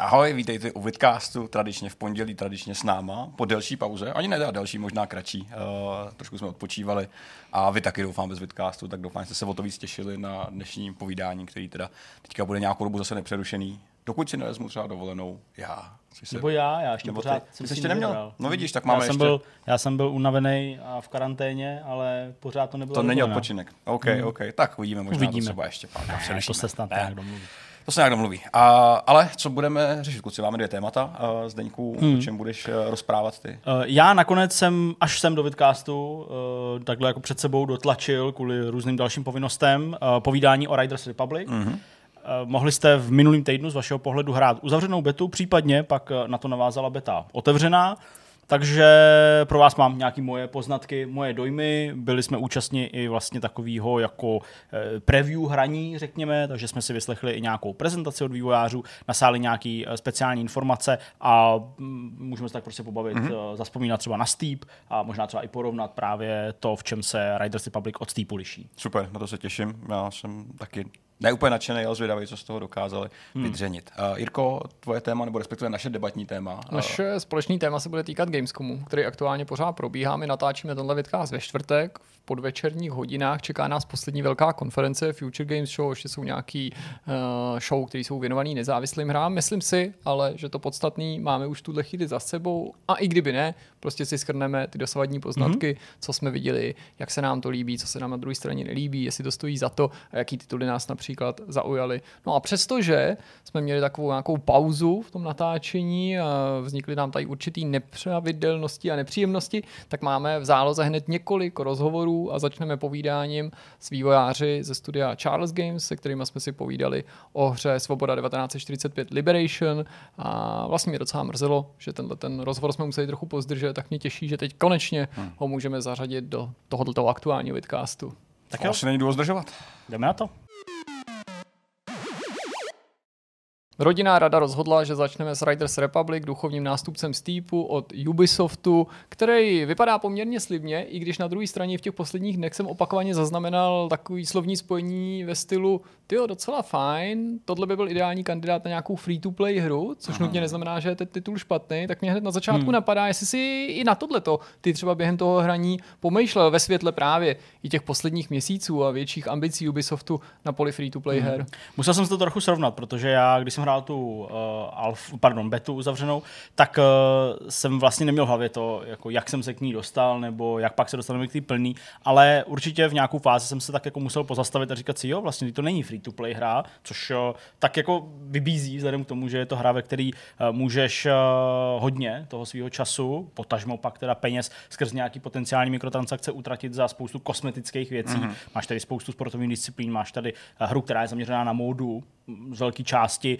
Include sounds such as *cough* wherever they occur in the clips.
Ahoj, vítejte u Vidcastu, tradičně v pondělí, tradičně s náma, po delší pauze, ani ne delší, možná kratší, uh, trošku jsme odpočívali a vy taky doufám bez Vidcastu, tak doufám, že jste se o to víc těšili na dnešní povídání, který teda teďka bude nějakou dobu zase nepřerušený, dokud si nevezmu třeba dovolenou já. Se, nebo já, já ještě nebo pořád ty. jsem jsi si ještě neměl? No vidíš, tak máme já jsem ještě... Byl, já jsem byl unavený a v karanténě, ale pořád to nebylo To není odpočinek. OK, hmm. OK, tak uvidíme, možná Uvidíme. to třeba ještě pár. Ne, to se snad nějak domluví. To se nějak domluví. A, ale co budeme řešit, kluci? Máme dvě témata. Uh, Zdeňku, hmm. o čem budeš uh, rozprávat ty? Uh, já nakonec jsem, až jsem do vidcastu, uh, takhle jako před sebou dotlačil kvůli různým dalším povinnostem uh, povídání o Riders Republic. Mm-hmm. Uh, mohli jste v minulým týdnu z vašeho pohledu hrát uzavřenou betu, případně pak na to navázala beta otevřená. Takže pro vás mám nějaké moje poznatky, moje dojmy. Byli jsme účastní i vlastně takového jako eh, preview hraní, řekněme, takže jsme si vyslechli i nějakou prezentaci od vývojářů, nasáli nějaké speciální informace a mm, můžeme se tak prostě pobavit, mm-hmm. zaspomínat třeba na Steep a možná třeba i porovnat právě to, v čem se Riders Republic od Steepu liší. Super, na to se těším. Já jsem taky ne úplně nadšený, ale zvědavý, co z toho dokázali hmm. vydřenit. Uh, Jirko, tvoje téma, nebo respektive naše debatní téma? Naše společný téma se bude týkat Gamescomu, který aktuálně pořád probíhá. My natáčíme tenhle vidcast ve čtvrtek, v podvečerních hodinách čeká nás poslední velká konference Future Games Show, ještě jsou nějaký uh, show, které jsou věnovaný nezávislým hrám. Myslím si, ale že to podstatný máme už tuhle chvíli za sebou a i kdyby ne, prostě si skrneme ty dosavadní poznatky, mm-hmm. co jsme viděli, jak se nám to líbí, co se nám na druhé straně nelíbí, jestli to stojí za to a jaký tituly nás například zaujaly. No a přestože jsme měli takovou nějakou pauzu v tom natáčení, a vznikly nám tady určitý nepravidelnosti a nepříjemnosti, tak máme v záloze hned několik rozhovorů a začneme povídáním s vývojáři ze studia Charles Games, se kterými jsme si povídali o hře Svoboda 1945 Liberation a vlastně mě docela mrzelo, že tenhle ten rozhovor jsme museli trochu pozdržet, tak mě těší, že teď konečně hmm. ho můžeme zařadit do tohoto aktuálního vidcastu. Tak jo. Asi není důvod zdržovat. Jdeme na to. Rodinná rada rozhodla, že začneme s Riders Republic, duchovním nástupcem Steepu od Ubisoftu, který vypadá poměrně slibně, i když na druhé straně v těch posledních dnech jsem opakovaně zaznamenal takový slovní spojení ve stylu tyjo, docela fajn, tohle by byl ideální kandidát na nějakou free-to-play hru, což Aha. nutně neznamená, že je ten titul špatný, tak mě hned na začátku hmm. napadá, jestli si i na tohleto ty třeba během toho hraní pomýšlel ve světle právě i těch posledních měsíců a větších ambicí Ubisoftu na poli free-to-play hmm. her. Musel jsem si to trochu srovnat, protože já, když jsem hrál tu uh, alf, pardon, betu uzavřenou, tak uh, jsem vlastně neměl v hlavě to, jako jak jsem se k ní dostal, nebo jak pak se dostaneme k té plný, ale určitě v nějakou fázi jsem se tak jako musel pozastavit a říkat si, jo, vlastně to není free to play hra, což uh, tak jako vybízí vzhledem k tomu, že je to hra, ve který uh, můžeš uh, hodně toho svého času, potažmo pak teda peněz skrz nějaký potenciální mikrotransakce utratit za spoustu kosmetických věcí. Mm-hmm. Máš tady spoustu sportovních disciplín, máš tady hru, která je zaměřená na módu, z velké části,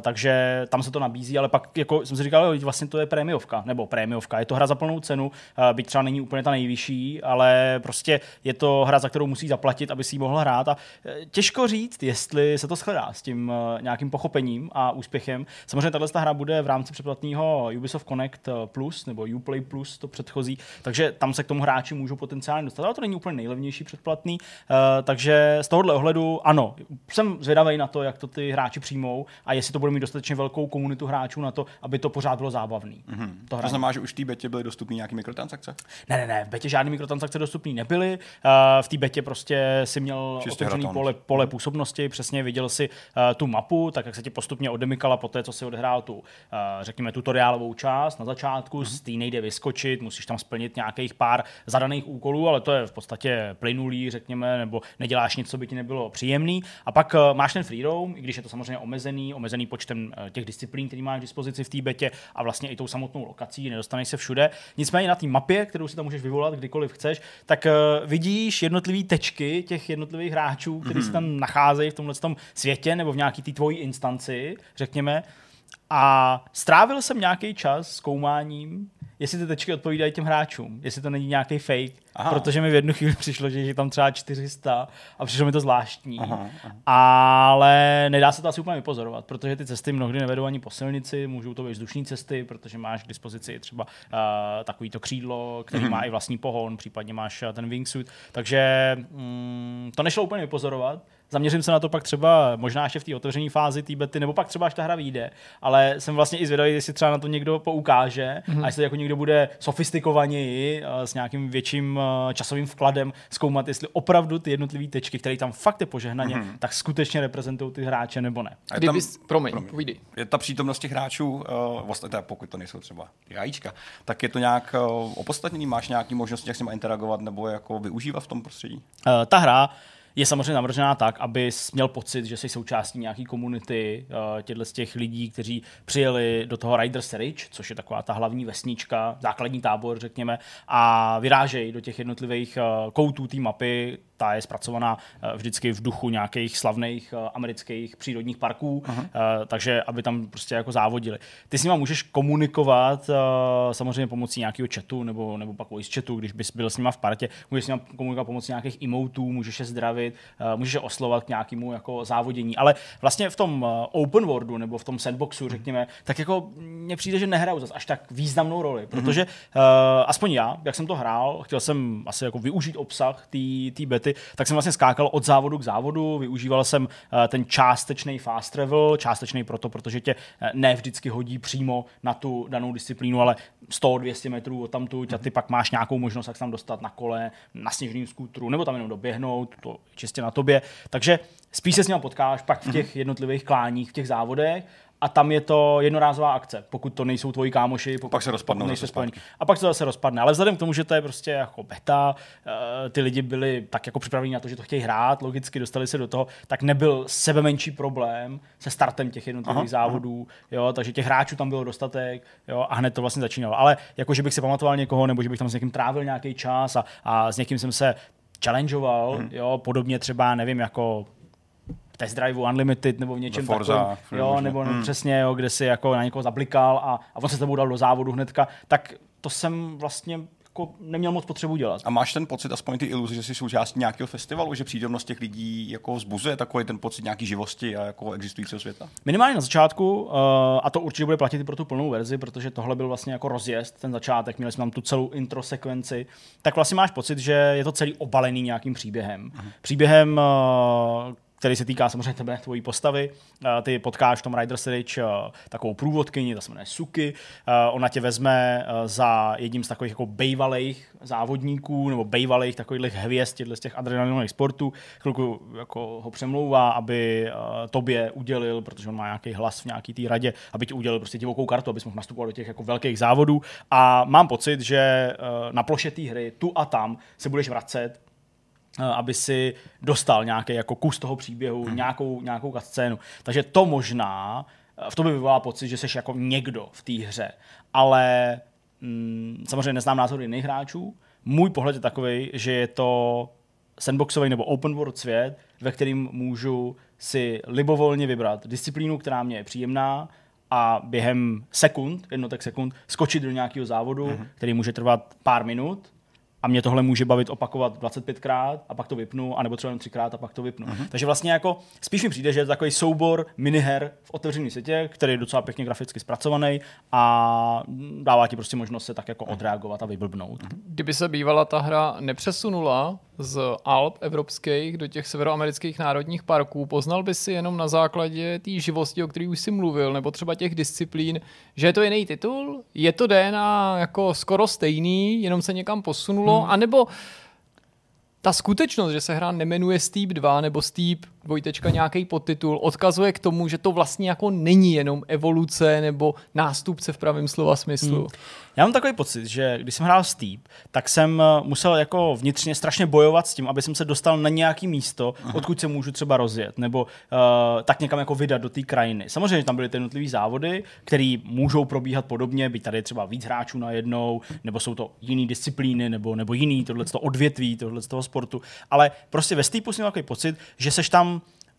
takže tam se to nabízí, ale pak jako jsem si říkal, vlastně to je prémiovka, nebo prémiovka, je to hra za plnou cenu, uh, byť třeba není úplně ta nejvyšší, ale prostě je to hra, za kterou musí zaplatit, aby si ji mohl hrát a uh, těžko říct, jestli se to shledá s tím nějakým pochopením a úspěchem. Samozřejmě tahle hra bude v rámci předplatného Ubisoft Connect Plus nebo Uplay Plus, to předchozí, takže tam se k tomu hráči můžou potenciálně dostat, ale to není úplně nejlevnější předplatný, takže z tohohle ohledu ano, jsem zvědavý na to, jak to ty hráči přijmou a jestli to bude mít dostatečně velkou komunitu hráčů na to, aby to pořád bylo zábavný. Mm-hmm. To, to znamená, že už v té betě byly dostupné nějaké mikrotransakce? Ne, ne, ne, v betě žádné mikrotransakce dostupné nebyly. Uh, v té betě prostě si měl Čistě otevřený pole, pole působnosti, přesně viděl si uh, tu mapu, tak jak se ti postupně odemykala po té, co si odehrál tu, uh, řekněme, tutoriálovou část na začátku, mm-hmm. z té nejde vyskočit, musíš tam splnit nějakých pár zadaných úkolů, ale to je v podstatě plynulý, řekněme, nebo neděláš nic, co by ti nebylo příjemný. A pak uh, máš ten free roam, i když je to samozřejmě omezený, omezený počtem těch disciplín, který máš k dispozici v té betě a vlastně i tou samotnou lokací, nedostaneš se všude. Nicméně na té mapě, kterou si tam můžeš vyvolat kdykoliv chceš, tak uh, vidíš jednotlivé tečky těch jednotlivých hráčů, kteří mm-hmm. se tam nacházejí v tomhle tom světě nebo v nějaký té tvojí instanci, řekněme. A strávil jsem nějaký čas zkoumáním, jestli ty tečky odpovídají těm hráčům, jestli to není nějaký fake, aha. protože mi v jednu chvíli *laughs* přišlo, že je tam třeba 400 a přišlo mi to zvláštní. Aha, aha. Ale nedá se to asi úplně vypozorovat, protože ty cesty mnohdy nevedou ani po silnici, můžou to být vzdušní cesty, protože máš k dispozici třeba uh, takovýto křídlo, který mm-hmm. má i vlastní pohon, případně máš ten wingsuit, takže mm, to nešlo úplně vypozorovat. Zaměřím se na to pak třeba možná ještě v té otevřené fázi té bety, nebo pak třeba až ta hra vyjde, ale jsem vlastně i zvědavý, jestli třeba na to někdo poukáže mm-hmm. a jestli jako někdo bude sofistikovaněji uh, s nějakým větším uh, časovým vkladem zkoumat, jestli opravdu ty jednotlivé tečky, které tam fakt je požehnaně, mm-hmm. tak skutečně reprezentují ty hráče nebo ne. A Kdyby, tam, promiň, promiň, Je ta přítomnost těch hráčů, uh, vlastně, pokud to nejsou třeba jajíčka, tak je to nějak uh, opodstatněný? Máš nějaký možnosti, jak s nimi interagovat nebo jako využívat v tom prostředí? Uh, ta hra je samozřejmě navržená tak, aby měl pocit, že jsi součástí nějaký komunity uh, těchto z těch lidí, kteří přijeli do toho Riders Ridge, což je taková ta hlavní vesnička, základní tábor, řekněme, a vyrážejí do těch jednotlivých uh, koutů té mapy, ta je zpracovaná eh, vždycky v duchu nějakých slavných eh, amerických přírodních parků, uh-huh. takže aby tam prostě jako závodili. Ty s nimi můžeš komunikovat samozřejmě pomocí nějakého chatu nebo, nebo pak voice chatu, když bys byl s nimi v partě, můžeš s nimi komunikovat pomocí nějakých emotů, můžeš je zdravit, můžeš je oslovat k nějakému jako závodění, ale vlastně v tom open worldu nebo v tom sandboxu, řekněme, tak jako mně přijde, že nehraju zase až tak významnou roli, mhm. protože uh, aspoň já, jak jsem to hrál, chtěl jsem asi jako využít obsah té bety, tak jsem vlastně skákal od závodu k závodu, využíval jsem eh, ten částečný fast travel, částečný proto, protože tě eh, ne vždycky hodí přímo na tu danou disciplínu, ale 100-200 metrů od tamtu, a ty pak máš nějakou možnost, jak se tam dostat na kole, na sněžným skútru, nebo tam jenom doběhnout, to čistě na tobě. Takže spíš se s ním potkáš pak v těch mhm. jednotlivých kláních, v těch závodech a tam je to jednorázová akce, pokud to nejsou tvoji kámoši, pokud pak se rozpadnou nejsou spojení. A pak se zase rozpadne. Ale vzhledem k tomu, že to je prostě jako beta, eh, ty lidi byli tak jako připraveni na to, že to chtějí hrát, logicky dostali se do toho, tak nebyl sebe menší problém se startem těch jednotlivých aha, závodů, aha. jo, takže těch hráčů tam bylo dostatek, jo, a hned to vlastně začínalo. Ale jako, že bych si pamatoval někoho, nebo že bych tam s někým trávil nějaký čas a, a s někým jsem se challengeoval, hmm. jo, podobně třeba, nevím, jako test drive Unlimited nebo v něčem Forza, takovém, jo, nebo hmm. přesně, jo, kde si jako na někoho zablikal a, a on se s tebou dal do závodu hnedka, tak to jsem vlastně jako neměl moc potřebu dělat. A máš ten pocit, aspoň ty iluze, že jsi součástí nějakého festivalu, že přítomnost těch lidí jako vzbuzuje takový ten pocit nějaký živosti a jako existujícího světa? Minimálně na začátku, uh, a to určitě bude platit i pro tu plnou verzi, protože tohle byl vlastně jako rozjezd, ten začátek, měli jsme tam tu celou intro sekvenci, tak vlastně máš pocit, že je to celý obalený nějakým příběhem. Uh-huh. Příběhem, uh, který se týká samozřejmě tebe, tvojí postavy. Ty potkáš v tom Riders Ridge takovou průvodkyni, ta se jmenuje Suki. Ona tě vezme za jedním z takových jako bejvalejch závodníků, nebo bejvalejch takových hvězd z těch adrenalinových sportů. Chvilku jako ho přemlouvá, aby tobě udělil, protože on má nějaký hlas v nějaký té radě, aby ti udělil prostě divokou kartu, abys mohl nastupovat do těch jako velkých závodů. A mám pocit, že na ploše té hry tu a tam se budeš vracet Eh, aby si dostal nějaký jako kus toho příběhu, hmm. nějakou, nějakou scénu. Takže to možná, eh, v tobě vyvolá pocit, že jsi jako někdo v té hře. Ale mm, samozřejmě neznám názory jiných hráčů. Můj pohled je takový, že je to sandboxový nebo open world svět, ve kterým můžu si libovolně vybrat disciplínu, která mě je příjemná, a během sekund, jednotek sekund, skočit do nějakého závodu, mm-hmm. který může trvat pár minut a mě tohle může bavit opakovat 25krát a pak to vypnu, anebo třeba jen třikrát a pak to vypnu. Uh-huh. Takže vlastně jako spíš mi přijde, že je to takový soubor miniher v otevřeném světě, který je docela pěkně graficky zpracovaný a dává ti prostě možnost se tak jako odreagovat a vyblbnout. Kdyby se bývala ta hra nepřesunula z Alp evropských do těch severoamerických národních parků, poznal by si jenom na základě té živosti, o které už si mluvil, nebo třeba těch disciplín, že je to jiný titul? Je to DNA jako skoro stejný, jenom se někam posunulo, hmm. anebo ta skutečnost, že se hra nemenuje Steep 2 nebo Steep dvojtečka nějaký podtitul, odkazuje k tomu, že to vlastně jako není jenom evoluce nebo nástupce v pravém slova smyslu. Hmm. Já mám takový pocit, že když jsem hrál Steep, tak jsem eh, musel jako vnitřně strašně bojovat s tím, aby jsem se dostal na nějaký místo, Aha. odkud se můžu třeba rozjet, nebo uh, tak někam jako vydat do té krajiny. Samozřejmě tam byly ty jednotlivé závody, které můžou probíhat podobně, byť tady je třeba víc hráčů na jednou, nebo jsou to jiné disciplíny, nebo, nebo jiný tohle odvětví, tohle toho sportu. Ale prostě ve Steepu jsem takový pocit, že seš tam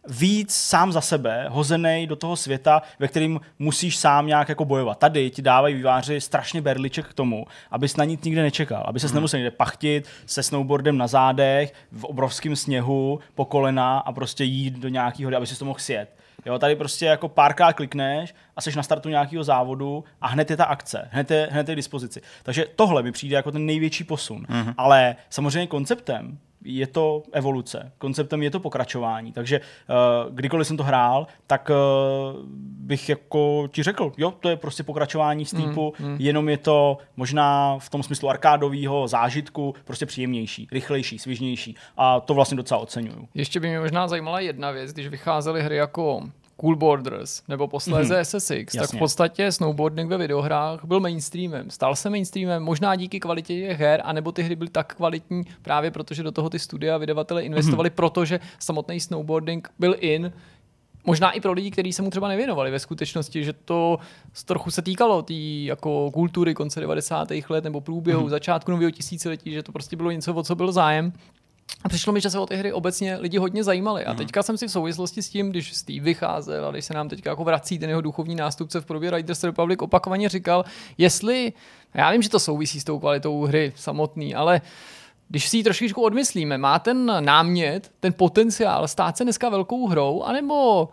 víc sám za sebe, hozený do toho světa, ve kterým musíš sám nějak jako bojovat. Tady ti dávají výváři strašně berliček k tomu, abys na nic nikde nečekal, aby se hmm. nemusel někde pachtit se snowboardem na zádech, v obrovském sněhu, po kolena a prostě jít do nějakého, aby si to mohl sjet. Jo, tady prostě jako párkrát klikneš a jsi na startu nějakého závodu a hned je ta akce, hned je, hned je k dispozici. Takže tohle mi přijde jako ten největší posun. Mm-hmm. Ale samozřejmě konceptem je to evoluce, konceptem je to pokračování, takže uh, kdykoliv jsem to hrál, tak uh, bych jako ti řekl, jo, to je prostě pokračování Steepu, mm, mm. jenom je to možná v tom smyslu arkádového zážitku prostě příjemnější, rychlejší, svižnější a to vlastně docela oceňuju. Ještě by mě možná zajímala jedna věc, když vycházely hry jako Cool Borders nebo posléze mm-hmm. SSX, Jasně. tak v podstatě snowboarding ve videohrách byl mainstreamem. Stal se mainstreamem možná díky kvalitě těch her, anebo ty hry byly tak kvalitní právě protože do toho ty studia a vydavatele investovali, mm-hmm. protože samotný snowboarding byl in, možná i pro lidi, kteří se mu třeba nevěnovali ve skutečnosti, že to trochu se týkalo té jako kultury konce 90. let nebo průběhu, mm-hmm. začátku nového tisíciletí, že to prostě bylo něco, o co byl zájem. A přišlo mi, že se o ty hry obecně lidi hodně zajímali. A mhm. teďka jsem si v souvislosti s tím, když Steve vycházel a když se nám teďka jako vrací ten jeho duchovní nástupce v podobě Riders Republic, opakovaně říkal, jestli, já vím, že to souvisí s tou kvalitou hry samotný, ale když si ji trošičku odmyslíme, má ten námět, ten potenciál stát se dneska velkou hrou, anebo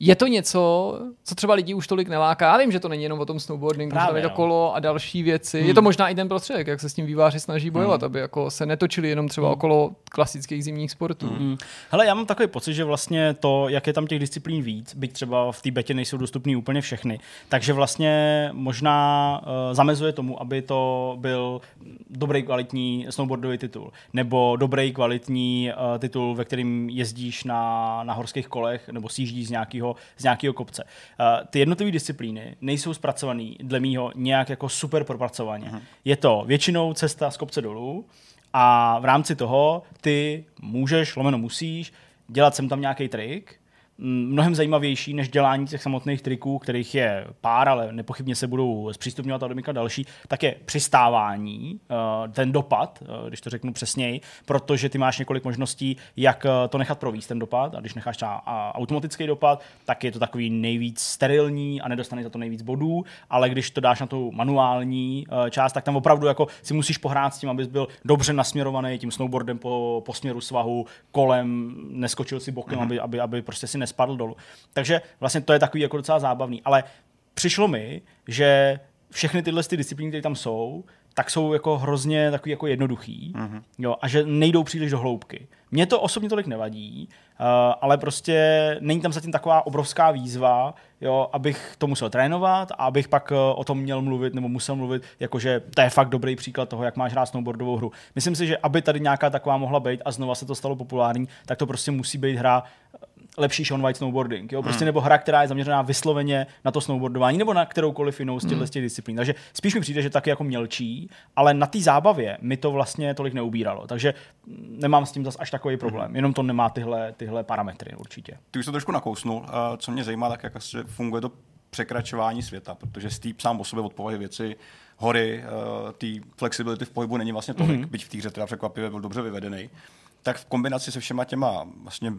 je to něco, co třeba lidi už tolik neláká. Já vím, že to není jenom o tom snowboardingu, Právě, tam je to no. kolo a další věci. Hmm. Je to možná i ten prostředek, jak se s tím výváři snaží bojovat, hmm. aby jako se netočili jenom třeba hmm. okolo klasických zimních sportů. Hmm. Hele, já mám takový pocit, že vlastně to, jak je tam těch disciplín víc, byť třeba v té betě nejsou dostupné úplně všechny, takže vlastně možná uh, zamezuje tomu, aby to byl dobrý kvalitní snowboardový titul, nebo dobrý kvalitní uh, titul, ve kterým jezdíš na, na horských kolech, nebo sjíždíš z nějakého z nějakého kopce. Uh, ty jednotlivé disciplíny nejsou zpracované dle mýho nějak jako super propracovaně. Uh-huh. Je to většinou cesta z kopce dolů a v rámci toho ty můžeš, lomeno musíš, dělat sem tam nějaký trik, mnohem zajímavější než dělání těch samotných triků, kterých je pár, ale nepochybně se budou zpřístupňovat a domykat další, tak je přistávání, eh, ten dopad, eh, když to řeknu přesněji, protože ty máš několik možností, jak eh, to nechat províst ten dopad a když necháš třeba automatický dopad, tak je to takový nejvíc sterilní a nedostaneš za to nejvíc bodů, ale když to dáš na tu manuální část, tak tam opravdu jako si musíš pohrát s tím, abys byl dobře nasměrovaný tím snowboardem po, po směru svahu, kolem, neskočil si bokem, mm-hmm. aby, aby, aby prostě si nespadl dolů. Takže vlastně to je takový jako docela zábavný. Ale přišlo mi, že všechny tyhle ty disciplíny, které tam jsou, tak jsou jako hrozně takový jako jednoduchý mm-hmm. jo, a že nejdou příliš do hloubky. Mně to osobně tolik nevadí, uh, ale prostě není tam zatím taková obrovská výzva, jo, abych to musel trénovat a abych pak uh, o tom měl mluvit nebo musel mluvit, jakože to je fakt dobrý příklad toho, jak máš hrát snowboardovou hru. Myslím si, že aby tady nějaká taková mohla být a znova se to stalo populární, tak to prostě musí být hra lepší Sean White snowboarding, jo? Prostě hmm. nebo hra, která je zaměřená vysloveně na to snowboardování, nebo na kteroukoliv jinou z těchto hmm. disciplín. Takže spíš mi přijde, že taky jako mělčí, ale na té zábavě mi to vlastně tolik neubíralo. Takže nemám s tím zase až takový problém. Hmm. Jenom to nemá tyhle, tyhle parametry určitě. Ty už to trošku nakousnul. Co mě zajímá, tak jak asi funguje to překračování světa, protože Steep sám o sobě odpověď věci, hory, uh, ty flexibility v pohybu není vlastně tolik, mm-hmm. byť v té hře teda překvapivě byl dobře vyvedený tak v kombinaci se všema těma vlastně,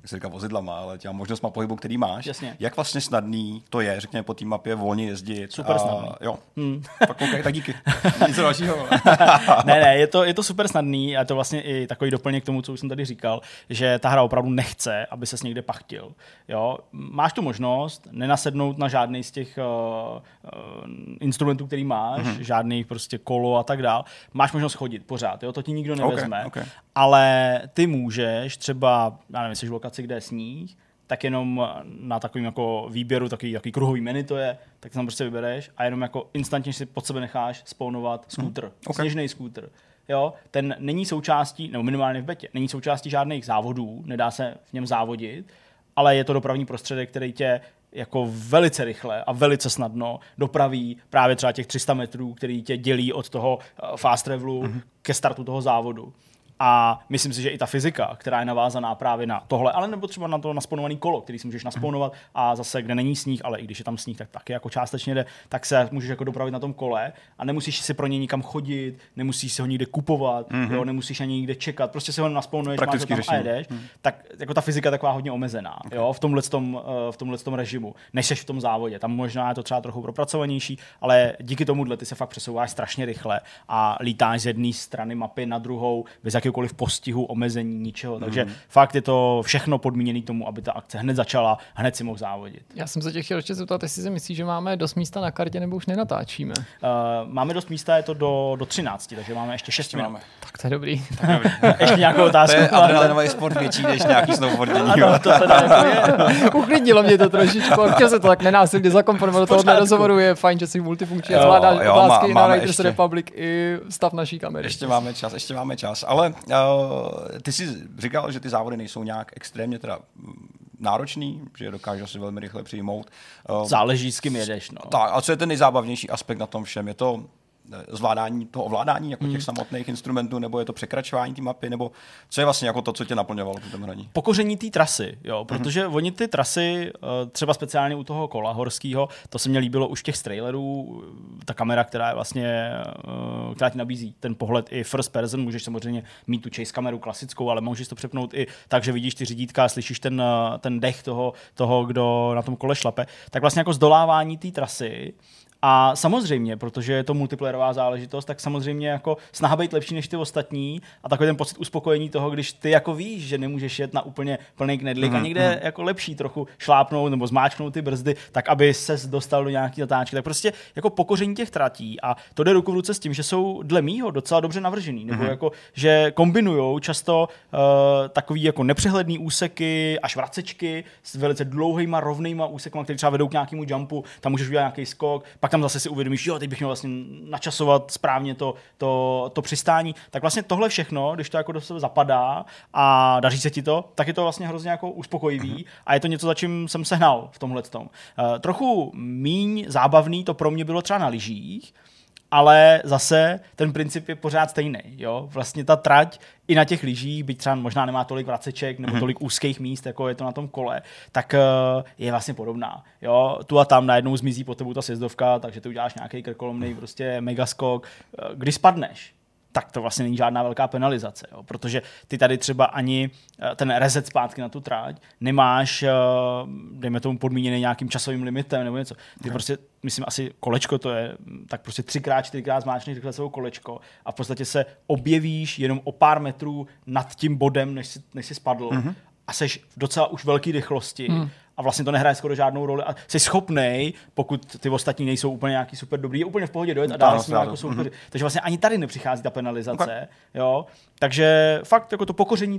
jak se říká vozidlama, ale těma možnostma pohybu, který máš, Jasně. jak vlastně snadný to je, řekněme, po té mapě volně jezdit. Super a, snadný. Jo, hmm. tak, okay, tak díky. *laughs* Nic dalšího. *laughs* ne, ne, je to, je to super snadný a to vlastně i takový doplněk k tomu, co už jsem tady říkal, že ta hra opravdu nechce, aby ses někde pachtil. Jo? Máš tu možnost nenasednout na žádný z těch uh, uh, instrumentů, který máš, mm-hmm. žádný prostě kolo a tak dál. Máš možnost chodit pořád, jo? to ti nikdo nevezme, okay, okay. ale ty můžeš třeba, já nevím, jsi v lokaci, kde je sníh, tak jenom na takovým jako výběru, takový, takový kruhový menu to je, tak tam prostě vybereš a jenom jako instantně si pod sebe necháš spawnovat skútr, mm, okay. sněžný skútr. Jo, ten není součástí, nebo minimálně v betě, není součástí žádných závodů, nedá se v něm závodit, ale je to dopravní prostředek, který tě jako velice rychle a velice snadno dopraví právě třeba těch 300 metrů, který tě dělí od toho eh, fast travelu mm-hmm. ke startu toho závodu. A myslím si, že i ta fyzika, která je navázaná právě na tohle, ale nebo třeba na to nasponovaný kolo, který si můžeš nasponovat a zase, kde není sníh, ale i když je tam sníh, tak taky jako částečně jde, tak se můžeš jako dopravit na tom kole a nemusíš si pro ně nikam chodit, nemusíš si ho nikde kupovat, mm-hmm. jo, nemusíš ani nikde čekat, prostě si ho nasponuješ, máš tam a jedeš, mm. tak jako ta fyzika je taková hodně omezená, okay. jo, v tomhle tom, eh, v tomhle tom režimu, než seš v tom závodě. Tam možná je to třeba trochu propracovanější, ale díky tomuhle ty se fakt přesouváš strašně rychle a lítáš z jedné strany mapy na druhou bez jakékoliv postihu, omezení, ničeho. Takže mm. fakt je to všechno podmíněné tomu, aby ta akce hned začala, hned si mohl závodit. Já jsem se tě chtěl ještě zeptat, jestli si myslíš, že máme dost místa na kartě nebo už nenatáčíme. Uh, máme dost místa, je to do, do 13, takže máme ještě 6 minut. Máme. Tak to je dobrý. Tak dobrý. *laughs* ještě nějakou otázku. To je adrenalinový sport větší než nějaký snowboardění. ano, to teda je. *laughs* Uklidnilo mě to trošičku, a chtěl se to tak nenásilně zakomponovat do tohohle rozhovoru. Je fajn, že si multifunkčně Jo, zvládáš otázky má- na ještě. Republic i stav naší kamery. Ještě máme čas, ještě máme čas. Ale ty jsi říkal, že ty závody nejsou nějak extrémně teda mm, náročný, že je dokážeš si velmi rychle přijmout. Záleží, s kým jedeš. No. tak, a co je ten nejzábavnější aspekt na tom všem? Je to zvládání toho ovládání jako těch samotných instrumentů, nebo je to překračování té mapy, nebo co je vlastně jako to, co tě naplňovalo při tom hraní? pokoření té trasy, jo, protože mm-hmm. oni ty trasy, eh, třeba speciálně u toho kola horského, to se mně líbilo už těch trailerů, ta kamera, která je vlastně, eh, která ti nabízí ten pohled i first person, můžeš samozřejmě mít tu chase kameru klasickou, ale můžeš to přepnout i tak, že vidíš ty řídítka a slyšíš ten, eh, ten dech toho, toho, kdo na tom kole šlape, tak vlastně jako zdolávání té trasy a samozřejmě, protože je to multiplayerová záležitost, tak samozřejmě jako snaha být lepší než ty ostatní a takový ten pocit uspokojení toho, když ty jako víš, že nemůžeš jet na úplně plný knedlík Mhm, mm-hmm. a někde jako lepší trochu šlápnout nebo zmáčknout ty brzdy, tak aby se dostal do nějaký zatáčky. Tak prostě jako pokoření těch tratí a to jde ruku v ruce s tím, že jsou dle mýho docela dobře navržený, nebo Mhm. jako, že kombinují často uh, takový jako nepřehledný úseky až vracečky s velice dlouhýma, rovnýma úsekama, které třeba vedou k nějakému jumpu, tam můžeš udělat nějaký skok, pak tam zase si uvědomíš, jo, teď bych měl vlastně načasovat správně to, to, to přistání. Tak vlastně tohle všechno, když to jako do sebe zapadá a daří se ti to, tak je to vlastně hrozně jako uspokojivý a je to něco, za čím jsem sehnal v tomhle tom. Uh, trochu míň zábavný to pro mě bylo třeba na lyžích, ale zase ten princip je pořád stejný. Jo? Vlastně ta trať i na těch lyžích, byť třeba možná nemá tolik vraceček nebo tolik úzkých míst, jako je to na tom kole, tak eh, je vlastně podobná. Jo? Tu a tam najednou zmizí po tebou ta sjezdovka, takže ty uděláš nějaký krkolomný prostě megaskok. Eh, Když spadneš, tak to vlastně není žádná velká penalizace, jo? protože ty tady třeba ani eh, ten reset zpátky na tu tráť nemáš, eh, dejme tomu podmíněný nějakým časovým limitem nebo něco. Ty prostě, myslím asi kolečko to je, mm, tak prostě třikrát, čtyřikrát zmáčneš rychle svou kolečko a v podstatě se objevíš jenom o pár metrů nad tím bodem, než jsi, než jsi spadl mm-hmm. a seš v docela už velké rychlosti. Mm a vlastně to nehraje skoro žádnou roli a jsi schopný, pokud ty ostatní nejsou úplně nějaký super dobrý, je úplně v pohodě dojet a dál Ano, s nimi jako soupeři. Takže vlastně ani tady nepřichází ta penalizace, okay. jo. Takže fakt jako to pokoření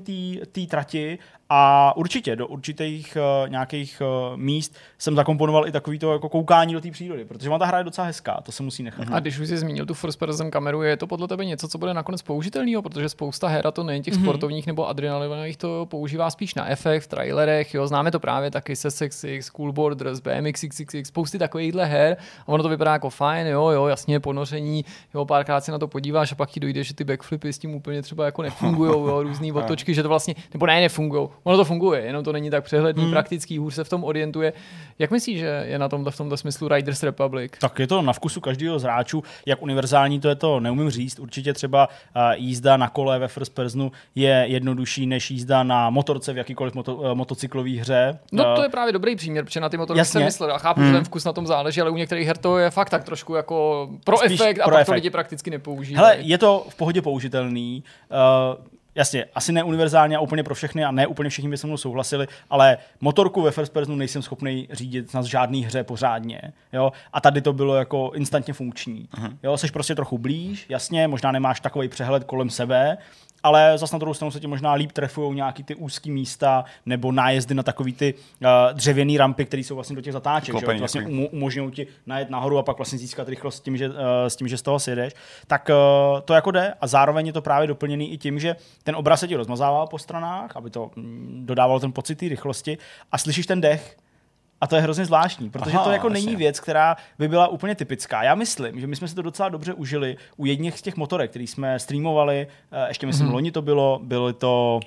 té trati a určitě do určitých uh, nějakých uh, míst jsem zakomponoval i takový to jako koukání do té přírody, protože ona ta hra je docela hezká, to se musí nechat. A když už jsi zmínil tu first person kameru, je to podle tebe něco, co bude nakonec použitelného, protože spousta her, a to nejen těch Mhm. mm-hmm. sportovních nebo adrenalinových, to používá spíš na efekt, v trailerech, jo, známe to právě taky se SXX, Cool Borders, BMX XXX, spousty takovýchhle her a ono to vypadá jako fajn, jo, jo, jasně, ponoření, jo, párkrát se na to podíváš a pak ti dojde, že ty backflipy s tím úplně třeba jako nefungují, jo, různý *laughs* otočky, že to vlastně, nebo ne, nefungují, ono to funguje, jenom to není tak přehledný, mm. praktický, hůř se v tom orientuje. Jak myslíš, že je na tomto v tomto smyslu Riders Republic? Tak je to na vkusu každého z hráčů, jak univerzální to je to, neumím říct. Určitě třeba uh, jízda na kole ve first personu je jednodušší než jízda na motorce v jakýkoliv moto, uh, motocyklové hře. No to Eh, je právě dobrý příměr, protože na ty motorky Jasně. jsem myslel. A chápu, že ten vkus na tom záleží, ale u některých her to je fakt tak trošku jako pro Spíš efekt a pro pak to lidi prakticky nepoužívají. Hele, je to v pohodě použitelný. Uh, jasně, asi ne univerzálně a úplně pro všechny a ne úplně všichni by se mnou souhlasili, ale motorku ve first personu nejsem schopný řídit na žádný hře pořádně. Jo? A tady to bylo jako instantně funkční. Uh-huh. Jo, jsi prostě trochu blíž, jasně, možná nemáš takový přehled kolem sebe, ale zase na druhou stranu se ti možná líp trefují nějaký ty úzký místa nebo nájezdy na takový ty uh, dřevěné rampy, které jsou vlastně do těch zatáček. Že? jo? Klopení Vlastně umo- umožňují ti najet nahoru a pak vlastně získat rychlost s tím, že, uh, s tím, že z toho sjedeš, tak uh, to jako jde a zároveň je to právě doplněný i tím, že ten obraz se ti rozmazává po stranách, aby to mm, dodávalo ten pocit té rychlosti a slyšíš ten dech, a to je hrozně zvláštní, protože Aha, to jako není věc, která by byla úplně typická. Já myslím, že my jsme si to docela dobře užili u jedních z těch motorek, který jsme streamovali, eh, ještě myslím, mm-hmm. loni to bylo, byly to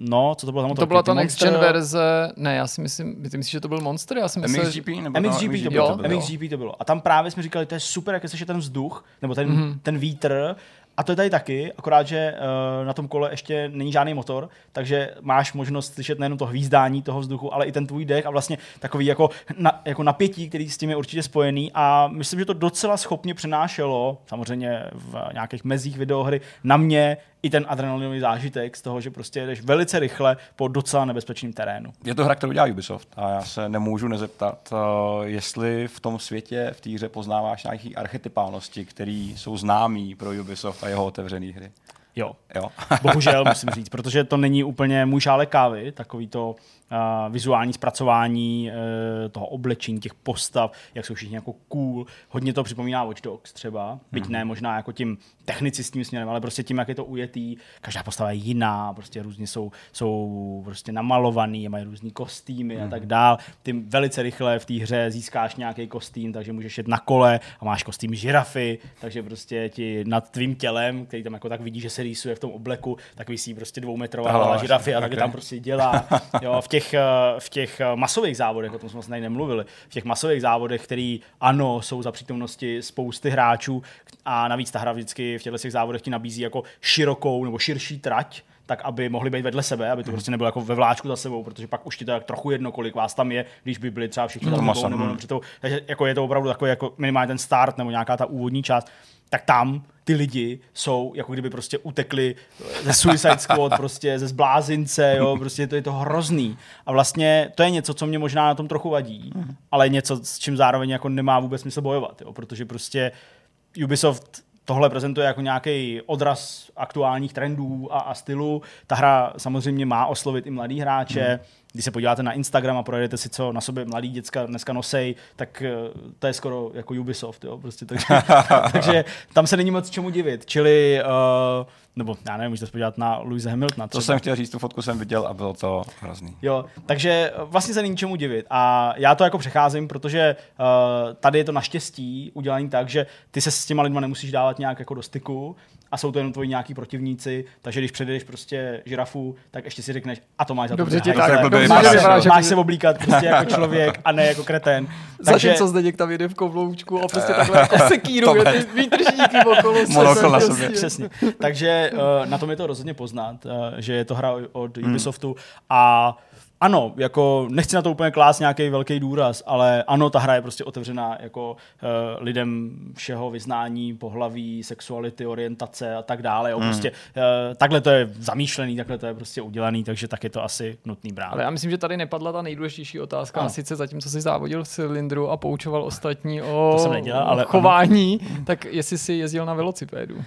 No, co to bylo za motorky? to byla ta next gen verze, ne, já si myslím, ty myslíš, že to byl Monster? Já si myslel, že... MXGP? Nebo MXGP to Jo, bylo. MXGP to bylo. A tam právě jsme říkali, to je super, jak je slyšet ten vzduch, nebo ten, mm-hmm. ten vítr. A to je tady taky, akorát, že uh, na tom kole ještě není žádný motor, takže máš možnost slyšet nejenom to hvízdání toho vzduchu, ale i ten tvůj dech a vlastně takový jako, na, jako napětí, který s tím je určitě spojený. A myslím, že to docela schopně přenášelo, samozřejmě v nějakých mezích videohry, na mě i ten adrenalinový zážitek z toho, že prostě jdeš velice rychle po docela nebezpečném terénu. Je to hra, kterou dělá Ubisoft a já se nemůžu nezeptat, uh, jestli v tom světě, v té hře poznáváš nějaké archetypálnosti, které jsou známé pro Ubisoft a jeho otevřené hry. Jo. Jo. Bohužel *laughs* musím říct, protože to není úplně můj šálek kávy, takový to vizuální zpracování uh, toho oblečení, těch postav, jak jsou všichni jako cool. Hodně to připomíná Watch Dogs třeba, byť mm. ne možná jako tím technicistním směrem, ale prostě tím, jak je to ujetý. Každá postava je jiná, prostě různě jsou, jsou prostě namalovaný, mají různý kostýmy mm. a tak dál. Ty velice rychle v té hře získáš nějaký kostým, takže můžeš jet na kole a máš kostým žirafy, takže prostě ti nad tvým tělem, který tam jako tak vidí, že se rýsuje v tom obleku, tak vysí prostě dvoumetrová hlava žirafy a tak okay. tam prostě dělá. *laughs* Jo, v těch, eh, v těch eh, masových závodech, o tom jsme tady nemluvili, v těch masových závodech, který ano, jsou za přítomnosti spousty hráčů a navíc ta hra vždycky v těchto těch závodech ti nabízí jako širokou nebo širší trať, tak aby mohli být vedle sebe, aby to prostě nebylo jako ve vláčku za sebou, protože pak už ti to tak trochu jedno, kolik vás tam je, když by byli třeba všichni tam nebo, nebo to, takže jako je to opravdu takový jako minimálně ten start nebo nějaká ta úvodní část, tak tam ty lidi jsou, jako kdyby prostě utekli ze Suicide Squad, prostě ze zblázince, jo, *laughs* prostě to je to hrozný. A vlastně to je něco, co mě možná na tom trochu vadí, ale něco, s čím zároveň jako nemá vůbec smysl bojovat, jo, protože prostě Ubisoft tohle prezentuje jako nějaký odraz aktuálních trendů a, a stylu. Ta hra samozřejmě má oslovit i mladý hráče. Hmm. Když se podíváte na Instagram a projedete si, co na sobě mladí děcka dneska nosej, tak eh, to je skoro jako Ubisoft. Jo? Prostě, takže, *laughs* takže tam se není moc čemu divit. Čili uh, nebo já nevím, můžete se podívat na Louise Hamiltona. To jsem chtěl říct, tu fotku jsem viděl a bylo to hrozný. Jo, takže vlastně se není čemu divit. A já to jako přecházím, protože uh, tady je to naštěstí udělané tak, že ty se s těma lidma nemusíš dávat nějak jako do styku, a jsou to jenom tvoji nějaký protivníci, takže když předjdeš prostě žirafu, tak ještě si řekneš, a to máš za Dobře, to. tak, jako máš, máš, máš *laughs* se oblíkat prostě jako člověk a ne jako kreten. Takže... Zatímco Zdeněk tam jede v kovloučku a prostě takhle jako sekíruje ty výtržníky okolo *laughs* Monokol na sobě. Přesně. Takže uh, na tom je to rozhodně poznat, uh, že je to hra od Ubisoftu a ano, jako nechci na to úplně klást nějaký velký důraz, ale ano, ta hra je prostě otevřená jako uh, lidem všeho vyznání, pohlaví, sexuality, orientace a tak dále. Jo. Mm. Prostě, uh, takhle to je zamýšlený, takhle to je prostě udělaný, takže tak je to asi nutný brát. Ale já myslím, že tady nepadla ta nejdůležitější otázka, a sice zatím, co jsi závodil v cylindru a poučoval ostatní o to jsem nedělal, ale chování, ano. tak jestli jsi jezdil na velocipédu. Uh,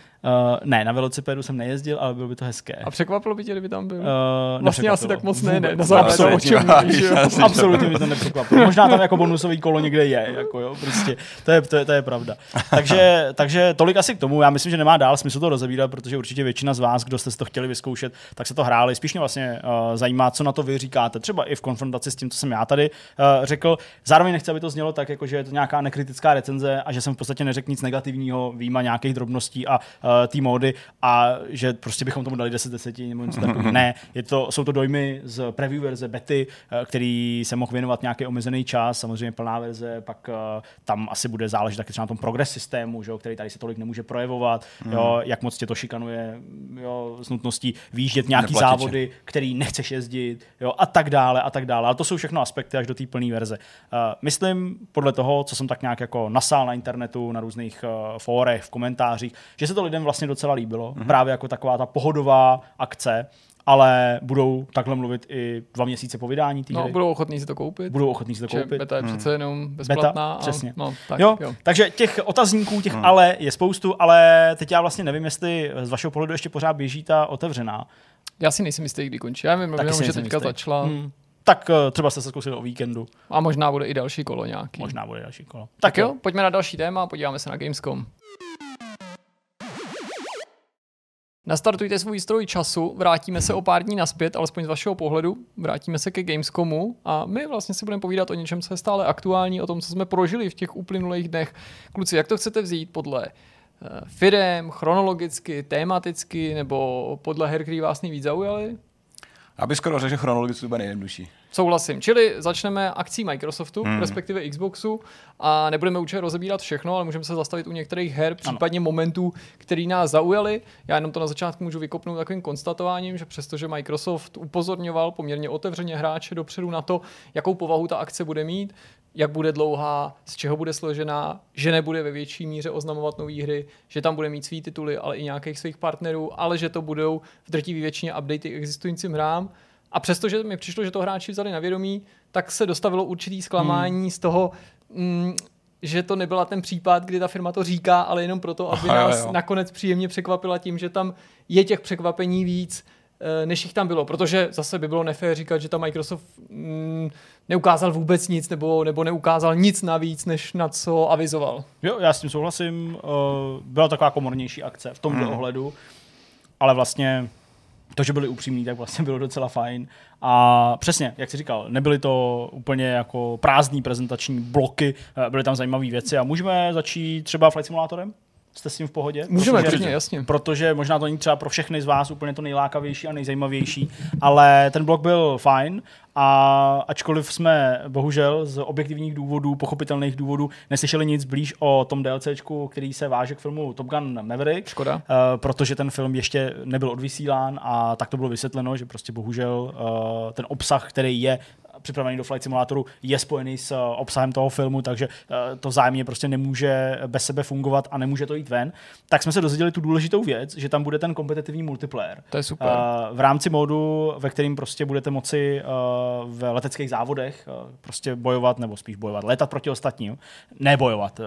ne, na velocipédu jsem nejezdil, ale bylo by to hezké. A překvapilo by tě, kdyby tam byl? Uh, vlastně asi tak moc ne, ne. Na absolutně, absolutně mi to nepřekvapilo. Možná tam jako bonusový kolo někde je, jako jo, prostě, to je, to je, to je pravda. Takže, takže tolik asi k tomu, já myslím, že nemá dál smysl to rozebírat, protože určitě většina z vás, kdo jste si to chtěli vyzkoušet, tak se to hráli. Spíš mě vlastně uh, zajímá, co na to vy říkáte, třeba i v konfrontaci s tím, co jsem já tady uh, řekl. Zároveň nechci, aby to znělo tak, jako že je to nějaká nekritická recenze a že jsem v podstatě neřekl nic negativního, výjima nějakých drobností a uh, té módy a že prostě bychom tomu dali 10 10 nebo něco takového. *laughs* ne, je to, jsou to dojmy z preview verze, bety, Eh, který se mohl věnovat nějaký omezený čas, samozřejmě plná verze, pak uh, tam asi bude záležet taky třeba na tom progres systému, že jo, který tady se tolik nemůže projevovat, mm. jo, jak moc tě to šikanuje jo, s nutností výjíždět nějaký Neplatiče. závody, který nechceš jezdit jo, a tak dále a tak dále. A to jsou všechno aspekty až do té plné verze. Uh, myslím, podle toho, co jsem tak nějak jako nasál na internetu, na různých uh, fórech, v komentářích, že se to lidem vlastně docela líbilo. Mm. Právě jako taková ta pohodová akce, ale budou takhle mluvit i dva měsíce po vydání té No, budou ochotní si to koupit. Budou ochotní si to koupit. Beta je přece hmm. jenom bezplatná. Beta, přesně. A, no, tak, jo, jo. Takže těch otazníků, těch hmm. ale je spoustu, ale teď já vlastně nevím, jestli z vašeho pohledu ještě pořád běží ta otevřená. Já si nejsem jistý, kdy končí. Já vím, jenom, že teďka jistý. začala. Hmm. Tak uh, třeba jste se zkusili o víkendu. A možná bude i další kolo nějaký. Možná bude další kolo. Tak, tak jo, pojďme na další téma a podíváme se na Gamescom. Nastartujte svůj stroj času, vrátíme se o pár dní naspět, alespoň z vašeho pohledu, vrátíme se ke Gamescomu a my vlastně si budeme povídat o něčem, co je stále aktuální, o tom, co jsme prožili v těch uplynulých dnech. Kluci, jak to chcete vzít podle uh, firem, chronologicky, tematicky, nebo podle her, který vás nejvíc zaujaly? Aby skoro řekl, že chronologicky to bude nejjednodušší. Souhlasím. Čili začneme akcí Microsoftu, hmm. respektive Xboxu a nebudeme určitě rozebírat všechno, ale můžeme se zastavit u některých her, případně ano. momentů, který nás zaujaly. Já jenom to na začátku můžu vykopnout takovým konstatováním, že přestože Microsoft upozorňoval poměrně otevřeně hráče dopředu na to, jakou povahu ta akce bude mít, jak bude dlouhá, z čeho bude složená, že nebude ve větší míře oznamovat nové hry, že tam bude mít svý tituly, ale i nějakých svých partnerů, ale že to budou v drtivé většině updaty existujícím hrám. A přestože mi přišlo, že to hráči vzali na vědomí, tak se dostavilo určitý zklamání hmm. z toho, mm, že to nebyla ten případ, kdy ta firma to říká, ale jenom proto, aby Aha, nás jo, nakonec příjemně překvapila tím, že tam je těch překvapení víc, eh, než jich tam bylo. Protože zase by bylo nefér říkat, že ta Microsoft mm, neukázal vůbec nic nebo, nebo neukázal nic navíc, než na co avizoval. Jo, já s tím souhlasím. Uh, byla taková komornější akce v tomto hmm. ohledu, ale vlastně to, že byli upřímní, tak vlastně bylo docela fajn. A přesně, jak jsi říkal, nebyly to úplně jako prázdní prezentační bloky, eh, byly tam zajímavé věci a můžeme začít třeba Flight Simulatorem? Jste s tím v pohodě? Můžeme, protože, jasně. Protože možná to není třeba pro všechny z vás úplně to nejlákavější a nejzajímavější, ale ten blok byl fajn a ačkoliv jsme bohužel z objektivních důvodů, pochopitelných důvodů, neslyšeli nic blíž o tom DLCčku, který se váže k filmu Top Gun Maverick. Škoda. Uh, protože ten film ještě nebyl odvysílán a tak to bylo vysvětleno, že prostě bohužel uh, ten obsah, který je připravený do Flight Simulatoru, je spojený s uh, obsahem toho filmu, takže uh, to zájemně prostě nemůže bez sebe fungovat a nemůže to jít ven. Tak jsme se dozvěděli tu důležitou věc, že tam bude ten kompetitivní multiplayer. To je super. Uh, v rámci modu, ve kterým prostě budete moci v leteckých závodech prostě bojovat, nebo spíš bojovat, létat proti ostatním. Ne bojovat,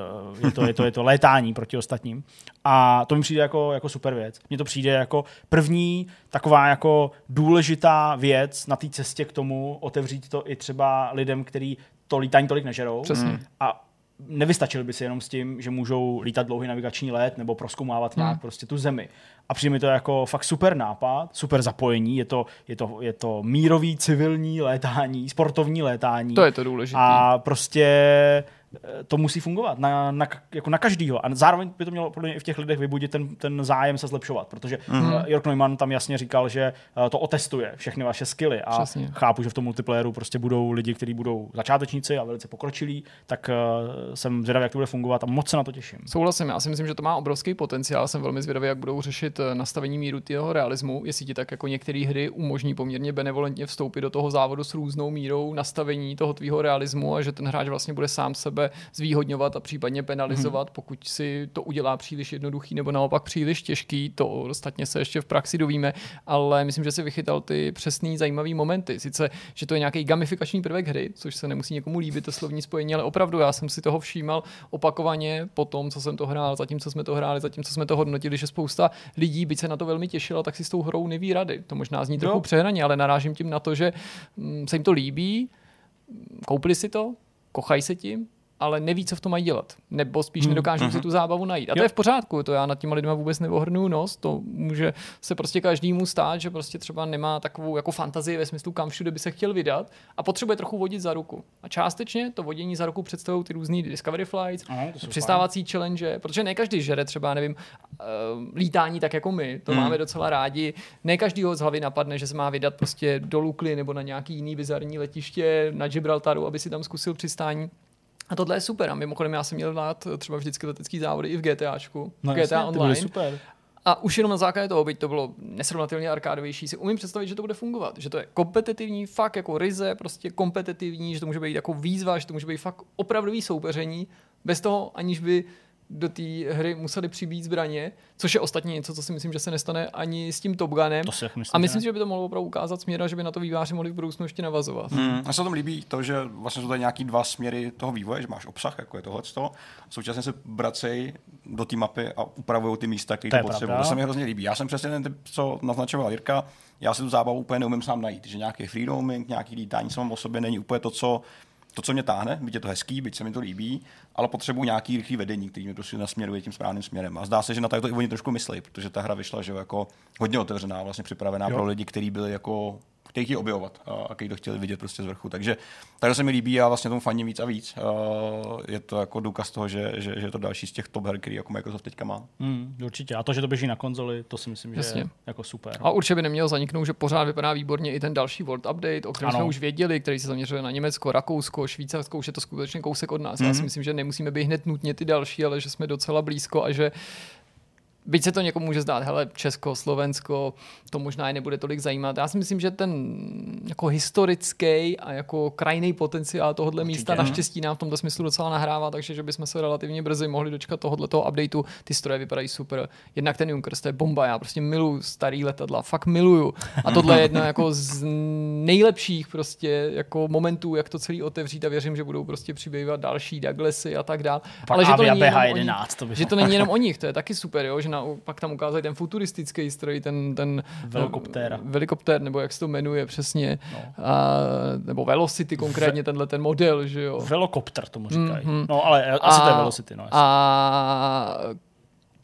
je to, je to, je to *laughs* létání proti ostatním. A to mi přijde jako, jako super věc. Mně to přijde jako první taková jako důležitá věc na té cestě k tomu otevřít to i třeba lidem, kteří to lítání tolik nežerou. Přesně. A nevystačili by si jenom s tím, že můžou lítat dlouhý navigační let nebo proskoumávat nějak hmm. prostě tu zemi. A přijde mi to jako fakt super nápad, super zapojení, je to, je to, je to mírový civilní létání, sportovní létání. To je to důležité. A prostě to musí fungovat na, na, jako na každýho. A zároveň by to mělo podle mě i v těch lidech vybudit ten, ten zájem se zlepšovat, protože mm-hmm. Jörg Neumann tam jasně říkal, že eh, to otestuje všechny vaše skily a Přesně. chápu, že v tom multiplayeru prostě budou lidi, kteří budou začátečníci a velice pokročilí, tak uh, jsem zvědavý, jak to bude fungovat a moc se na to těším. Souhlasím, já si myslím, že to má obrovský potenciál, jsem velmi zvědavý, jak budou řešit nastavení míru toho realismu, jestli ti tak jako některé hry umožní poměrně benevolentně vstoupit do toho závodu s různou mírou nastavení toho tvýho realismu a že ten hráč vlastně bude sám sebe sebe zvýhodňovat a případně penalizovat, hmm. pokud si to udělá příliš jednoduchý nebo naopak příliš těžký. To ostatně se ještě v praxi dovíme, ale myslím, že si vychytal ty přesný zajímavý momenty. Sice, že to je nějaký gamifikační prvek hry, což se nemusí někomu líbit, to slovní spojení, ale opravdu já jsem si toho všímal opakovaně po tom, co jsem to hrál, zatím, co jsme to hráli, zatím, co jsme to hodnotili, že spousta lidí, by se na to velmi těšila, tak si s tou hrou neví rady. To možná zní trochu přehraně, ale narážím tím na to, že mm, se jim to líbí, koupili si to, kochají se tím, ale neví, co v tom mají dělat. Nebo spíš hmm. nedokážou si mhm. tu zábavu najít. A to je v pořádku, to já nad těma lidma vůbec neohrnu nos, to může se prostě každému stát, že prostě třeba nemá takovou jako fantazii ve smyslu, kam všude by se chtěl vydat a potřebuje trochu vodit za ruku. A částečně to vodění za ruku představují ty různé Discovery Flights, Aha, přistávací fajn. challenge, protože ne každý žere třeba, nevím, uh, lítání tak jako my, to hmm. máme docela rádi. Ne každý ho z hlavy napadne, že se má vydat prostě do Lukly nebo na nějaký jiný bizarní letiště na Gibraltaru, aby si tam zkusil přistání. A tohle je super. A mimochodem já jsem měl dát třeba vždycky letecký závody i v GTAčku. No, GTA jasně, Online. super. A už jenom na základě toho, byť to bylo nesrovnatelně arkádovější, si umím představit, že to bude fungovat. Že to je kompetitivní, fakt jako ryze, prostě kompetitivní, že to může být jako výzva, že to může být fakt opravdový soupeření, bez toho, aniž by do té hry museli přibít zbraně, což je ostatně něco, co si myslím, že se nestane ani s tím Top Gunem. To si myslím, a myslím, že by to mohlo opravdu ukázat směr, že by na to výváři mohli v budoucnu ještě navazovat. Hmm, a se tom líbí to, že vlastně jsou tady nějaký dva směry toho vývoje, že máš obsah, jako je tohle, současně se bracej do té mapy a upravují ty místa, které potřebují. To se mi hrozně líbí. Já jsem přesně ten typ, co naznačoval Jirka, já si tu zábavu úplně neumím sám najít, že nějaký freeroaming, nějaký lítání samo o sobě není úplně to, co to, co mě táhne, byť je to hezký, byť se mi to líbí, ale potřebuji nějaký rychlý vedení, který mě prostě nasměruje tím správným směrem. A zdá se, že na to i oni trošku myslí, protože ta hra vyšla že jako hodně otevřená, vlastně připravená jo. pro lidi, kteří byli jako chtějí objevovat a který to chtěli vidět prostě z vrchu. Takže tady se mi líbí a vlastně tomu faním víc a víc. Je to jako důkaz toho, že, že, že je to další z těch top her, který jako Microsoft teďka má. Mm, určitě. A to, že to běží na konzoli, to si myslím, Jasně. že je jako super. A určitě by nemělo zaniknout, že pořád vypadá výborně i ten další World Update, o kterém ano. jsme už věděli, který se zaměřuje na Německo, Rakousko, Švýcarsko, už je to skutečně kousek od nás. Mm. Já si myslím, že nemusíme být hned nutně ty další, ale že jsme docela blízko a že Byť se to někomu může zdát, hele, Česko, Slovensko, to možná i nebude tolik zajímat. Já si myslím, že ten jako historický a jako krajný potenciál tohohle Určitě. místa naštěstí nám v tomto smyslu docela nahrává, takže že bychom se relativně brzy mohli dočkat tohohle toho updateu. Ty stroje vypadají super. Jednak ten Junkers, to je bomba, já prostě miluju starý letadla, fakt miluju. A tohle je jedna jako z nejlepších prostě jako momentů, jak to celý otevřít a věřím, že budou prostě přibývat další Douglasy a tak dále. Ale že to, není jenom 11, to že to není jenom o nich, to je taky super, jo, že na, pak tam ukázali ten futuristický stroj, ten, ten velikoptér. velikoptér, nebo jak se to jmenuje přesně, no. a, nebo Velocity konkrétně, Ve, tenhle ten model, že jo. Velokopter tomu říkají. Mm-hmm. No ale asi a, to je Velocity, no. A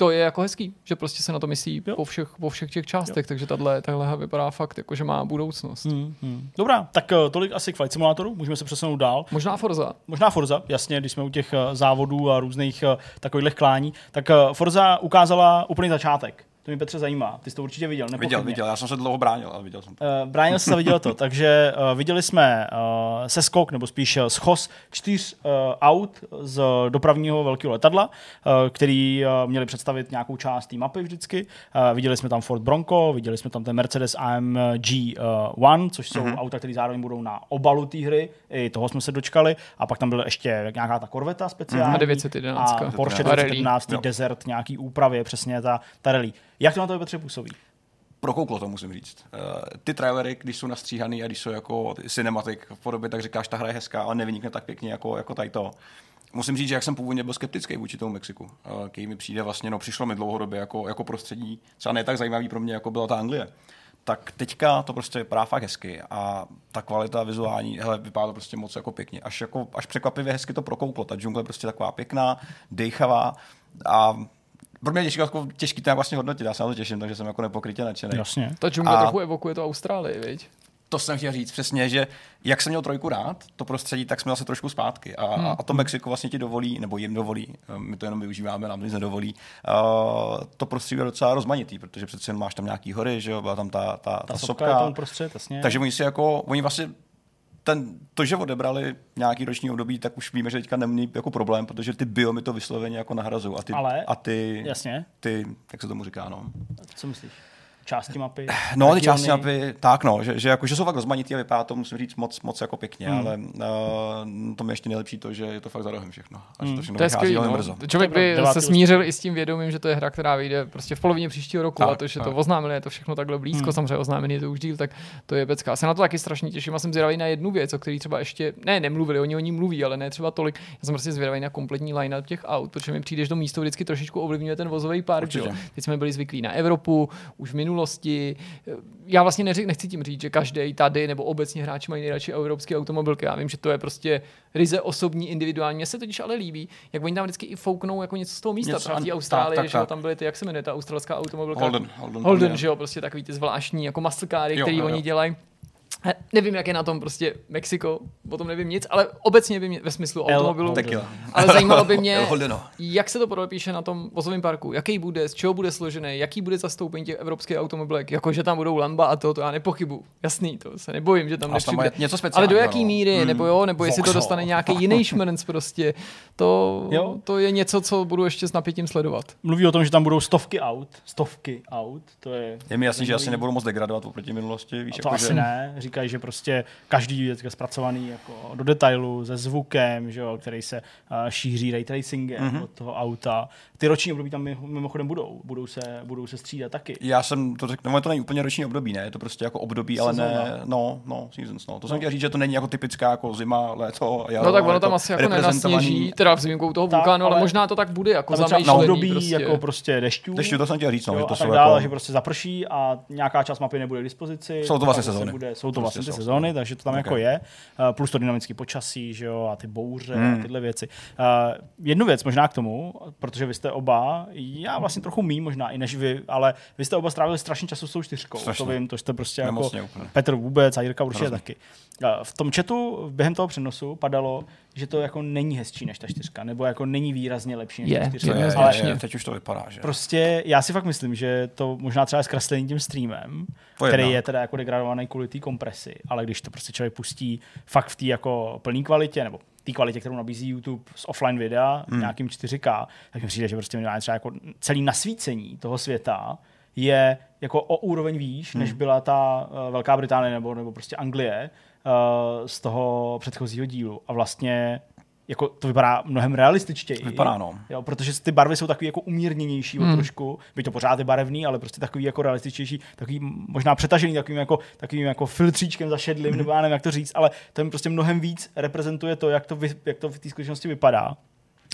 to je jako hezký, že prostě se na to myslí jo. po všech, po všech těch částech, jo. takže tahle, tahle vypadá fakt jako, že má budoucnost. Hmm, hmm. Dobrá, tak uh, tolik asi k Flight Simulatoru, můžeme se přesunout dál. Možná Forza. Možná Forza, jasně, když jsme u těch uh, závodů a různých uh, takových klání, tak Forza ukázala úplný začátek. To mě Petře zajímá. Ty jsi to určitě viděl, nepochybně. Viděl, viděl. Já jsem se dlouho bránil, ale viděl jsem to. Uh, bránil se viděl to, *laughs* takže uh, viděli jsme uh, seskok, nebo spíš uh, schos čtyř uh, aut z uh, velkého letadla, uh, který uh, měli představit nějakou část té mapy vždycky. Uh, viděli jsme tam Ford Bronco, viděli jsme tam ten Mercedes AMG uh, One, což jsou uh-huh. auta, které zároveň budou na obalu té hry. I toho jsme se dočkali. A pak tam byla ještě nějaká ta korveta speciální. Uh-huh. A 911. A Porsche 911, Desert, nějaký úpravy, přesně ta, ta rally. Jak to na to Petře působí? prokouklo to, musím říct. Uh, ty trailery, když jsou nastříhaný a když jsou jako cinematic v podobě, tak říkáš, ta hra je hezká, ale nevynikne tak pěkně jako, jako tady to. Musím říct, že jak jsem původně byl skeptický vůči tomu Mexiku, uh, který mi přijde vlastně, no přišlo mi dlouhodobě jako, jako prostředí, třeba ne tak zajímavý pro mě, jako byla ta Anglie. Tak teďka to prostě vypadá fakt hezky a ta kvalita vizuální, hele, vypadá to prostě moc jako pěkně. Až, jako, až překvapivě hezky to prokouklo. Ta džungle je prostě taková pěkná, dejchavá a pro mě je těžké, jako těžký to vlastně hodnotit, já se na to těším, takže jsem jako nepokrytě nadšený. Jasně. Ta džungle a... trochu evokuje to Austrálii, viď? To jsem chtěl říct přesně, že jak jsem měl trojku rád, to prostředí, tak jsme zase trošku zpátky. A, hmm. a to Mexiko vlastně ti dovolí, nebo jim dovolí, eh, my to jenom využíváme, nám nic nedovolí, uh, to prostředí je docela rozmanitý, protože přece jen máš tam nějaký hory, že jo, byla tam ta, ta, ta, ta sopka. Je tam prostřed, jasně. Takže oni si jako, oni vlastně ten, to, že odebrali nějaký roční období, tak už víme, že teďka nemní jako problém, protože ty biomy to vysloveně jako nahrazují. A ty, Ale, a ty, jasně. ty, jak se tomu říká, no. Co myslíš? Části mapy. No, ty části mapy, tak no, že, že, jako, že jsou fakt rozmanitý a vypadá to, musím říct, moc, moc jako pěkně, hmm. ale uh, to mi ještě nejlepší to, že je to fakt za rohem všechno. Až hmm. to všechno to je skvělý, no. brzo. Člověk by se smířil i s tím vědomím, že to je hra, která vyjde prostě v polovině příštího roku tak, a to, že tak. to oznámili, je to všechno takhle blízko, hmm. samozřejmě oznámený je to už díl, tak to je pecka. Se na to taky strašně těším a jsem zvědavý na jednu věc, o který třeba ještě, ne, nemluvili, oni o ní mluví, ale ne třeba tolik. Já jsem prostě zvědavý na kompletní line těch aut, protože mi přijdeš do místa vždycky trošičku ovlivňuje ten vozový park. Teď jsme byli zvyklí na Evropu, už v minulosti, já vlastně neři, nechci tím říct, že každý tady nebo obecně hráči mají nejradši evropské automobilky. Já vím, že to je prostě ryze osobní, individuální. Mně se totiž ale líbí, jak oni tam vždycky i fouknou jako něco z toho místa. Něco, třeba v Austrálii, tak, tak, že jo, tam byly ty, jak se jmenuje ta australská automobilka? Holden. Holden, Holden že jo, prostě takový ty zvláštní jako muscle který oni dělají. Nevím, jak je na tom prostě Mexiko, o tom nevím nic, ale obecně by mě ve smyslu automobilu. Ale zajímalo by mě, *laughs* jak se to podepíše na tom vozovém parku, jaký bude, z čeho bude složený, jaký bude zastoupení těch evropských automobilek, jako že tam budou lamba a to, to já nepochybu. Jasný, to se nebojím, že tam nepřijde. Něco ale do jaký míry, hmm. nebo jo, nebo jestli to dostane nějaký jiný šmrnc prostě, to, jo. to je něco, co budu ještě s napětím sledovat. Mluví o tom, že tam budou stovky aut, stovky aut, to je... Je mi jasný, že asi nebudou moc degradovat oproti minulosti, víš, to jako, asi že... ne, říkají, že prostě každý je zpracovaný jako do detailu, se zvukem, že jo, který se uh, šíří ray tracingem mm-hmm. od toho auta. Ty roční období tam mimochodem budou, budou se, budou se střídat taky. Já jsem to řekl, no to není úplně roční období, ne, je to prostě jako období, Sezóna. ale ne, no, no, seasons, no. To no. jsem chtěl říct, že to není jako typická jako zima, léto, jaro, No tak ono tam asi jako nenasněží, teda v zimkou toho vulkánu, ale, ale možná to tak bude, jako na období prostě. jako prostě dešťů. Dešťů, to jsem chtěl říct, no, jo, že to a tak dále, jako... že prostě zaprší a nějaká část mapy nebude k dispozici. Jsou to vlastně sezóny. Bude, jsou to to vlastně prostě ty jsou. sezóny, takže to tam Ok. jako je. Uh, plus to dynamické počasí, že jo, a ty bouře Hmm. a tyhle věci. Uh, jednu věc možná k tomu, protože vy jste oba, já vlastně trochu mý možná i než vy, ale vy jste oba strávili strašně času s tou čtyřkou. Strašně. To vím, to jste prostě jako Nemocně úplně. Petr vůbec a Jirka určitě Hrozně. taky. Uh, v tom chatu během toho přenosu padalo, že to jako není hezčí než ta čtyřka, nebo jako není výrazně lepší než Je, ta čtyřka. je, Jednoznačně. je, je, teď už to vypadá, že? Prostě já si fakt myslím, že to možná třeba je zkreslený tím streamem, To který jedna. je teda jako degradovaný kvůli té kompresi, ale když to prostě člověk pustí fakt v té jako plné kvalitě, nebo té kvalitě, kterou nabízí YouTube z offline videa, hmm. nějakým 4K, tak mi přijde, že prostě minimálně třeba jako celý nasvícení toho světa je jako o úroveň výš, než byla ta uh, Velká Británie nebo, nebo prostě Anglie z toho předchozího dílu. A vlastně jako to vypadá mnohem realističtěji. Vypadá, no. Jo, protože ty barvy jsou takový jako umírněnější hmm. trošku, by to pořád je barevný, ale prostě takový jako realističtější, takový možná přetažený takovým jako, takovým jako filtříčkem zašedlým, nebo já nevím, jak to říct, ale to mi prostě mnohem víc reprezentuje to, jak to, vy, jak to v té skutečnosti vypadá.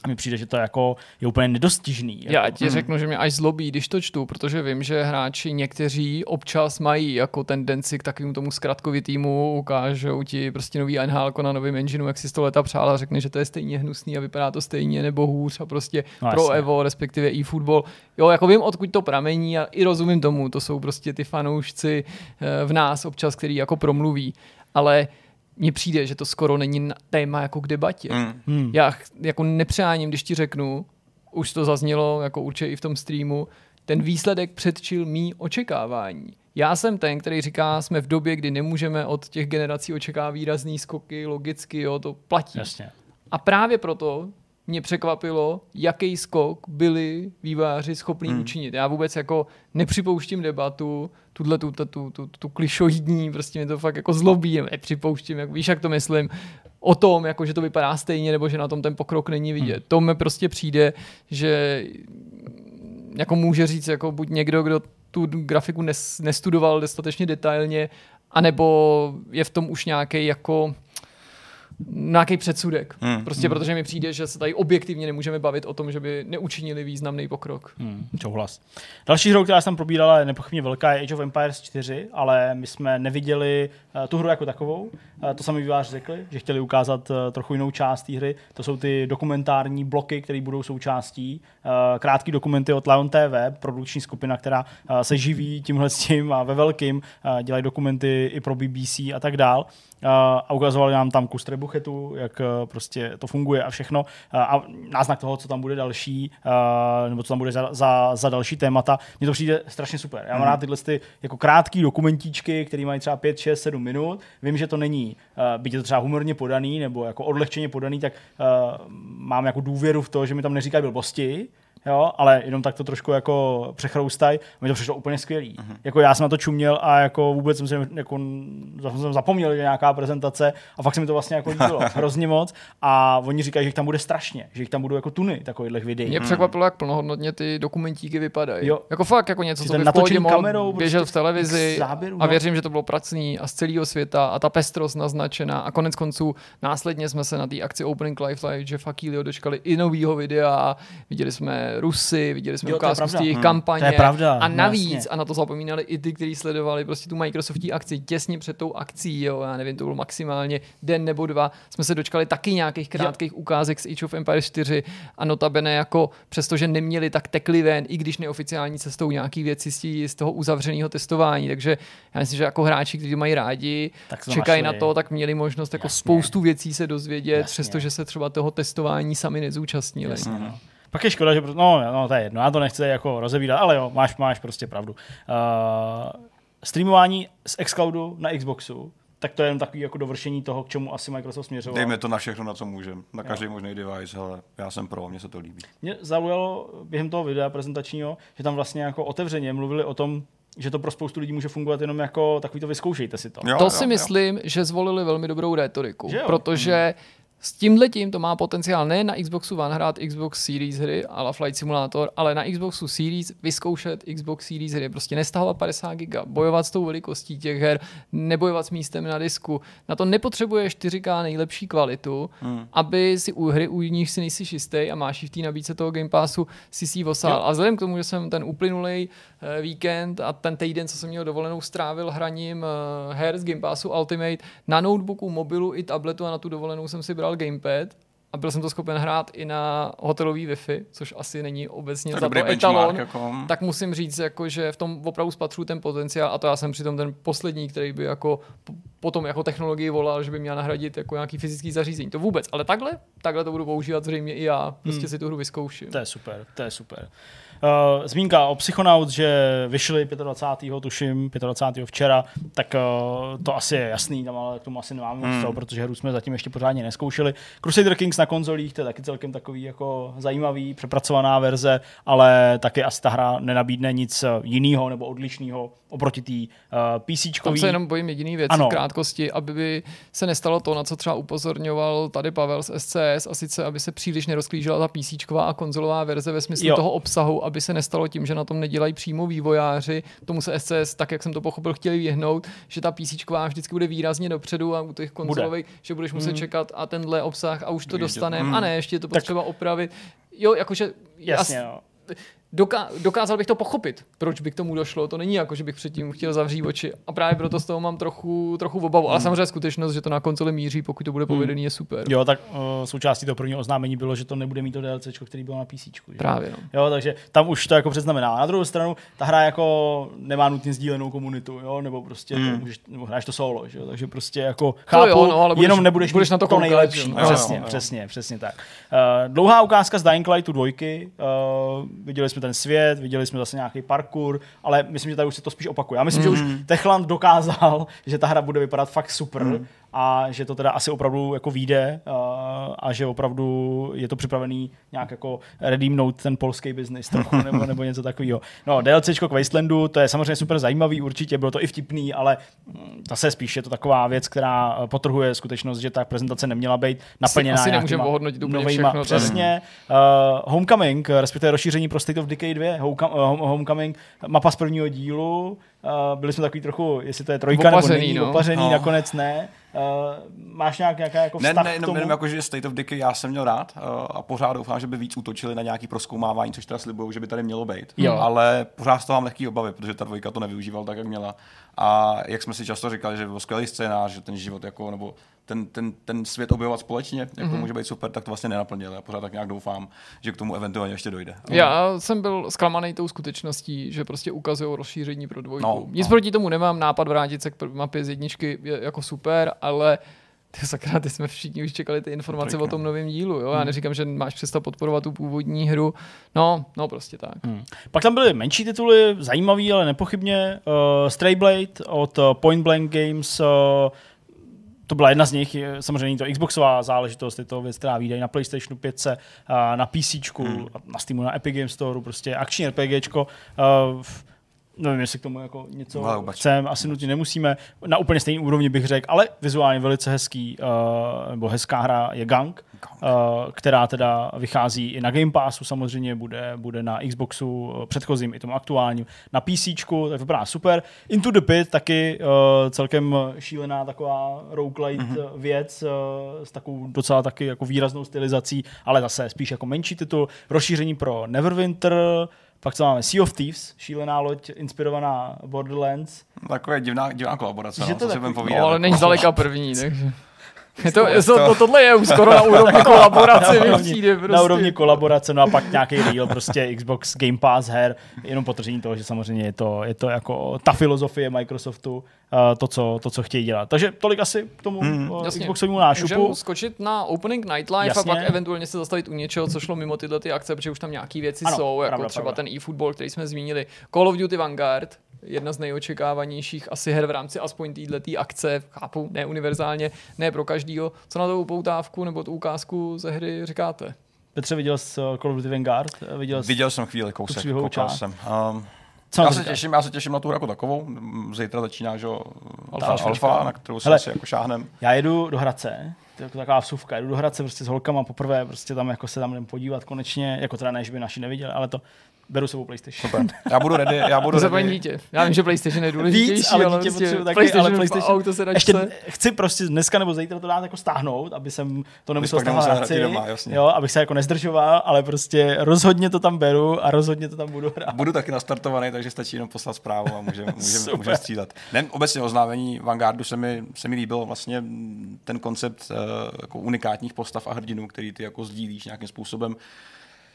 A mi přijde, že to jako je úplně nedostižný. Já jako. ti řeknu, že mě až zlobí, když to čtu, protože vím, že hráči někteří občas mají jako tendenci k takovému tomu zkratkovitýmu, ukážou ti prostě nový NHL na novém engineu, jak si sto leta přál a řekne, že to je stejně hnusný a vypadá to stejně nebo hůř a prostě No pro jasně. Evo, respektive e-football. Jo, jako vím, odkud to pramení a i rozumím tomu, to jsou prostě ty fanoušci eh, v nás občas, který jako promluví, ale mně přijde, že to skoro není na- téma jako k debatě. Mm. Já ch- jako nepřáním, když ti řeknu, už to zaznělo jako určitě i v tom streamu, ten výsledek předčil mý očekávání. Já jsem ten, který říká, jsme v době, kdy nemůžeme od těch generací očekávat výrazný skoky, logicky, jo, to platí. Jasně. A právě proto mě překvapilo, jaký skok byli výváři schopní hmm. učinit. Já vůbec jako nepřipouštím debatu, tuhle tu, tu, tu, tu, tu klišoidní, prostě mě to fakt jako zlobí, nepřipouštím, jak, víš, jak to myslím, o tom, jako, že to vypadá stejně, nebo že na tom ten pokrok není vidět. Hmm. To mi prostě přijde, že jako může říct jako buď někdo, kdo tu grafiku nes, nestudoval dostatečně detailně, anebo je v tom už nějaký jako nějaký předsudek. Hmm. Prostě protože mi přijde, že se tady objektivně nemůžeme bavit o tom, že by neučinili významný pokrok. Hmm, souhlas. Další hrou, která se tam probírala, je nepochybně velká, je Age of Empires 4, ale my jsme neviděli uh, tu hru jako takovou. Uh, to sami výváři řekli, že chtěli ukázat uh, trochu jinou část té hry. To jsou ty dokumentární bloky, které budou součástí. Uh, krátký dokumenty od Lion TV, produkční skupina, která uh, se živí tímhle s tím a ve velkým uh, dělají dokumenty i pro BBC a tak dál. A ukazovali nám tam kus trebuchetu, jak uh, prostě to funguje a všechno. A náznak toho, co tam bude další, uh, nebo co tam bude za, za, za další témata. Mně to přijde strašně super. Já mám Mhm. rád tyhle ty jako krátký dokumentíčky, které mají třeba 5, 6, 7 minut. Vím, že to není, uh, byť je to třeba humorně podaný nebo jako odlehčeně podaný, tak mám jako důvěru v to, že mi tam neříkají blbosti, jo, ale jenom tak to trošku jako přechroustaj. Mi to přišlo úplně skvělý. Mhm. Uh-huh. Jako já jsem na to čuměl a jako vůbec jsem si jako, jsem zapomněl, že je nějaká prezentace a fakt se mi to vlastně jako líbilo *laughs* hrozně moc a oni říkají, že jich tam bude strašně, že jich tam budou jako tuny takových videí. Mě překvapilo, jak plnohodnotně ty dokumentíky vypadají. Jo. Jako fakt jako něco, Že co by v kamerou prostě v televizi x záběrů, a no. věřím, že to bylo pracný a z celého světa a ta pestrost naznačená a konec konců následně jsme se na té akci Opening Life Live Jeffa Keelyho dočkali i novýho videa a viděli jsme Rusy, viděli jsme Jo, je ukázku z jejich Hmm. kampaně To je pravda, a navíc, jasně. a na to zapomínali i ty, kteří sledovali prostě tu Microsoftí akci těsně před tou akcí, jo, já nevím, to bylo maximálně den nebo dva, jsme se dočkali taky nějakých krátkých ukázek z Age of Empires 4 a notabene jako přestože neměli tak tekli ven, i když neoficiální cestou nějaký věci z, tí- z toho uzavřeného testování, takže já myslím, že jako hráči, kteří mají rádi, Tak čekají našli. na to, tak měli možnost jako Jasně. spoustu věcí se dozvědět, Jasně. přestože se třeba toho testování sami nezúčastnili. Jasně, no. Pak je škoda, že prostě, no, no, to je jedno, já to nechci jako rozebírat, ale jo, máš, máš prostě pravdu. Uh, streamování z xCloudu na Xboxu, tak to je jen takový jako dovršení toho, k čemu asi Microsoft směřoval. Dejme to na všechno, na co můžeme. Na každý možný device, ale já jsem pro, mně se to líbí. Mě zaujalo během toho videa prezentačního, že tam vlastně jako otevřeně mluvili o tom, že to pro spoustu lidí může fungovat jenom jako takový to vyzkoušejte si to. Jo, To jo, si jo. myslím, že zvolili velmi dobrou rétoriku, Že jo? S tímhle tím to má potenciál ne na Xboxu One hrát Xbox Series hry a Flight Simulator, ale na Xboxu Series vyzkoušet Xbox Series hry, prostě nestahovat 50 giga, bojovat s tou velikostí těch her, nebojovat s místem na disku. Na to nepotřebuje 4K nejlepší kvalitu, hmm. aby si u hry, u nich si nejsi šistý a máš v té nabídce toho Game Passu si si vosal. A vzhledem k tomu, že jsem ten uplynulý eh, víkend a ten týden, co jsem měl dovolenou, strávil hraním eh, her z Game Passu Ultimate na notebooku, mobilu i tabletu a na tu dovolenou jsem si bral gamepad a byl jsem to schopen hrát i na hotelový Wi-Fi, což asi není obecně To je za dobrý to etalon, jako. tak musím říct, jako, že v tom opravdu spatřuju ten potenciál a to já jsem přitom ten poslední, který by jako potom jako technologii volal, že by měl nahradit jako nějaký fyzický zařízení. To vůbec, ale takhle, takhle to budu používat zřejmě i já. Prostě Hmm. si tu hru vyzkouším. To je super, to je super. Uh, zmínka o Psychonauts, že vyšli 25. tuším, 25. včera, tak uh, to asi je jasný, tam ale k tomu asi nemáme moc Hmm. co, protože hru jsme zatím ještě pořádně neskoušeli. Crusader Kings na konzolích, to je taky celkem takový jako zajímavý, přepracovaná verze, ale taky asi ta hra nenabídne nic jiného nebo odlišného oproti té uh, PC. Tam se jenom bojím jediný věc Ano. v krátkosti, aby by se nestalo to, na co třeba upozorňoval tady Pavel z SCS, a sice, aby se příliš nerozklížila ta PC a konzolová verze ve smyslu Jo. toho obsahu, aby se nestalo tím, že na tom nedělají přímo vývojáři. Tomu se SCS, tak jak jsem to pochopil, chtěli vyhnout, že ta PC vždycky bude výrazně dopředu a u těch konzolových, že budeš muset Mm. čekat a tenhle obsah a už to dostaneme Mm. a ne, ještě je to Tak- potřeba opravit. Jo, jakože Jasně, jas- no. Doká- dokázal bych to pochopit, proč by k tomu došlo. To není jako, že bych předtím chtěl zavřít oči. A právě proto z toho mám trochu, trochu obavu. Ale samozřejmě skutečnost, že to na konzoli míří, pokud to bude povedený, je super. Jo, tak uh, součástí toho prvního oznámení bylo, že to nebude mít to DLC, který bylo na PC. Že? Právě, no. Jo, takže tam už to jako předznamená. Na druhou stranu, ta hra jako nemá nutně sdílenou komunitu, jo, nebo prostě Hmm. mm. můžeš, nebo hráš to solo, že jo, takže prostě jako chápu, jo, no, ale budeš- jenom nebudeš budeš mít na to to nejlepší. jo. Přesně, jo, jo. přesně, přesně tak. Uh, dlouhá ukázka z Dying Lightu dvojky, uh, viděli jsme ten svět, viděli jsme zase nějaký parkour, ale myslím, že tady už se to spíš opakuje. Já myslím, mm. že už Techland dokázal, *laughs* že ta hra bude vypadat fakt super Mm. A že to teda asi opravdu jako vyjde a že opravdu je to připravený nějak jako redeemnout ten polský biznis trochu *laughs* nebo, nebo něco takového. No, DLCčko k Wastelandu, to je samozřejmě super zajímavý, určitě bylo to i vtipný, ale mm, zase spíš je to taková věc, která eh, potrhuje skutečnost, že ta prezentace neměla být naplněná asi nějakýma nemůžeme ohodnotit úplně novejma, všechno. Přesně. Uh, Homecoming, respektive rozšíření pro State of Decay 2, Homecom- uh, Home- Homecoming, mapa z prvního dílu, uh, byli jsme takový trochu, jestli to je trojka Opařený, nebo není, no. opařený, No. nakonec ne. Uh, máš nějak, nějaká jako Ne, vztah ne, k jenom, tomu? jenom jako, že State of Decay já jsem měl rád uh, a pořád doufám, že by víc útočili na nějaký proskoumávání, což teda slibují, že by tady mělo být. Jo. Ale pořád z toho mám lehký obavy, protože ta dvojka to nevyužíval tak, jak měla. A jak jsme si často říkali, že byl skvělý scénář, že ten život jako, nebo ten, ten, ten svět objevovat společně, jak Mhm. to může být super, tak to vlastně nenaplnil. Já pořád tak nějak doufám, že k tomu eventuálně ještě dojde. Já jsem byl zklamaný tou skutečností, že prostě ukazují rozšíření pro dvojku. No, Nic no. proti tomu nemám, nápad vrátit se k mapě z jedničky je jako super, ale ty sakra, ty jsme všichni už čekali ty informace Trojka. o tom novém dílu. Jo? Já Hmm. neříkám, že máš přestat podporovat tu původní hru. No, no prostě tak. Hmm. Pak tam byly menší tituly, zajímavý, ale nepochybně. Uh, Stray Blade od uh, Point Blank Games, uh, to byla jedna z nich, samozřejmě to Xboxová záležitost, je to věc, která vyjde i na PlayStationu 5, uh, na PC, hmm. na Steamu, na Epic Games Store, prostě akční RPGčko. Uh, nevím, jestli k tomu jako něco No, chcem, asi nutně nemusíme. Na úplně stejné úrovni bych řekl, ale vizuálně velice hezký, uh, nebo hezká hra je Gang, která teda vychází i na Game Passu samozřejmě, bude, bude na Xboxu uh, předchozím i tomu aktuálním, na PC, tak vypadá super. Into the Pit taky uh, celkem šílená taková roguelite mm-hmm. věc uh, s takovou docela taky jako výraznou stylizací, ale zase spíš jako menší titul. Rozšíření pro Neverwinter, pak co máme Sea of Thieves, šílená loď inspirovaná Borderlands. Takové divná, divná kolaborace, Že no, to co si takový- budeme No, povídat. ale jako. není zdaleka *laughs* první, takže... To, to- to, to, tohle je už skoro na *laughs* úrovni kolaborace, mi úrovni, přijde prostě. na úrovni kolaborace, no a pak nějaký real, prostě Xbox Game Pass her, jenom potržení toho, že samozřejmě je to, je to jako ta filozofie Microsoftu, uh, to, co, to, co chtějí dělat. Takže tolik asi k tomu Jasně. Xboxovému nášupu. Můžeme skočit na Opening Nightlife Jasně. a pak eventuálně se zastavit u něčeho, co šlo mimo tyhle ty akce, protože už tam nějaký věci Ano, jsou, jako pravda, třeba pravda. ten e-football, který jsme zmínili. Call of Duty Vanguard, jedna z nejočekávanějších asi her v rámci aspoň této akce, chápu, ne univerzálně, ne pro každýho. Co na tu upoutávku nebo tu ukázku ze hry říkáte? Petře, viděl jsi uh, Call of Duty Vanguard? Viděl jsi, Viděl jsem chvíli kousek, koukal část? jsem. Um, co já se, říkáš? těším, já se těším na tu hru jako takovou. Zítra začíná, že Alfa alfa, čtyřka. na kterou se Hele. jako šáhnem. Já jedu do Hradce jako taková vsuvka, jdu do Hradce prostě s holkama poprvé, prostě tam jako se tam jdem podívat konečně, jako teda ne, že by naši neviděli, ale to beru sebou PlayStation. Super. Já budu ready, já budu Zapomeň *laughs* ready. dítě. Já vím, že PlayStation je důležitější, Víc, ale dítě prostě potřebuji taky, PlayStation, ale PlayStation, auto se ještě chci prostě dneska nebo zítra to dát jako stáhnout, aby jsem to nemusel stahovat hrát doma, jasně. jo, abych se jako nezdržoval, ale prostě rozhodně to tam beru a rozhodně to tam budu hrát. Budu taky nastartovaný, takže stačí jenom poslat zprávu a můžeme *laughs* můžem, můžem střílet. Ne, obecně oznámení Vanguardu se mi, se mi líbil vlastně ten koncept uh, jako unikátních postav a hrdinů, který ty jako sdílíš nějakým způsobem.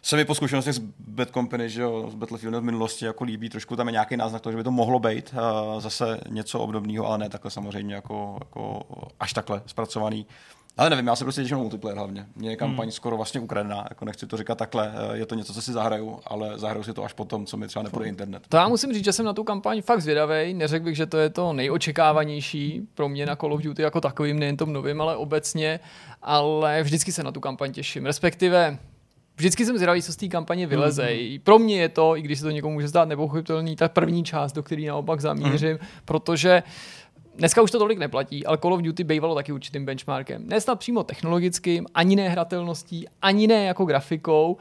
Se mi po zkušenostech z Bad Company, že jo, z Battlefieldem v minulosti jako líbí, trošku tam je nějaký náznak toho, že by to mohlo být uh, zase něco obdobného, ale ne takhle samozřejmě jako, jako až takhle zpracovaný. Ale nevím, já se prostě těším na multiplayer hlavně. Mně je kampaň hmm. skoro vlastně ukradená, jako nechci to říkat takhle, eh, je to něco, co si zahraju, ale zahraju si to až potom, co mi třeba nepůjde internet. To já musím říct, že jsem na tu kampaň fakt zvědavý. Neřekl bych, že to je to nejočekávanější pro mě na Call of Duty jako takovým, nejen tom novým, ale obecně. Ale vždycky se na tu kampaň těším. Respektive Vždycky jsem zvědavý, co z té kampaně vyleze. Mm-hmm. Pro mě je to, i když se to někomu může zdát nepochopitelný, ta první část, do které naopak zamířím, mm-hmm. protože Dneska už to tolik neplatí, ale Call of Duty bývalo taky určitým benchmarkem. Ne snad přímo technologickým, ani ne hratelností, ani ne jako grafikou,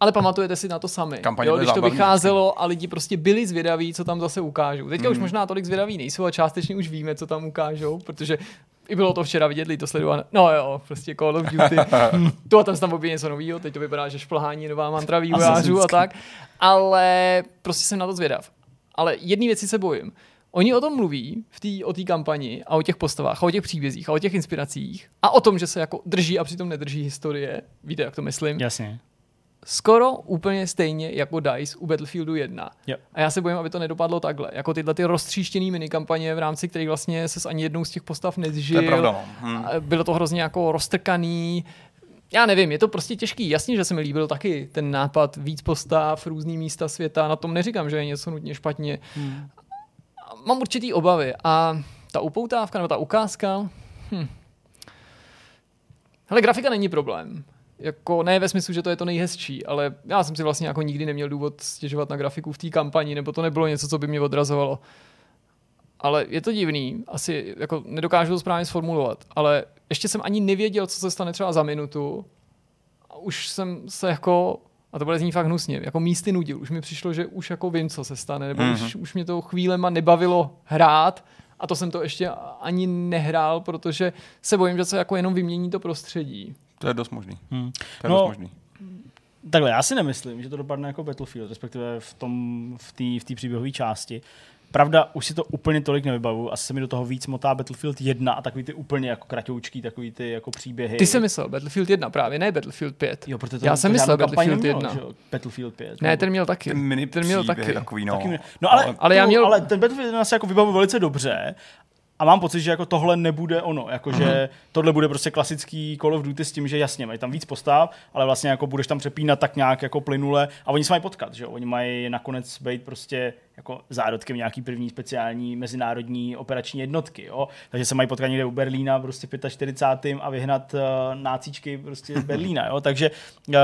ale pamatujete si na to sami. Kampaně jo, když to vycházelo a lidi prostě byli zvědaví, co tam zase ukážou. Teďka mm. už možná tolik zvědaví nejsou a částečně už víme, co tam ukážou, protože i bylo to včera vidět, to sledovat. No jo, prostě Call of Duty. *laughs* to a tam se tam objeví něco nového, teď to vypadá, že šplhání nová mantra vývojářů a tak. Ale prostě jsem na to zvědav. Ale jedné věci se bojím. Oni o tom mluví v tý, o té kampani a o těch postavách a o těch příbězích a o těch inspiracích a o tom, že se jako drží a přitom nedrží historie. Víte, jak to myslím? Jasně. Skoro úplně stejně jako DICE u Battlefieldu 1. Jo. A já se bojím, aby to nedopadlo takhle. Jako tyhle ty roztříštěné minikampaně, v rámci kterých vlastně se ani jednou z těch postav nezžil. To je pravda, no. Hmm. A Bylo to hrozně jako roztrkaný. Já nevím, je to prostě těžký. Jasně, že se mi líbil taky ten nápad víc postav, různý místa světa. Na tom neříkám, že je něco nutně špatně. Hmm. Mám určitý obavy a ta upoutávka nebo ta ukázka, hm. Hele, grafika není problém. Jako ne ve smyslu, že to je to nejhezčí, ale já jsem si vlastně jako nikdy neměl důvod stěžovat na grafiku v té kampani, nebo to nebylo něco, co by mě odrazovalo. Ale je to divný, asi jako nedokážu to správně sformulovat, ale ještě jsem ani nevěděl, co se stane třeba za minutu a už jsem se jako, a to bude znít fakt hnusně, jako místy nudil. Už mi přišlo, že už jako vím, co se stane, nebo mm-hmm. už, už mě to chvílema nebavilo hrát a to jsem to ještě ani nehrál, protože se bojím, že se jako jenom vymění to prostředí. To je dost možný. Hmm. To je No, dost možný. Takhle, já si nemyslím, že to dopadne jako Battlefield, respektive v tom, v té v té příběhové části. Pravda, už si to úplně tolik nevybavu, asi se mi do toho víc motá Battlefield 1 a takový ty úplně jako kratoučký, takový ty jako příběhy. Ty jsi myslel Battlefield 1 právě, ne Battlefield 5. Jo, protože to, Já jsem to myslel Battlefield nemělo, 1. že jo? Battlefield 5. Ne, ten měl taky. Ty mini ten měl taky. takový, no. Taky mě- No ale, Ale já tu- měl- ale ten Battlefield 1 si jako vybavu velice dobře a mám pocit, že jako tohle nebude ono, jakože Mhm. tohle bude prostě klasický Call of Duty s tím, že jasně, mají tam víc postav, ale vlastně jako budeš tam přepínat tak nějak jako plynule a oni se mají potkat, že jo? Oni mají nakonec být prostě jako zárodkem nějaký první speciální mezinárodní operační jednotky, jo? Takže se mají potkat někde u Berlína prostě v 45. a vyhnat uh, nácíčky prostě z Berlína, jo? Takže uh,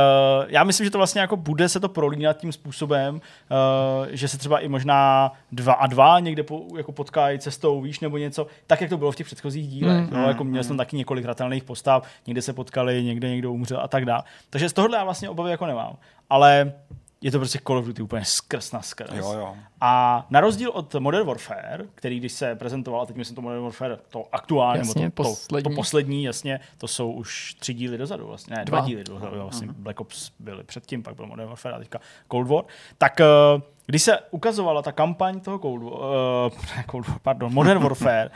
já myslím, že to vlastně jako bude se to prolínat tím způsobem, uh, že se třeba i možná dva a dva někde po, jako potkají cestou, víš, nebo něco, tak jak to bylo v těch předchozích dílech. Mm, Mm, jo? Jako měl jsem taky několik hratelných postav, někde se potkali, někde někdo umřel a tak dále. Takže z tohohle já vlastně obavy jako nemám. Ale je to prostě Call of Duty úplně skrz na skrz. Jo, jo. A na rozdíl od Modern Warfare, který když se prezentoval, a teď myslím to Modern Warfare, to aktuálně, Jasně, nebo to, poslední. To, to poslední, jasně, to jsou už tři díly dozadu, vlastně, ne, dva, Dva. díly dozadu, jo, vlastně Black Ops byly předtím, pak byl Modern Warfare a teďka Cold War. Tak eh, když se ukazovala ta kampaň toho Cold War, uh, ne, Cold War pardon, Modern *laughs* Warfare,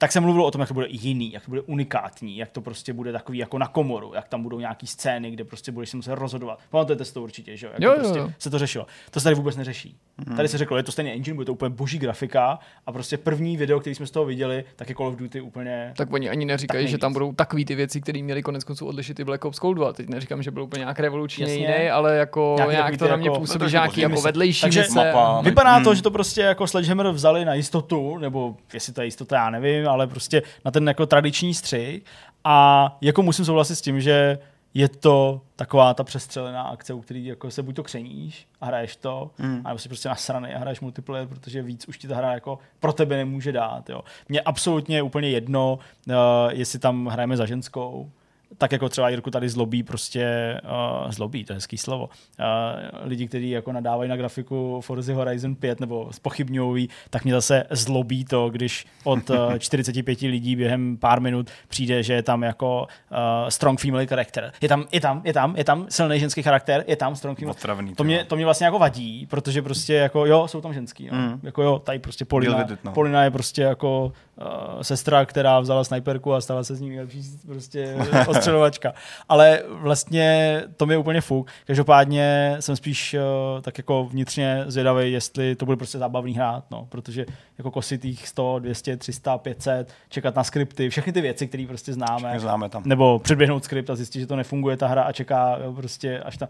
tak se mluvilo o tom, jak to bude jiný, jak to bude unikátní, jak to prostě bude takový jako na komoru, jak tam budou nějaký scény, kde prostě budeš si muset rozhodovat. Pamatujete si to určitě, že jo? Jak Jo, prostě jo. se to řešilo. To se tady vůbec neřeší. Mm. Tady se řeklo, je to stejný engine, bude to úplně boží grafika a prostě první video, který jsme z toho viděli, tak je Call of Duty úplně... Tak oni ani neříkají, že tam budou takový ty věci, které měly konec konců odlišit i Black Ops Cold 2. Teď neříkám, že byl úplně nějak revolučně Jasně. jiný, ale jako nějak to na mě jako- působí, trošku že nějaký jako vedlejší Takže mapa, Vypadá Hmm. to, že to prostě jako Sledgehammer vzali na jistotu, nebo jestli to je jistota, já nevím, ale prostě na ten jako tradiční střih. A jako musím souhlasit s tím, že je to taková ta přestřelená akce, u který jako se buď to křeníš a hraješ to, mm. anebo si prostě nasraný a hraješ multiplayer, protože víc už ti ta hra jako pro tebe nemůže dát. Jo. Mně absolutně je úplně jedno, uh, jestli tam hrajeme za ženskou, tak jako třeba Jirku tady zlobí prostě, uh, zlobí, to je hezký slovo, uh, lidi, kteří jako nadávají na grafiku Forza Horizon 5 nebo spochybňují, tak mě zase zlobí to, když od *laughs* uh, 45 lidí během pár minut přijde, že je tam jako uh, strong female character. Je tam, je tam, je tam, je tam silný ženský charakter, je tam strong female. Otravný, to, mě, to mě vlastně jako vadí, protože prostě jako jo, jsou tam ženský. No. Mm. Jako jo, tady prostě Polina, vidět, no. Polina je prostě jako uh, sestra, která vzala snajperku a stala se z ní nejlepší prostě *laughs* ostřelovačka. Ale vlastně to mi je úplně fuk. Každopádně jsem spíš uh, tak jako vnitřně zvědavý, jestli to bude prostě zábavný hrát, no, protože jako kositých 100, 200, 300, 500, čekat na skripty, všechny ty věci, které prostě známe. Všechny známe tam. Nebo předběhnout skript a zjistit, že to nefunguje ta hra a čeká jo, prostě až ta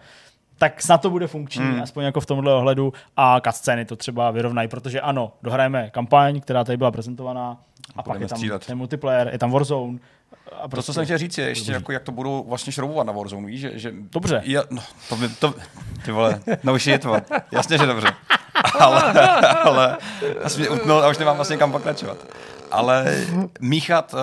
tak snad to bude funkční, mm. aspoň jako v tomhle ohledu a cutscény to třeba vyrovnají, protože ano, dohrajeme kampaň, která tady byla prezentovaná a pak je tam ten multiplayer, je tam Warzone. A To, co jsem chtěl říct, je ještě, jako, jak to budou vlastně šroubovat na Warzone, víš, že, že Dobře. Ja, no, to, by, to, ty vole, no už je to, jasně, že dobře. *laughs* Ale, ale, asi mě utnul a už nemám vlastně kam pokračovat. Ale míchat uh,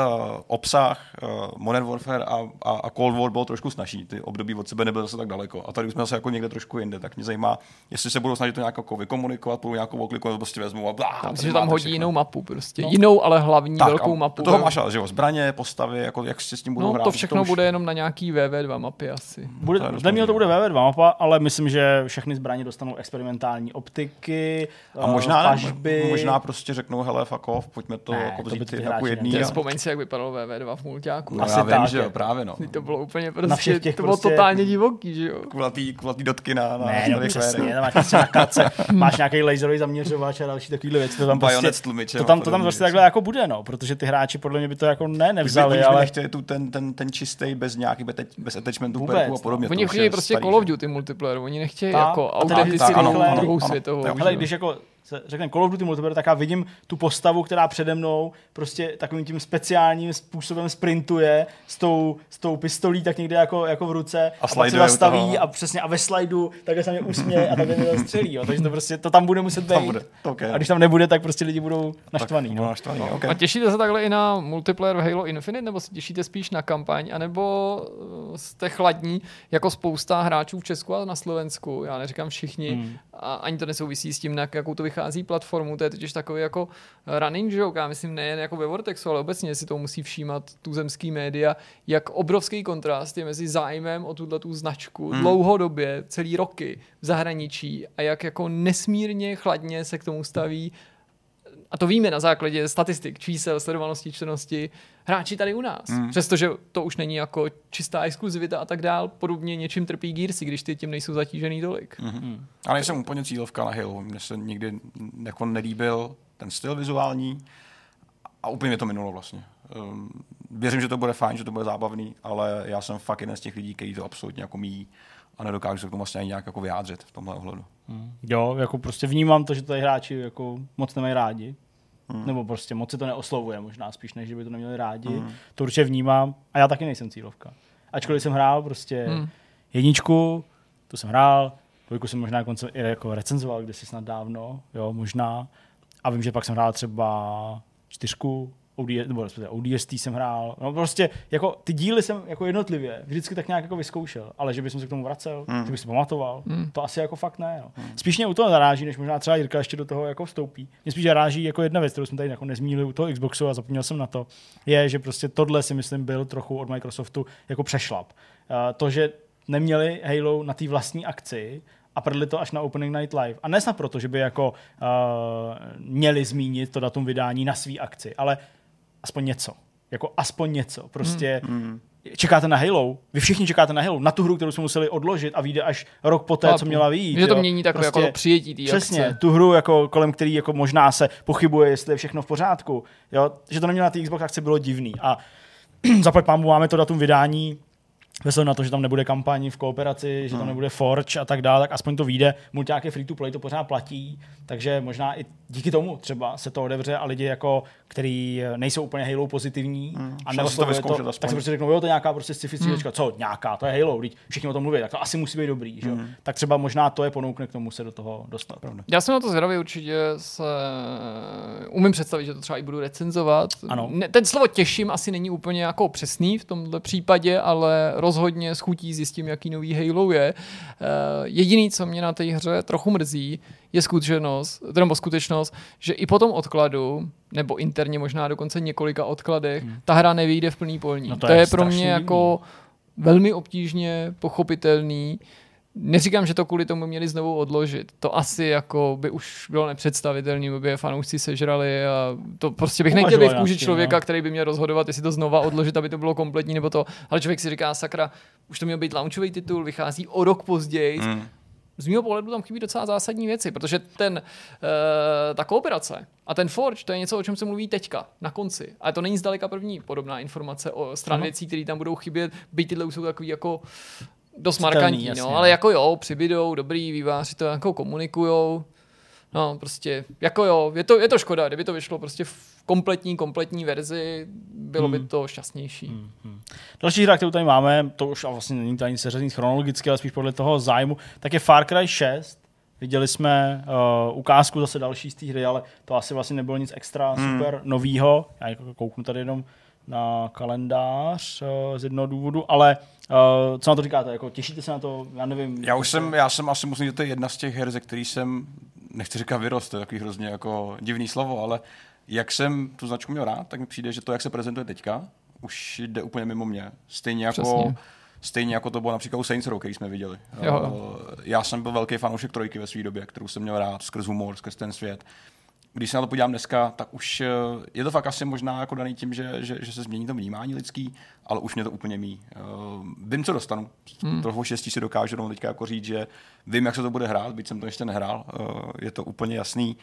obsah uh, Modern Warfare a, a, a Cold War bylo trošku snažší. Ty období od sebe nebyly zase tak daleko. A tady už jsme zase jako někde trošku jinde. Tak mě zajímá, jestli se budou snažit to nějak jako vykomunikovat, budou nějakou okliku, prostě vezmu a blá, Já tady myslím, že tam hodí všechno. jinou mapu prostě. No. Jinou, ale hlavní tak, velkou mapu. Toho máš ale, že jo, zbraně, postavy, jako jak si s tím budou no hrát. to všechno už- bude jenom na nějaký VV2 mapy asi. Bude, To je dost dle mě to bude VV2 mapa, ale myslím, že všechny zbraně dostanou experimentální optiky, A možná, eh, pažby. možná prostě řeknou, hele, fuck off, pojďme to ne, to jako by vzít ty ty hráči jako jedný. A... Vzpomeň si, jak vypadalo VV2 v mulťáku. No, Asi já vím, tak, že jo, právě no. To bylo úplně Na prostě, všech těch to bylo prostě- totálně divoký, že jo. Kulatý, kulatý dotky na, na Ne, no přesně, tam máš prostě na kace, *laughs* máš nějaký laserový zaměřovač a další takovýhle věci. To tam prostě, s tlumičem to a tam, to tam prostě takhle jako bude, no, protože ty hráči podle mě by to jako ne, Oni nevzali, by ale nechtěli tu ten, ten, ten čistý bez nějakých, bez, attachmentů, perků a no. podobně. Oni to chtějí prostě Call of? Duty multiplayer, oni nechtějí jako a teď autenticky tak, ano, ano, druhou světovou. Hele, když jako se řekne Call of Duty multiplayer, tak já vidím tu postavu, která přede mnou prostě takovým tím speciálním způsobem sprintuje s tou, s tou pistolí tak někde jako, jako v ruce A pak se zastaví toho. a přesně a ve slajdu takhle se mě usměje a takhle mě zastřelí. Jo. Takže to prostě to tam bude muset být. Tam bude, okay. A když tam nebude, tak prostě lidi budou naštvaný. Tak, no. naštvaný, okay. A těšíte se takhle i na multiplayer v Halo Infinite, nebo se těšíte spíš na kampaň, anebo eh, jste chladní jako spousta hráčů v Česku a na Slovensku, já neříkám všichni, hmm. A ani to nesouvisí s tím, na jakou to vychází platformu, to je totiž takový jako running joke, já myslím nejen jako ve Vortexu, ale obecně si to musí všímat tuzemský média, jak obrovský kontrast je mezi zájmem o tuhle tu značku hmm. dlouhodobě, celý roky v zahraničí a jak jako nesmírně chladně se k tomu staví a to víme na základě statistik, čísel, sledovanosti, čtenosti, hráči tady u nás. Mm. Přestože to už není jako čistá exkluzivita a tak dál, podobně něčím trpí Gearsy, když ty tím nejsou zatížený tolik. Mm. Ale nejsem úplně cílovka na Halo. Mně se nikdy jako nelíbil ten styl vizuální a úplně mě to minulo vlastně. Um, věřím, že to bude fajn, že to bude zábavný, ale já jsem fakt jeden z těch lidí, kteří to absolutně jako míjí a nedokážu se k tomu vlastně ani nějak jako vyjádřit v tomhle ohledu. Jo, jako prostě vnímám to, že tady hráči jako moc nemají rádi. Hmm. Nebo prostě moc se to neoslovuje možná spíš, než že by to neměli rádi. Hmm. To určitě vnímám a já taky nejsem cílovka. Ačkoliv jsem hrál prostě hmm. jedničku, to jsem hrál, dvojku jsem možná konce, i jako recenzoval kdysi snad dávno, jo, možná. A vím, že pak jsem hrál třeba čtyřku, ODS, nebo respektive ODST jsem hrál. No prostě jako ty díly jsem jako jednotlivě vždycky tak nějak jako vyzkoušel, ale že bych se k tomu vracel, mm. že bych si pamatoval, mm. to asi jako fakt ne. No. Mm. Spíš mě u toho zaráží, než možná třeba Jirka ještě do toho jako vstoupí. Mě spíš zaráží jako jedna věc, kterou jsme tady jako nezmínili u toho Xboxu a zapomněl jsem na to, je, že prostě tohle si myslím byl trochu od Microsoftu jako přešlap. Uh, to, že neměli Halo na té vlastní akci, a prdli to až na Opening Night Live. A ne snad proto, že by jako uh, měli zmínit to datum vydání na svý akci, ale aspoň něco. Jako aspoň něco. Prostě mm. čekáte na Halo, vy všichni čekáte na Halo, na tu hru, kterou jsme museli odložit a vyjde až rok poté, co měla vyjít. Že to jo. mění takové prostě, jako přijetí té Přesně, akce. tu hru, jako, kolem který jako možná se pochybuje, jestli je všechno v pořádku. Jo? Že to nemělo na té Xbox akci bylo divný. A *clears throat* zaplať pámu máme to datum vydání bez na to, že tam nebude kampaň v kooperaci, že tam Hmm. nebude Forge a tak dále, tak aspoň to vyjde. Multiák free to play, to pořád platí, takže možná i díky tomu třeba se to odevře a lidi, jako, který nejsou úplně Halo pozitivní a Hmm. to neoslovuje to, vyzkoušet tak si prostě řeknou, jo, to je nějaká prostě sci-fi Hmm. Co, nějaká, to je Halo, teď všichni o tom mluví, tak to asi musí být dobrý, že? jo? Hmm. Tak třeba možná to je ponoukne k tomu se do toho dostat. Pravda. Já jsem na to zvědavý, určitě se umím představit, že to třeba i budu recenzovat. Ano. Ne, ten slovo těším asi není úplně jako přesný v tomhle případě, ale rozhodně s chutí zjistím, jaký nový Halo je. Uh, jediný, co mě na té hře trochu mrzí, je skutečnost, nebo skutečnost, že i po tom odkladu, nebo interně možná dokonce několika odkladech, hmm. ta hra nevyjde v plný polní. No to, to je je pro mě divný. jako velmi obtížně pochopitelný. Neříkám, že to kvůli tomu měli znovu odložit. To asi jako by už bylo nepředstavitelné, by je fanoušci sežrali a to prostě bych nechtěl být v kůži člověka, no. který by měl rozhodovat, jestli to znova odložit, aby to bylo kompletní nebo to. Ale člověk si říká, sakra, už to měl být launchový titul, vychází o rok později. Mm. Z mého pohledu tam chybí docela zásadní věci, protože ten, uh, ta kooperace a ten Forge, to je něco, o čem se mluví teďka, na konci. Ale to není zdaleka první podobná informace o stran věcí, které tam budou chybět, byť tyhle už jsou takový jako dost markantní, jasně, no, no. ale jako jo, přibydou, dobrý výváři to jako komunikujou, No, prostě, jako jo, je to, je to škoda, kdyby to vyšlo prostě v kompletní, kompletní verzi, bylo by Hmm. to šťastnější. Hmm. Další hra, kterou tady máme, to už a vlastně není ani seřazení chronologicky, ale spíš podle toho zájmu, tak je Far Cry 6. Viděli jsme uh, ukázku zase další z té hry, ale to asi vlastně nebylo nic extra Hmm. super novýho. Já jako kouknu tady jenom na kalendář uh, z jednoho důvodu, ale uh, co na to říkáte? Jako, těšíte se na to? Já nevím. Já už jsem, já jsem asi musím, že to je jedna z těch her, ze který jsem, nechci říkat vyrost, to je takový hrozně jako divný slovo, ale jak jsem tu značku měl rád, tak mi přijde, že to, jak se prezentuje teďka, už jde úplně mimo mě. Stejně jako, Přesně. stejně jako to bylo například u Saints Row, který jsme viděli. Jo. Uh, Já jsem byl velký fanoušek trojky ve své době, kterou jsem měl rád skrz humor, skrz ten svět. Když se na to podívám dneska, tak už eh, je to fakt asi možná jako daný tím, že, že, že se změní to vnímání lidský, ale už mě to úplně mí. Uh, vím, co dostanu. Hmm. Toho štěstí si dokážu teďka jako říct, že vím, jak se to bude hrát, byť jsem to ještě nehrál. Uh, je to úplně jasný.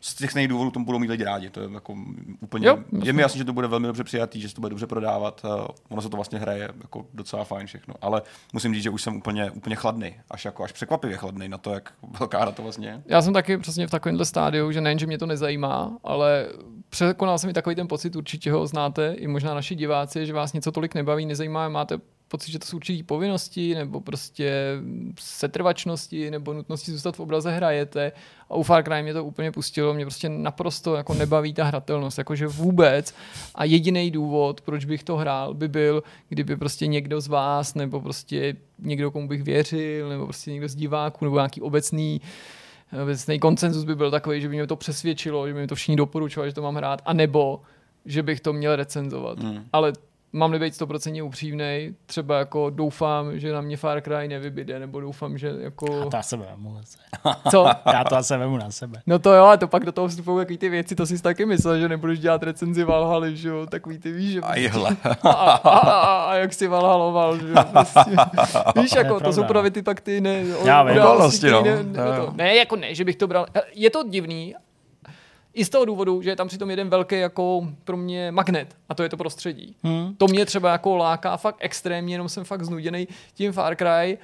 Z těch stejných důvodů tomu budou mít lidi rádi. To je jako úplně, Jo, je mi jasný, že to bude velmi dobře přijatý, že se to bude dobře prodávat. Uh, ono se to vlastně hraje jako docela fajn všechno. Ale musím říct, že už jsem úplně, úplně chladný, až jako až překvapivě chladný na to, jak *laughs* velká hra to vlastně je. Já jsem taky přesně v takovémhle stádiu, že nejen, že mě to nezajímá, ale překonal jsem mi takový ten pocit, určitě ho znáte, i možná naši diváci, že vás něco tolik nebaví, nezajímá, máte pocit, že to jsou určitý povinnosti, nebo prostě setrvačnosti, nebo nutnosti zůstat v obraze hrajete. A u Far Cry mě to úplně pustilo, mě prostě naprosto jako nebaví ta hratelnost, jakože vůbec. A jediný důvod, proč bych to hrál, by byl, kdyby prostě někdo z vás, nebo prostě někdo, komu bych věřil, nebo prostě někdo z diváků, nebo nějaký obecný obecný koncenzus by byl takový, že by mě to přesvědčilo, že by mi to všichni doporučovali, že to mám hrát, anebo že bych to měl recenzovat. Mm. Ale mám-li být 100% upřímnej, třeba jako doufám, že na mě Far Cry nevybyde, nebo doufám, že A jako... to já se vemu zase. Co? *laughs* Já to asi vemu na sebe. No to jo, a to pak do toho vstupují takový ty věci, to jsi taky myslel, že nebudeš dělat recenzi Valhaly, že jo, takový ty víš, že... A jehle. a, a, a, a, jak si valhaloval, že jo, *laughs* prostě. Víš, jako, to jsou právě ty pak ty ne, Já vím. No. ne, to, ne, jako ne, že bych to bral, je to divný, i z toho důvodu, že je tam přitom jeden velký jako pro mě magnet a to je to prostředí. Hmm. To mě třeba jako láká fakt extrémně, jenom jsem fakt znuděný tím Far Cry,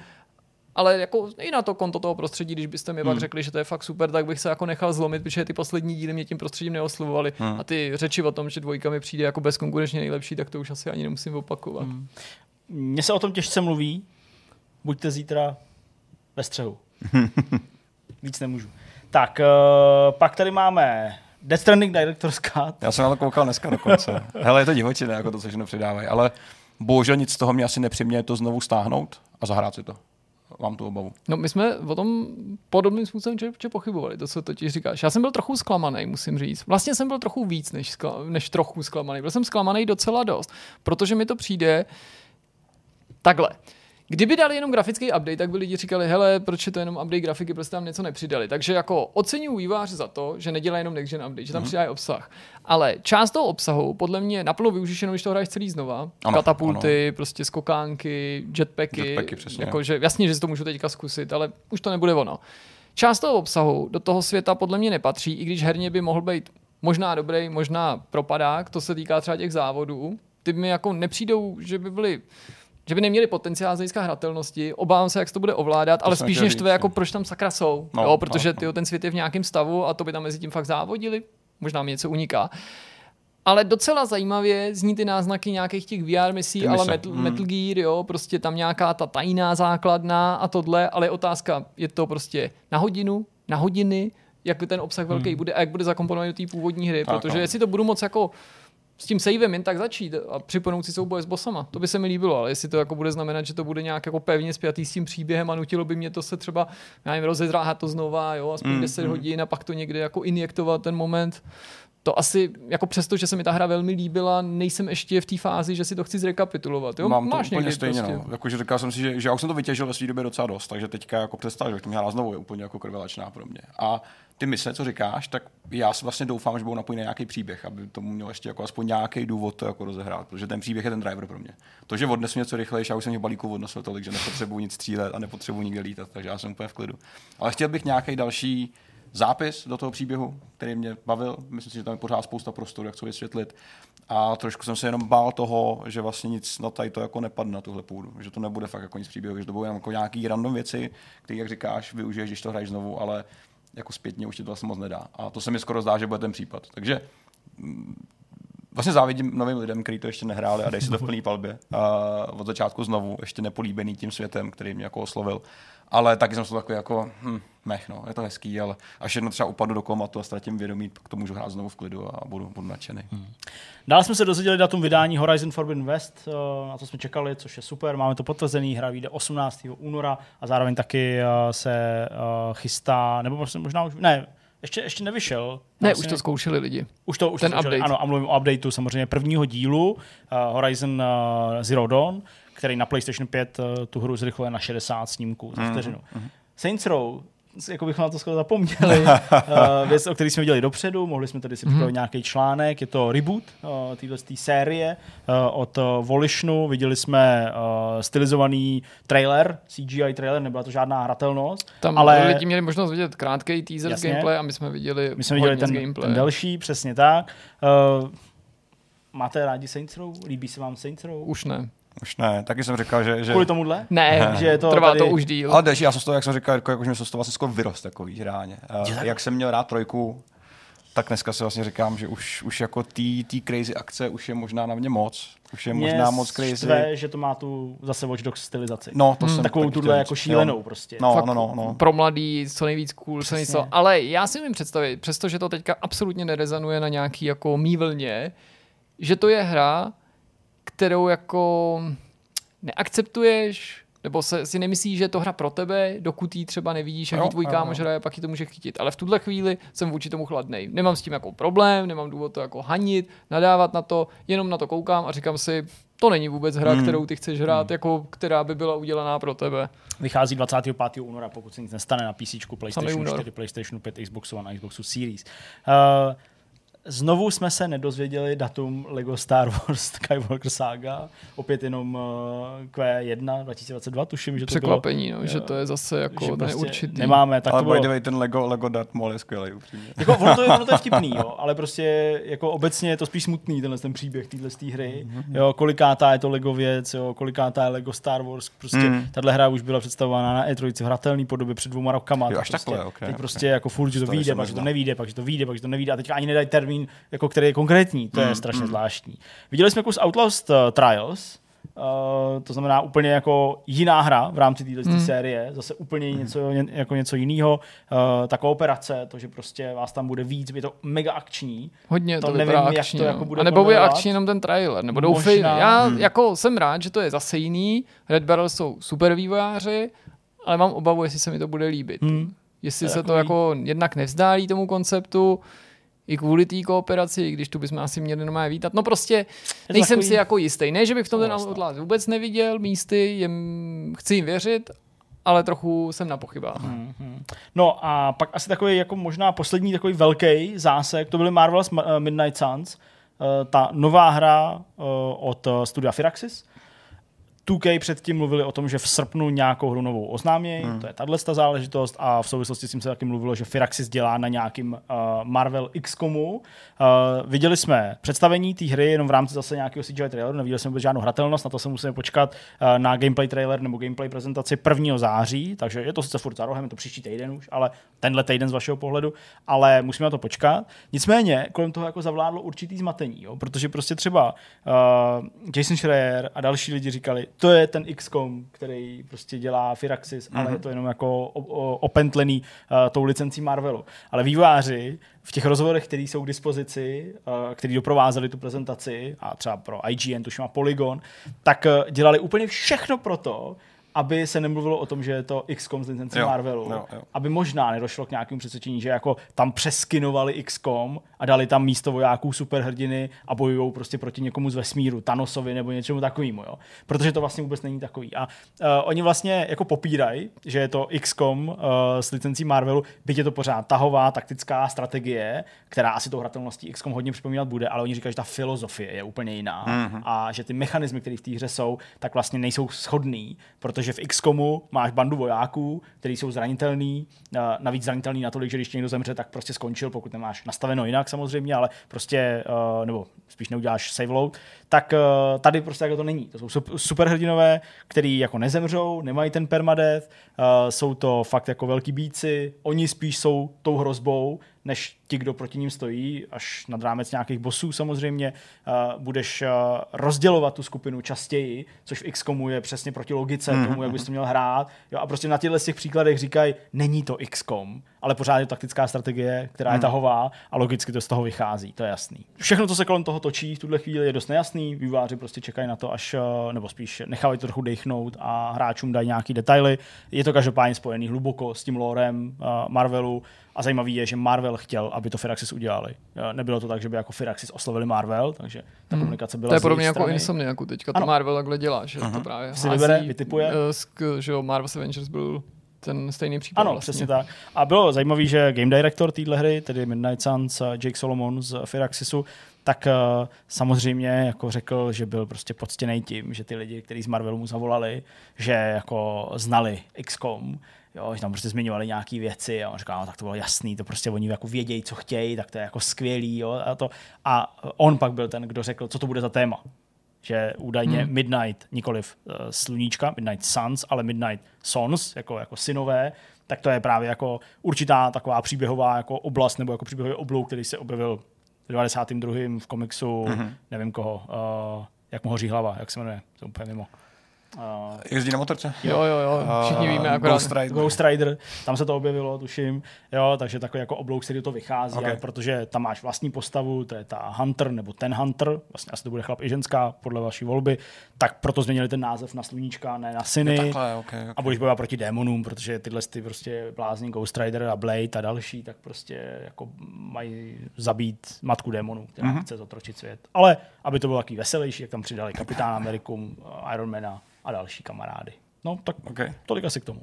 ale jako i na to konto toho prostředí, když byste mi hmm. pak řekli, že to je fakt super, tak bych se jako nechal zlomit, protože ty poslední díly mě tím prostředím neoslovovaly. Hmm. A ty řeči o tom, že dvojka mi přijde jako bezkonkurenčně nejlepší, tak to už asi ani nemusím opakovat. Hmm. Mně se o tom těžce mluví. Buďte zítra ve střehu. *laughs* Víc nemůžu. Tak, uh, pak tady máme Death Stranding Director's Cut. Já jsem na to koukal dneska dokonce. *laughs* Hele, je to divočina, jako to, co všechno přidávají, ale bohužel nic z toho mě asi nepřiměje to znovu stáhnout a zahrát si to. Mám tu obavu. No my jsme o tom podobným způsobem če pochybovali, to, co totiž říkáš. Já jsem byl trochu zklamaný, musím říct. Vlastně jsem byl trochu víc než, skla- než trochu zklamaný. Byl jsem zklamaný docela dost, protože mi to přijde takhle. Kdyby dali jenom grafický update, tak by lidi říkali, hele, proč je to jenom update grafiky, prostě tam něco nepřidali. Takže jako oceňuji vývář za to, že nedělají jenom next gen update, že tam mm-hmm. přidají obsah. Ale část toho obsahu podle mě naplno využiješ jenom, když to hraješ celý znova. Ano, Katapulty, prostě skokánky, jetpacky. Jetpacky, přesně. Jako, že, jasně, že si to můžu teďka zkusit, ale už to nebude ono. Část toho obsahu do toho světa podle mě nepatří, i když herně by mohl být možná dobrý, možná propadák, to se týká třeba těch závodů. Ty mi jako nepřijdou, že by byly že by neměli potenciál z hlediska hratelnosti. Obávám se, jak se to bude ovládat, ale jsem spíš než to jako no. proč tam sakra jsou. No, jo, protože no, no. tyjo, ten svět je v nějakém stavu a to by tam mezi tím fakt závodili. Možná mi něco uniká. Ale docela zajímavě zní ty náznaky nějakých těch VR misí, Ty ale mise, Metal, mm. Metal Gear, jo, prostě tam nějaká ta tajná základna a tohle, ale je otázka, je to prostě na hodinu, na hodiny, jak ten obsah velký bude a jak bude zakomponovaný do té původní hry, Tak, protože no. jestli to budu moc jako s tím savem jen tak začít a připomenout si souboje s bosama. To by se mi líbilo, ale jestli to jako bude znamenat, že to bude nějak jako pevně spjatý s tím příběhem a nutilo by mě to se třeba, já nevím, rozezráhat to znova, jo, aspoň Mm, 10 mm. hodin a pak to někde jako injektovat ten moment. To asi, jako přesto, že se mi ta hra velmi líbila, nejsem ještě v té fázi, že si to chci zrekapitulovat. Jo? Mám to Máš úplně stejně, prostě. no. Jakože říkal jsem si, že, že já už jsem to vytěžil ve své době docela dost, takže teďka jako představ, že to měla znovu, je úplně jako krvelačná pro mě. A ty mise, co říkáš, tak já si vlastně doufám, že budou napojit na nějaký příběh, aby tomu měl ještě jako aspoň nějaký důvod to jako rozehrát, protože ten příběh je ten driver pro mě. To, že odnesu něco rychlejší, já už jsem těch balíků odnosil tolik, že nepotřebuji nic střílet a nepotřebuji nikde lítat, takže já jsem úplně v klidu. Ale chtěl bych nějaký další zápis do toho příběhu, který mě bavil. Myslím si, že tam je pořád spousta prostoru, jak to vysvětlit. A trošku jsem se jenom bál toho, že vlastně nic na tady to jako nepadne na tuhle půdu. Že to nebude fakt jako nic příběhu, že to budou jenom jako nějaký random věci, které, jak říkáš, využiješ, když to hraješ znovu, ale jako zpětně už ti to vlastně moc nedá. A to se mi skoro zdá, že bude ten případ. Takže mm, vlastně závidím novým lidem, kteří to ještě nehráli a dají si to v plný palbě. A od začátku znovu, ještě nepolíbený tím světem, který mě jako oslovil. Ale taky jsem to takový jako, hm, mech, no, je to hezký, ale až jedno třeba upadnu do komatu a ztratím vědomí, pak to můžu hrát znovu v klidu a budu, budu nadšený. Hmm. Dále jsme se dozvěděli datum vydání Horizon Forbidden West, eh, na to jsme čekali, což je super, máme to potvrzený, hra vyjde 18. února a zároveň taky eh, se eh, chystá, nebo vlastně možná už, ne, ještě, ještě nevyšel. Ne, Vlastně- už to zkoušeli lidi. už to, už ten to zkoušeli, update. Ano, a mluvím o updateu samozřejmě prvního dílu uh, Horizon uh, Zero Dawn, který na PlayStation 5 uh, tu hru zrychluje na 60 snímků za vteřinu. Mm-hmm. Saints Row, jako bychom na to skoro zapomněli, uh, *laughs* věc, o které jsme viděli dopředu, mohli jsme tady si připravit nějaký článek, je to reboot uh, téhle série uh, od uh, Volitionu, viděli jsme uh, stylizovaný trailer, CGI trailer, nebyla to žádná hratelnost, Tam ale lidi měli možnost vidět krátký teaser Jasně. z gameplay a my jsme viděli my jsme viděli ten, gameplay. ten delší, přesně tak. Uh, máte rádi Saints Row? Líbí se vám Saints Row? Už ne. Už ne, taky jsem říkal, že... že... Kvůli tomuhle? Ne, Že je to trvá tady- to už díl. Ale další, já jsem z toho, jak jsem říkal, jako, jako že se z toho vlastně skoro vyrost takový reálně. Uh, jak jsem měl rád trojku, tak dneska si vlastně říkám, že už, už jako tý, tý crazy akce už je možná na mě moc. Už je Mě možná moc crazy. štve, že to má tu zase Watch Dogs stylizaci. No, to jsem Takovou tuhle jako šílenou jo. prostě. No, Fakt no, no, no. pro mladý, co nejvíc cool, co Přesně. něco. Ale já si umím představit, přestože to teďka absolutně nerezanuje na nějaký jako mý vlně, že to je hra, kterou jako neakceptuješ, nebo se, si nemyslíš, že je to hra pro tebe, dokud ji třeba nevidíš, jak ji tvůj kámoš hraje, pak ji to může chytit. Ale v tuhle chvíli jsem vůči tomu chladnej. Nemám s tím jako problém, nemám důvod to jako hanit, nadávat na to, jenom na to koukám a říkám si, to není vůbec hra, Hmm. kterou ty chceš hrát, jako která by byla udělaná pro tebe. Vychází 25. února, pokud se nic nestane na PC, PlayStation únor. 4, PlayStation 5, Xbox One a Xboxu Series. Uh, Znovu jsme se nedozvěděli datum Lego Star Wars *laughs* Skywalker Saga, opět jenom uh, Q1 2022, tuším, že to bylo. Překvapení, no, že to je zase jako prostě neurčitý. Nemáme, tak ale to by bylo. ten Lego, Lego Darth Maul je skvělý, upřímně. Jako, ono, to je, ono to je *laughs* vtipný, jo, ale prostě jako obecně je to spíš smutný, tenhle ten příběh téhle hry. Jo, kolikátá je to Lego věc, jo, kolikátá je Lego Star Wars. Prostě Mm. tahle hra už byla představována na E3 v hratelné podobě před dvěma rokama. Jo, tak až prostě, takhle, ok, teď ok. prostě jako furt, že to To vyjde, pak že to nevíde, pak že to vyjde, pak že to nevíde. A teďka ani nedají termín, jako který je konkrétní. To je Mm, strašně mm. zvláštní. Viděli jsme kus Outlast uh, Trials, Uh, to znamená úplně jako jiná hra v rámci této Mm. mm. série, zase úplně něco, ně- jako něco jiného. Uh, ta kooperace, to, že prostě vás tam bude víc, je to mega akční. Hodně to, To nevím, jak akční, to no. jako bude A nebo je konvenovat. akční jenom ten trailer, nebo Možná. doufej. Já Hmm. jako jsem rád, že to je zase jiný. Red Barrel jsou super vývojáři, ale mám obavu, jestli se mi to bude líbit. Hmm. Jestli To se to jako jednak nevzdálí tomu konceptu, i kvůli té kooperaci, i když tu bychom asi měli normálně vítat. No prostě nejsem takový- si jako jistý. Ne, že bych v tom ten. Outlast vůbec neviděl místy, jim, chci jim věřit, ale trochu jsem na pochybách. Mhm. No a pak asi takový jako možná poslední takový velký zásek, to byly Marvel's Ma- Midnight Suns, eh, ta nová hra eh, od eh, studia Firaxis. 2K předtím mluvili o tom, že v srpnu nějakou hru novou oznámí, hmm. to je tahle ta záležitost a v souvislosti s tím se taky mluvilo, že Firaxis dělá na nějakým uh, Marvel XCOMu. Uh, viděli jsme představení té hry jenom v rámci zase nějakého CGI traileru, neviděli jsme vůbec žádnou hratelnost, na to se musíme počkat uh, na gameplay trailer nebo gameplay prezentaci 1. září, takže je to sice furt za rohem, je to příští týden už, ale tenhle týden z vašeho pohledu, ale musíme na to počkat. Nicméně kolem toho jako zavládlo určitý zmatení, jo? protože prostě třeba uh, Jason Schreier a další lidi říkali, to je ten XCOM, který prostě dělá Firaxis, mm-hmm. ale je to jenom jako opentlený uh, tou licencí Marvelu. Ale výváři v těch rozhovorech, které jsou k dispozici, uh, který doprovázeli tu prezentaci, a třeba pro IGN, tuším a Polygon, tak uh, dělali úplně všechno pro to, aby se nemluvilo o tom, že je to XCOM z licenci Marvelu. Jo, jo. Aby možná nedošlo k nějakému přesvědčení, že jako tam přeskinovali XCOM a dali tam místo vojáků superhrdiny a bojují prostě proti někomu z vesmíru, Thanosovi nebo něčemu takovému, jo. Protože to vlastně vůbec není takový. A uh, oni vlastně jako popírají, že je to XCOM uh, s licencí Marvelu, byť je to pořád tahová taktická strategie, která asi tou hratelností XCOM hodně připomínat bude, ale oni říkají, že ta filozofie je úplně jiná mm-hmm. a že ty mechanismy, které v té hře jsou, tak vlastně nejsou shodný, protože protože v XCOMu máš bandu vojáků, kteří jsou zranitelní, navíc zranitelný natolik, že když někdo zemře, tak prostě skončil, pokud nemáš nastaveno jinak samozřejmě, ale prostě, eh, nebo spíš neuděláš save load, tak eh, tady prostě jako to není. To jsou superhrdinové, který jako nezemřou, nemají ten permadeath, eh, jsou to fakt jako velký bíci, oni spíš jsou tou hrozbou, než ti, kdo proti ním stojí, až nad rámec nějakých bossů samozřejmě, uh, budeš uh, rozdělovat tu skupinu častěji, což v XCOMu je přesně proti logice mm-hmm. tomu, jak bys to měl hrát. Jo, a prostě na těchto těch příkladech říkají, není to XCOM, ale pořád je to taktická strategie, která je mm. tahová a logicky to z toho vychází, to je jasný. Všechno, co se kolem toho točí v tuhle chvíli, je dost nejasný. Výváři prostě čekají na to, až, uh, nebo spíš nechávají to trochu dechnout a hráčům dají nějaký detaily. Je to každopádně spojený hluboko s tím lorem uh, Marvelu a zajímavý je, že Marvel chtěl, aby to Firaxis udělali. Nebylo to tak, že by jako Firaxis oslovili Marvel, takže ta hmm. komunikace byla To je podobně jako Insomniac, teďka to Marvel takhle dělá, že uh-huh. to právě si vybere, vytipuje. Uh, že jo, Marvel's Avengers byl ten stejný případ. Ano, vlastně. přesně tak. A bylo zajímavé, že game director téhle hry, tedy Midnight Suns, Jake Solomon z Firaxisu, tak uh, samozřejmě jako řekl, že byl prostě poctěný tím, že ty lidi, kteří z Marvelu mu zavolali, že jako znali XCOM, jo, že tam prostě zmiňovali nějaké věci a on říkal, no, tak to bylo jasný, to prostě oni jako vědějí, co chtějí, tak to je jako skvělý, jo, a to. A on pak byl ten, kdo řekl, co to bude za téma. Že údajně hmm. Midnight, nikoliv uh, sluníčka, Midnight Suns, ale Midnight Sons, jako, jako synové, tak to je právě jako určitá taková příběhová jako oblast nebo jako příběhový oblouk, který se objevil v 92. v komiksu, mm-hmm. nevím koho, uh, jak mu hoří hlava, jak se jmenuje, to úplně mimo. Uh, Jezdí na motorce? Jo, jo, jo, všichni uh, víme. Akorát... Ghost Rider. Ghost Rider, tam se to objevilo, tuším. Jo, takže takový jako oblouk, který to vychází, okay. ale protože tam máš vlastní postavu, to je ta Hunter nebo ten Hunter, vlastně asi to bude chlap i ženská, podle vaší volby, tak proto změnili ten název na sluníčka, ne na syny. takhle, okay, okay. A budeš bojovat proti démonům, protože tyhle ty prostě blázni Ghost Rider a Blade a další, tak prostě jako mají zabít matku démonů, která mm-hmm. chce zotročit svět. Ale aby to bylo takový veselější, jak tam přidali Kapitán Ameriku, Ironmana, a další kamarády. No, tak okay. tolik asi k tomu.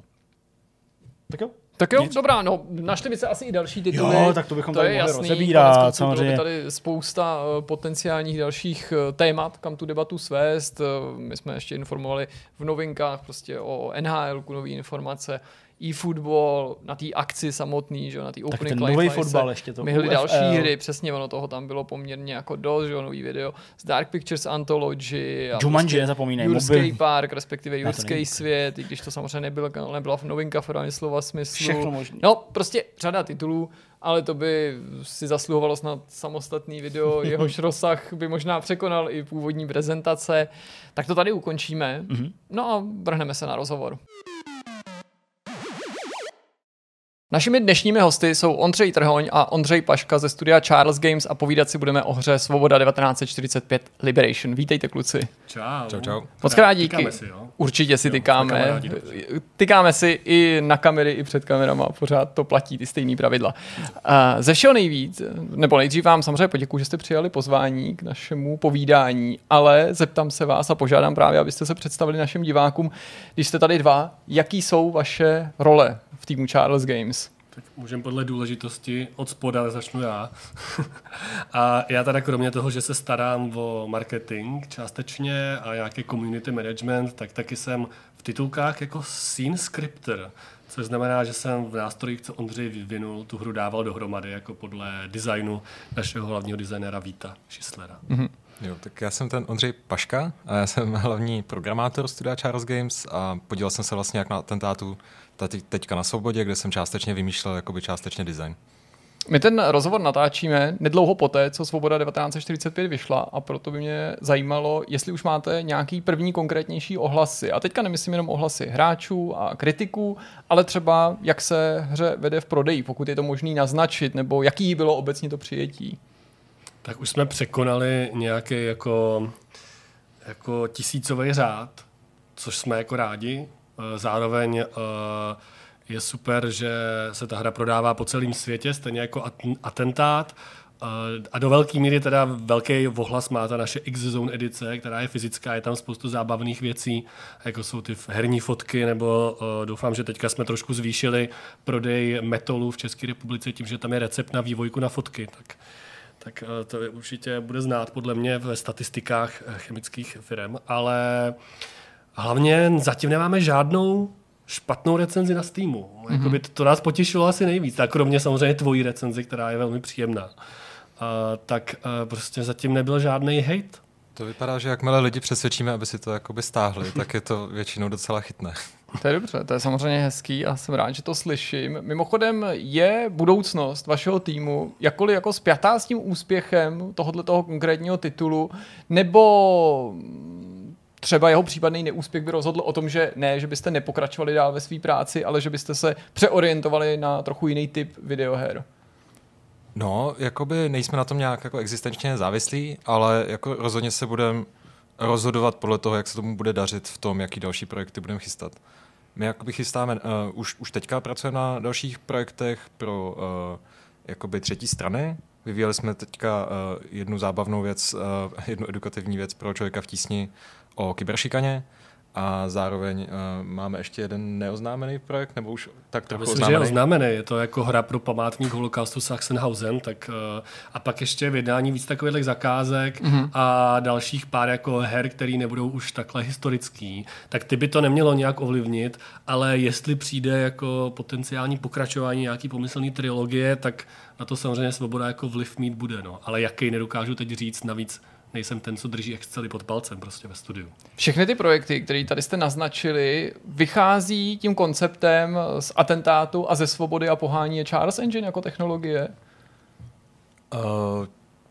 Tak jo. Tak jo, Nic. dobrá, no, našli by se asi i další tituly. Jo, tak to bychom to tady mohli rozebírat, samozřejmě. Je tady spousta uh, potenciálních dalších uh, témat, kam tu debatu svést. Uh, my jsme ještě informovali v novinkách prostě o NHL, nové informace, e-football, na té akci samotný, že na té opening tak ten nový fotbal ještě to. Myhli další hry, přesně ono toho tam bylo poměrně jako dost, že nový video z Dark Pictures Anthology. A Jumanji, prostě nezapomínej. Jurský park, respektive Jurský svět, i když to samozřejmě nebylo, nebyla novinka v slova smyslu. Všechno možný. No, prostě řada titulů, ale to by si zasluhovalo snad samostatný video, *laughs* jehož rozsah by možná překonal i původní prezentace. Tak to tady ukončíme. Mm-hmm. No a vrhneme se na rozhovor. Našimi dnešními hosty jsou Ondřej Trhoň a Ondřej Paška ze studia Charles Games a povídat si budeme o hře Svoboda 1945 Liberation. Vítejte kluci. Čau. Čau, čau. Moc krát díky. Si, jo? Určitě si jo, tykáme. Tykáme si i na kamery, i před kamerama. Pořád to platí, ty stejné pravidla. Uh, ze všeho nejvíc, nebo nejdřív vám samozřejmě poděkuji, že jste přijali pozvání k našemu povídání, ale zeptám se vás a požádám právě, abyste se představili našim divákům, když jste tady dva, jaký jsou vaše role v týmu Charles Games? Tak můžeme podle důležitosti od spoda začnu já. *laughs* a já teda kromě toho, že se starám o marketing částečně a nějaký community management, tak taky jsem v titulkách jako scene scripter, což znamená, že jsem v nástrojích, co Ondřej vyvinul, tu hru dával dohromady jako podle designu našeho hlavního designéra Víta Šislera. Mm-hmm. Jo, tak já jsem ten Ondřej Paška a já jsem *laughs* hlavní programátor studia Charles Games a podílel jsem se vlastně jak na atentátu teďka na Svobodě, kde jsem částečně vymýšlel jakoby částečně design. My ten rozhovor natáčíme nedlouho poté, co Svoboda 1945 vyšla a proto by mě zajímalo, jestli už máte nějaký první konkrétnější ohlasy. A teďka nemyslím jenom ohlasy hráčů a kritiků, ale třeba jak se hře vede v prodeji, pokud je to možný naznačit, nebo jaký bylo obecně to přijetí. Tak už jsme překonali nějaký jako, jako tisícový řád, což jsme jako rádi. Eh, zároveň uh, je super, že se ta hra prodává po celém světě, stejně jako atentát. A do velké míry teda velký ohlas má ta naše X-Zone edice, která je fyzická, je tam spoustu zábavných věcí, jako jsou ty herní fotky, nebo uh, doufám, že teďka jsme trošku zvýšili prodej metolu v České republice tím, že tam je recept na vývojku na fotky. Tak, tak uh, to je určitě bude znát podle mě ve statistikách chemických firm, ale hlavně zatím nemáme žádnou špatnou recenzi na Steamu. Mm-hmm. Jakoby to, to nás potěšilo asi nejvíc. Tak kromě samozřejmě tvojí recenzi, která je velmi příjemná. Uh, tak uh, prostě zatím nebyl žádný hate. To vypadá, že jakmile lidi přesvědčíme, aby si to jakoby stáhli, tak je to většinou docela chytné. *laughs* To je dobře, to je samozřejmě hezký a jsem rád, že to slyším. Mimochodem je budoucnost vašeho týmu jakkoliv jako spjatá s tím úspěchem tohoto toho konkrétního titulu, nebo třeba jeho případný neúspěch by rozhodl o tom, že ne, že byste nepokračovali dál ve své práci, ale že byste se přeorientovali na trochu jiný typ videoher? No, jakoby nejsme na tom nějak jako existenčně závislí, ale jako rozhodně se budeme rozhodovat podle toho, jak se tomu bude dařit v tom, jaký další projekty budeme chystat. My jakoby chystáme, uh, už, už teďka pracujeme na dalších projektech pro uh, jakoby třetí strany. Vyvíjeli jsme teďka uh, jednu zábavnou věc, uh, *laughs* jednu edukativní věc pro člověka v tísni o kyberšikaně a zároveň uh, máme ještě jeden neoznámený projekt, nebo už tak trochu Myslím, oznámený. že je oznámený. Je to jako hra pro památník holokaustu Sachsenhausen, tak uh, a pak ještě vydání víc takových zakázek mm-hmm. a dalších pár jako her, které nebudou už takhle historický, tak ty by to nemělo nějak ovlivnit, ale jestli přijde jako potenciální pokračování nějaký pomyslný trilogie, tak na to samozřejmě svoboda jako vliv mít bude, no. Ale jaký nedokážu teď říct, navíc nejsem ten, co drží Excely pod palcem prostě ve studiu. Všechny ty projekty, které tady jste naznačili, vychází tím konceptem z atentátu a ze svobody a pohání je Charles Engine jako technologie? Uh,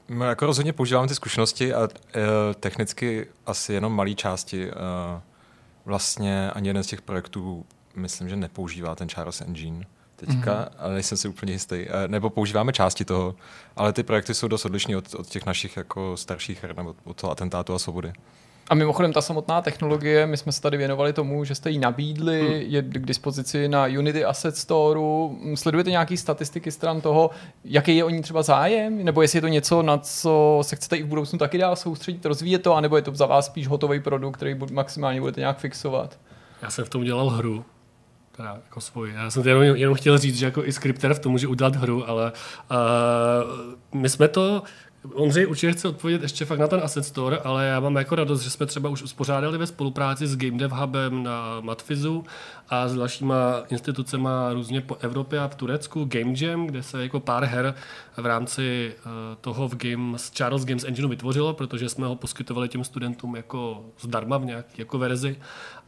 my jako rozhodně používáme ty zkušenosti a uh, technicky asi jenom malé části. Uh, vlastně ani jeden z těch projektů myslím, že nepoužívá ten Charles Engine teďka, mm-hmm. ale nejsem si úplně jistý. Eh, nebo používáme části toho, ale ty projekty jsou dost odlišné od, od těch našich jako starších her, nebo od toho atentátu a svobody. A mimochodem ta samotná technologie, my jsme se tady věnovali tomu, že jste ji nabídli, hmm. je k dispozici na Unity Asset Store. Sledujete nějaké statistiky stran toho, jaký je o ní třeba zájem? Nebo jestli je to něco, na co se chcete i v budoucnu taky dál soustředit, rozvíjet to, anebo je to za vás spíš hotový produkt, který maximálně budete nějak fixovat? Já jsem v tom dělal hru, teda jako svůj. Já jsem jenom, jenom chtěl říct, že jako i skripter v tom může udělat hru, ale uh, my jsme to Ondřej určitě chce odpovědět ještě fakt na ten Asset Store, ale já mám jako radost, že jsme třeba už uspořádali ve spolupráci s Game Dev Hubem na Matfizu a s dalšíma institucemi různě po Evropě a v Turecku Game Jam, kde se jako pár her v rámci uh, toho v Games, Charles Games Engineu vytvořilo, protože jsme ho poskytovali těm studentům jako zdarma v nějaké jako verzi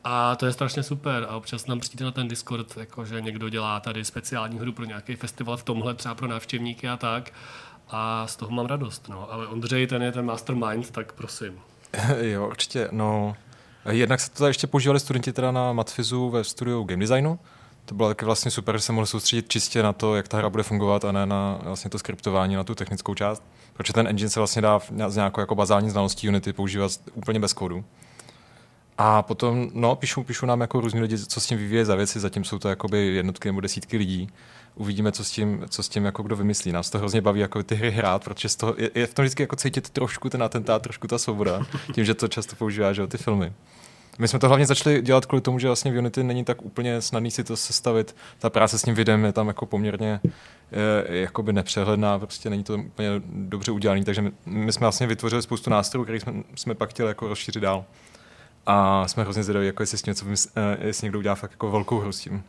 a to je strašně super. A občas nám přijde na ten Discord, jako že někdo dělá tady speciální hru pro nějaký festival v tomhle, třeba pro návštěvníky a tak. A z toho mám radost. No. Ale Ondřej, ten je ten mastermind, tak prosím. *laughs* jo, určitě. No, jednak se to tady ještě používali studenti teda na Matfizu ve studiu game designu. To bylo taky vlastně super, že se mohl soustředit čistě na to, jak ta hra bude fungovat a ne na vlastně to skriptování, na tu technickou část. Protože ten engine se vlastně dá z nějakou jako bazální znalostí Unity používat úplně bez kódu. A potom, no, píšu, píšu nám jako různí lidi, co s tím vyvíje za věci, zatím jsou to jakoby jednotky nebo desítky lidí. Uvidíme, co s tím, co s tím jako kdo vymyslí. Nás to hrozně baví jako ty hry hrát, protože z toho, je, je v tom vždycky jako cítit trošku ten atentát, trošku ta svoboda, *laughs* tím, že to často používá, že ty filmy. My jsme to hlavně začali dělat kvůli tomu, že vlastně v Unity není tak úplně snadný si to sestavit. Ta práce s tím videem je tam jako poměrně je, jakoby nepřehledná, prostě není to úplně dobře udělané, takže my, my, jsme vlastně vytvořili spoustu nástrojů, které jsme, jsme pak chtěli jako rozšířit dál. A jsme hrozně zvědaví, jako jestli s něco vymysl, jestli někdo udělá fakt jako velkou hru s tím.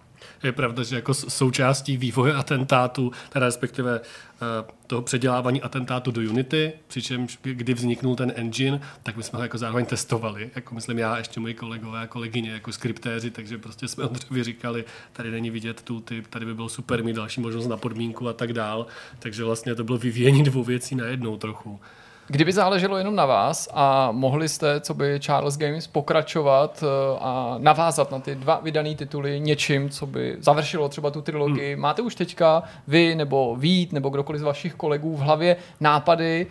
Je pravda, že jako součástí vývoje atentátu, teda respektive uh, toho předělávání atentátu do Unity, přičemž kdy vzniknul ten engine, tak my jsme ho jako zároveň testovali. Jako myslím já, ještě moji kolegové a kolegyně jako skriptéři, takže prostě jsme Ondřejovi říkali, tady není vidět tooltip, tady by byl super mít další možnost na podmínku a tak dál. Takže vlastně to bylo vyvíjení dvou věcí najednou trochu. Kdyby záleželo jenom na vás a mohli jste, co by Charles Games, pokračovat eh, a navázat na ty dva vydané tituly něčím, co by završilo třeba tu trilogii, hmm. máte už teďka vy nebo Vít nebo kdokoliv z vašich kolegů v hlavě nápady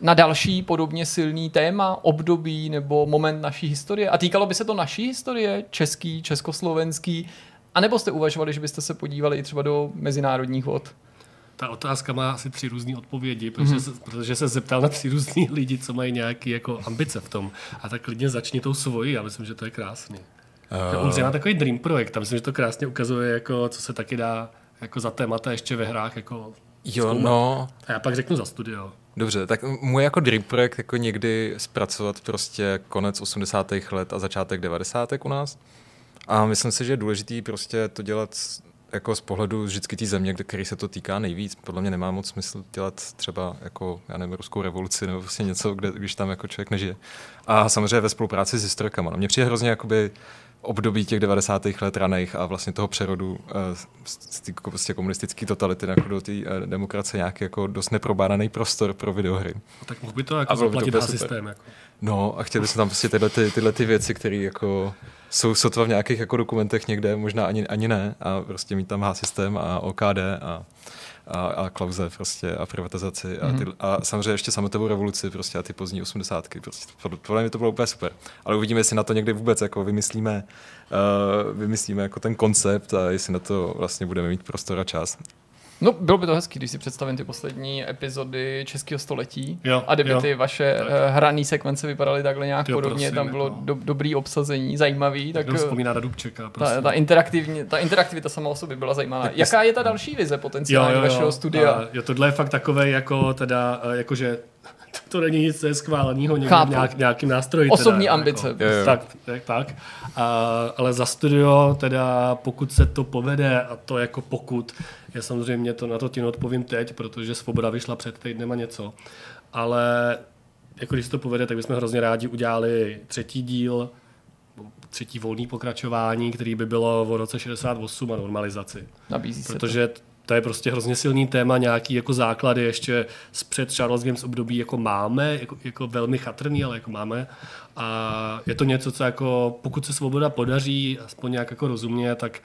na další podobně silný téma, období nebo moment naší historie? A týkalo by se to naší historie, český, československý, a nebo jste uvažovali, že byste se podívali i třeba do mezinárodních vod? Ta otázka má asi tři různé odpovědi, protože, mm-hmm. se, protože se zeptal na tři různý *laughs* lidi, co mají nějaké jako ambice v tom. A tak klidně začni tou svojí, já myslím, že to je krásný. Uh... On má takový dream projekt a myslím, že to krásně ukazuje, jako, co se taky dá jako za témata ještě ve hrách jako Jo, zkoumat. no. A já pak řeknu za studio. Dobře, tak můj jako dream projekt jako někdy zpracovat prostě konec 80. let a začátek 90. u nás. A myslím si, že je důležitý prostě to dělat jako z pohledu vždycky té země, který se to týká nejvíc, podle mě nemá moc smysl dělat třeba jako, já nevím, ruskou revoluci nebo prostě něco, kde, když tam jako člověk nežije. A samozřejmě ve spolupráci s historikama. No, mně přijde hrozně jakoby období těch 90. let raných a vlastně toho přerodu uh, z té prostě komunistické totality jako do té uh, demokracie nějaký jako dost neprobádaný prostor pro videohry. A tak mohl by to jako zaplatit na systém. Jako. No a chtěli jsme tam prostě tyhle, ty, tyhle ty věci, které jako jsou sotva v nějakých jako dokumentech někde, možná ani, ani ne, a prostě mít tam H-systém a OKD a, a, a klauze prostě a privatizaci a, ty, mm-hmm. a samozřejmě ještě sametovou revoluci prostě a ty pozdní osmdesátky. Prostě, podle mě to bylo úplně super. Ale uvidíme, jestli na to někdy vůbec jako vymyslíme, uh, vymyslíme jako ten koncept a jestli na to vlastně budeme mít prostor a čas. No, bylo by to hezký, když si představím ty poslední epizody Českého století jo, a kdyby jo. ty vaše tak. Eh, hraný sekvence vypadaly takhle nějak jo, podobně, prosím, tam bylo jako. do, dobrý obsazení, zajímavý. Tak, tak vzpomíná na Dubčeka, ta, ta, interaktivní, ta interaktivita sama o sobě byla zajímavá. Tak Jaká je ta další vize potenciální vašeho studia? A, jo, tohle je fakt takové jako teda, eh, jakože to není nic je schváleného nějak, nějakým nástroji. Osobní teda, ambice. Jako, jo, jo. Tak, tak, tak. A, ale za studio teda, pokud se to povede, a to jako pokud, je samozřejmě to na to ti odpovím teď, protože Svoboda vyšla před týdnem a něco, ale jako když se to povede, tak bychom hrozně rádi udělali třetí díl, třetí volný pokračování, který by bylo v roce 68 a normalizaci. Nabízí Protože se to to je prostě hrozně silný téma, nějaký jako základy ještě z před Charles Games období jako máme, jako, jako velmi chatrný, ale jako máme. A je to něco, co jako, pokud se svoboda podaří, aspoň nějak jako rozumně, tak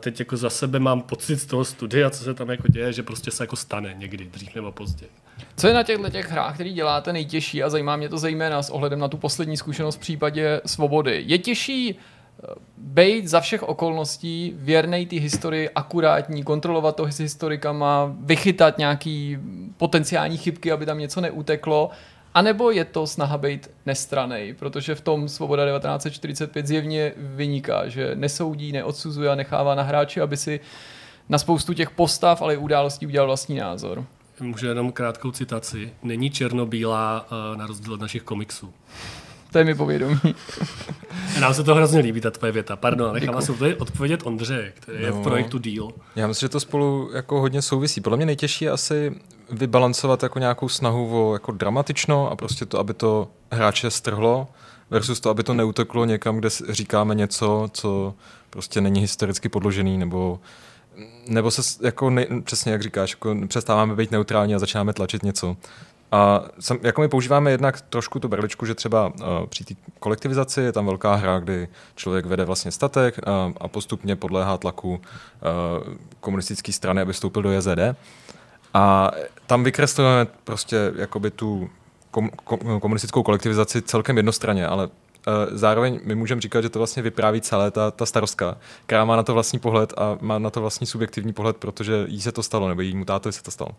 teď jako za sebe mám pocit z toho studia, co se tam jako děje, že prostě se jako stane někdy, dřív nebo později. Co je na těchto těch hrách, který děláte nejtěžší a zajímá mě to zejména s ohledem na tu poslední zkušenost v případě svobody. Je těžší být za všech okolností věrnej té historii, akurátní, kontrolovat to s historikama, vychytat nějaký potenciální chybky, aby tam něco neuteklo, anebo je to snaha být nestranej, protože v tom Svoboda 1945 zjevně vyniká, že nesoudí, neodsuzuje a nechává na hráči, aby si na spoustu těch postav, ale i událostí udělal vlastní názor. Můžu jenom krátkou citaci. Není černobílá uh, na rozdíl od našich komiksů. To je mi povědomí. *laughs* Nám se to hrozně líbí, ta tvoje věta. Pardon, nechám asi odpovědět Ondře, který no, je v no. projektu Deal. Já myslím, že to spolu jako hodně souvisí. Podle mě nejtěžší je asi vybalancovat jako nějakou snahu o jako dramatično a prostě to, aby to hráče strhlo versus to, aby to neuteklo někam, kde říkáme něco, co prostě není historicky podložený, nebo nebo se jako ne, přesně jak říkáš, jako přestáváme být neutrální a začínáme tlačit něco. A sam, jako my používáme jednak trošku tu berličku, že třeba uh, při té kolektivizaci je tam velká hra, kdy člověk vede vlastně statek uh, a postupně podléhá tlaku uh, komunistické strany, aby vstoupil do JZD. A tam vykreslujeme prostě jakoby tu kom, kom, komunistickou kolektivizaci celkem jednostranně, ale zároveň my můžeme říkat, že to vlastně vypráví celé ta, ta starostka, která má na to vlastní pohled a má na to vlastní subjektivní pohled, protože jí se to stalo, nebo jejímu tátovi se to stalo.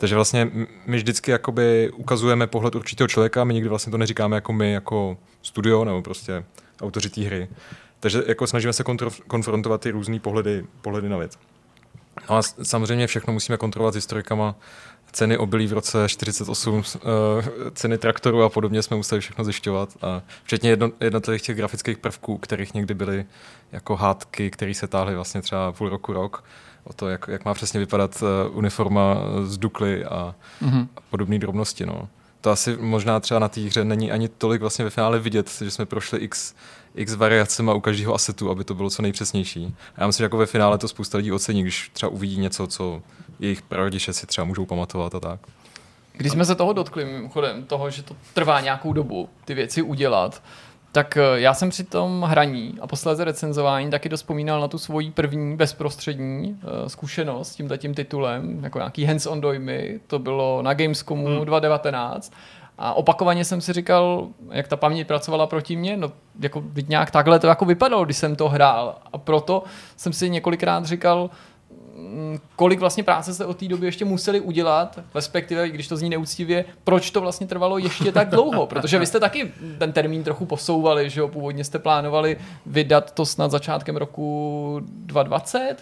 Takže vlastně my vždycky jakoby ukazujeme pohled určitého člověka, my nikdy vlastně to neříkáme jako my, jako studio nebo prostě autoři té hry. Takže jako snažíme se konfrontovat ty různé pohledy, pohledy na věc. No a samozřejmě všechno musíme kontrolovat s historikama. Ceny obilí v roce 48, uh, ceny traktoru a podobně jsme museli všechno zjišťovat. A včetně jedno, jednotlivých těch grafických prvků, kterých někdy byly jako hádky, které se táhly vlastně třeba půl roku, rok. O to, jak, jak má přesně vypadat uh, uniforma z Dukly a, Mhm. a podobné drobnosti. No. To asi možná třeba na té hře není ani tolik vlastně ve finále vidět, že jsme prošli x, x variacema u každého asetu, aby to bylo co nejpřesnější. A já myslím, že jako ve finále to spousta lidí ocení, když třeba uvidí něco, co jejich prarodiče si třeba můžou pamatovat a tak. Když jsme se toho dotkli, mimochodem, toho, že to trvá nějakou dobu ty věci udělat, tak eh, já jsem při tom hraní a posléze recenzování taky dost vzpomínal na tu svoji první bezprostřední uh, zkušenost s tím titulem, jako nějaký hands-on dojmy, to bylo na Gamescomu hmm. 2019 a opakovaně jsem si říkal, jak ta paměť pracovala proti mně, no jako nějak takhle to jako vypadalo, když jsem to hrál. A proto jsem si několikrát říkal, kolik vlastně práce jste od té doby ještě museli udělat, respektive, když to zní neúctivě, proč to vlastně trvalo ještě tak dlouho, protože vy jste taky ten termín trochu posouvali, že jo, původně jste plánovali vydat to snad začátkem roku 2020,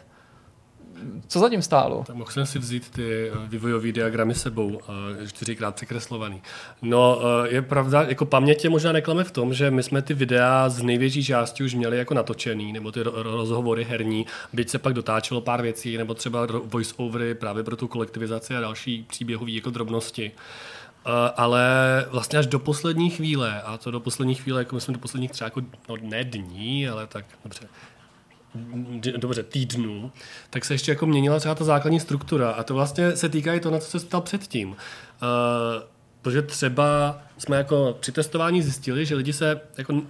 co zatím stálo? Tak mohl jsem si vzít ty eh, vývojové diagramy sebou, eh, čtyřikrát překreslovaný. No, eh, je pravda, jako pamětě možná neklame v tom, že my jsme ty videa z největší části už měli jako natočený, nebo ty ro- rozhovory herní, byť se pak dotáčelo pár věcí, nebo třeba voice-overy právě pro tu kolektivizaci a další příběhové jako drobnosti. Ale vlastně až do poslední chvíle, a to do poslední chvíle, jako myslím do posledních třeba jako, no ne dní, ale tak dobře, dobře, týdnů, tak se ještě jako měnila třeba ta základní struktura. A to vlastně se týká i toho, na co se ptal předtím. Uh, protože třeba jsme jako při testování zjistili, že lidi se jako n-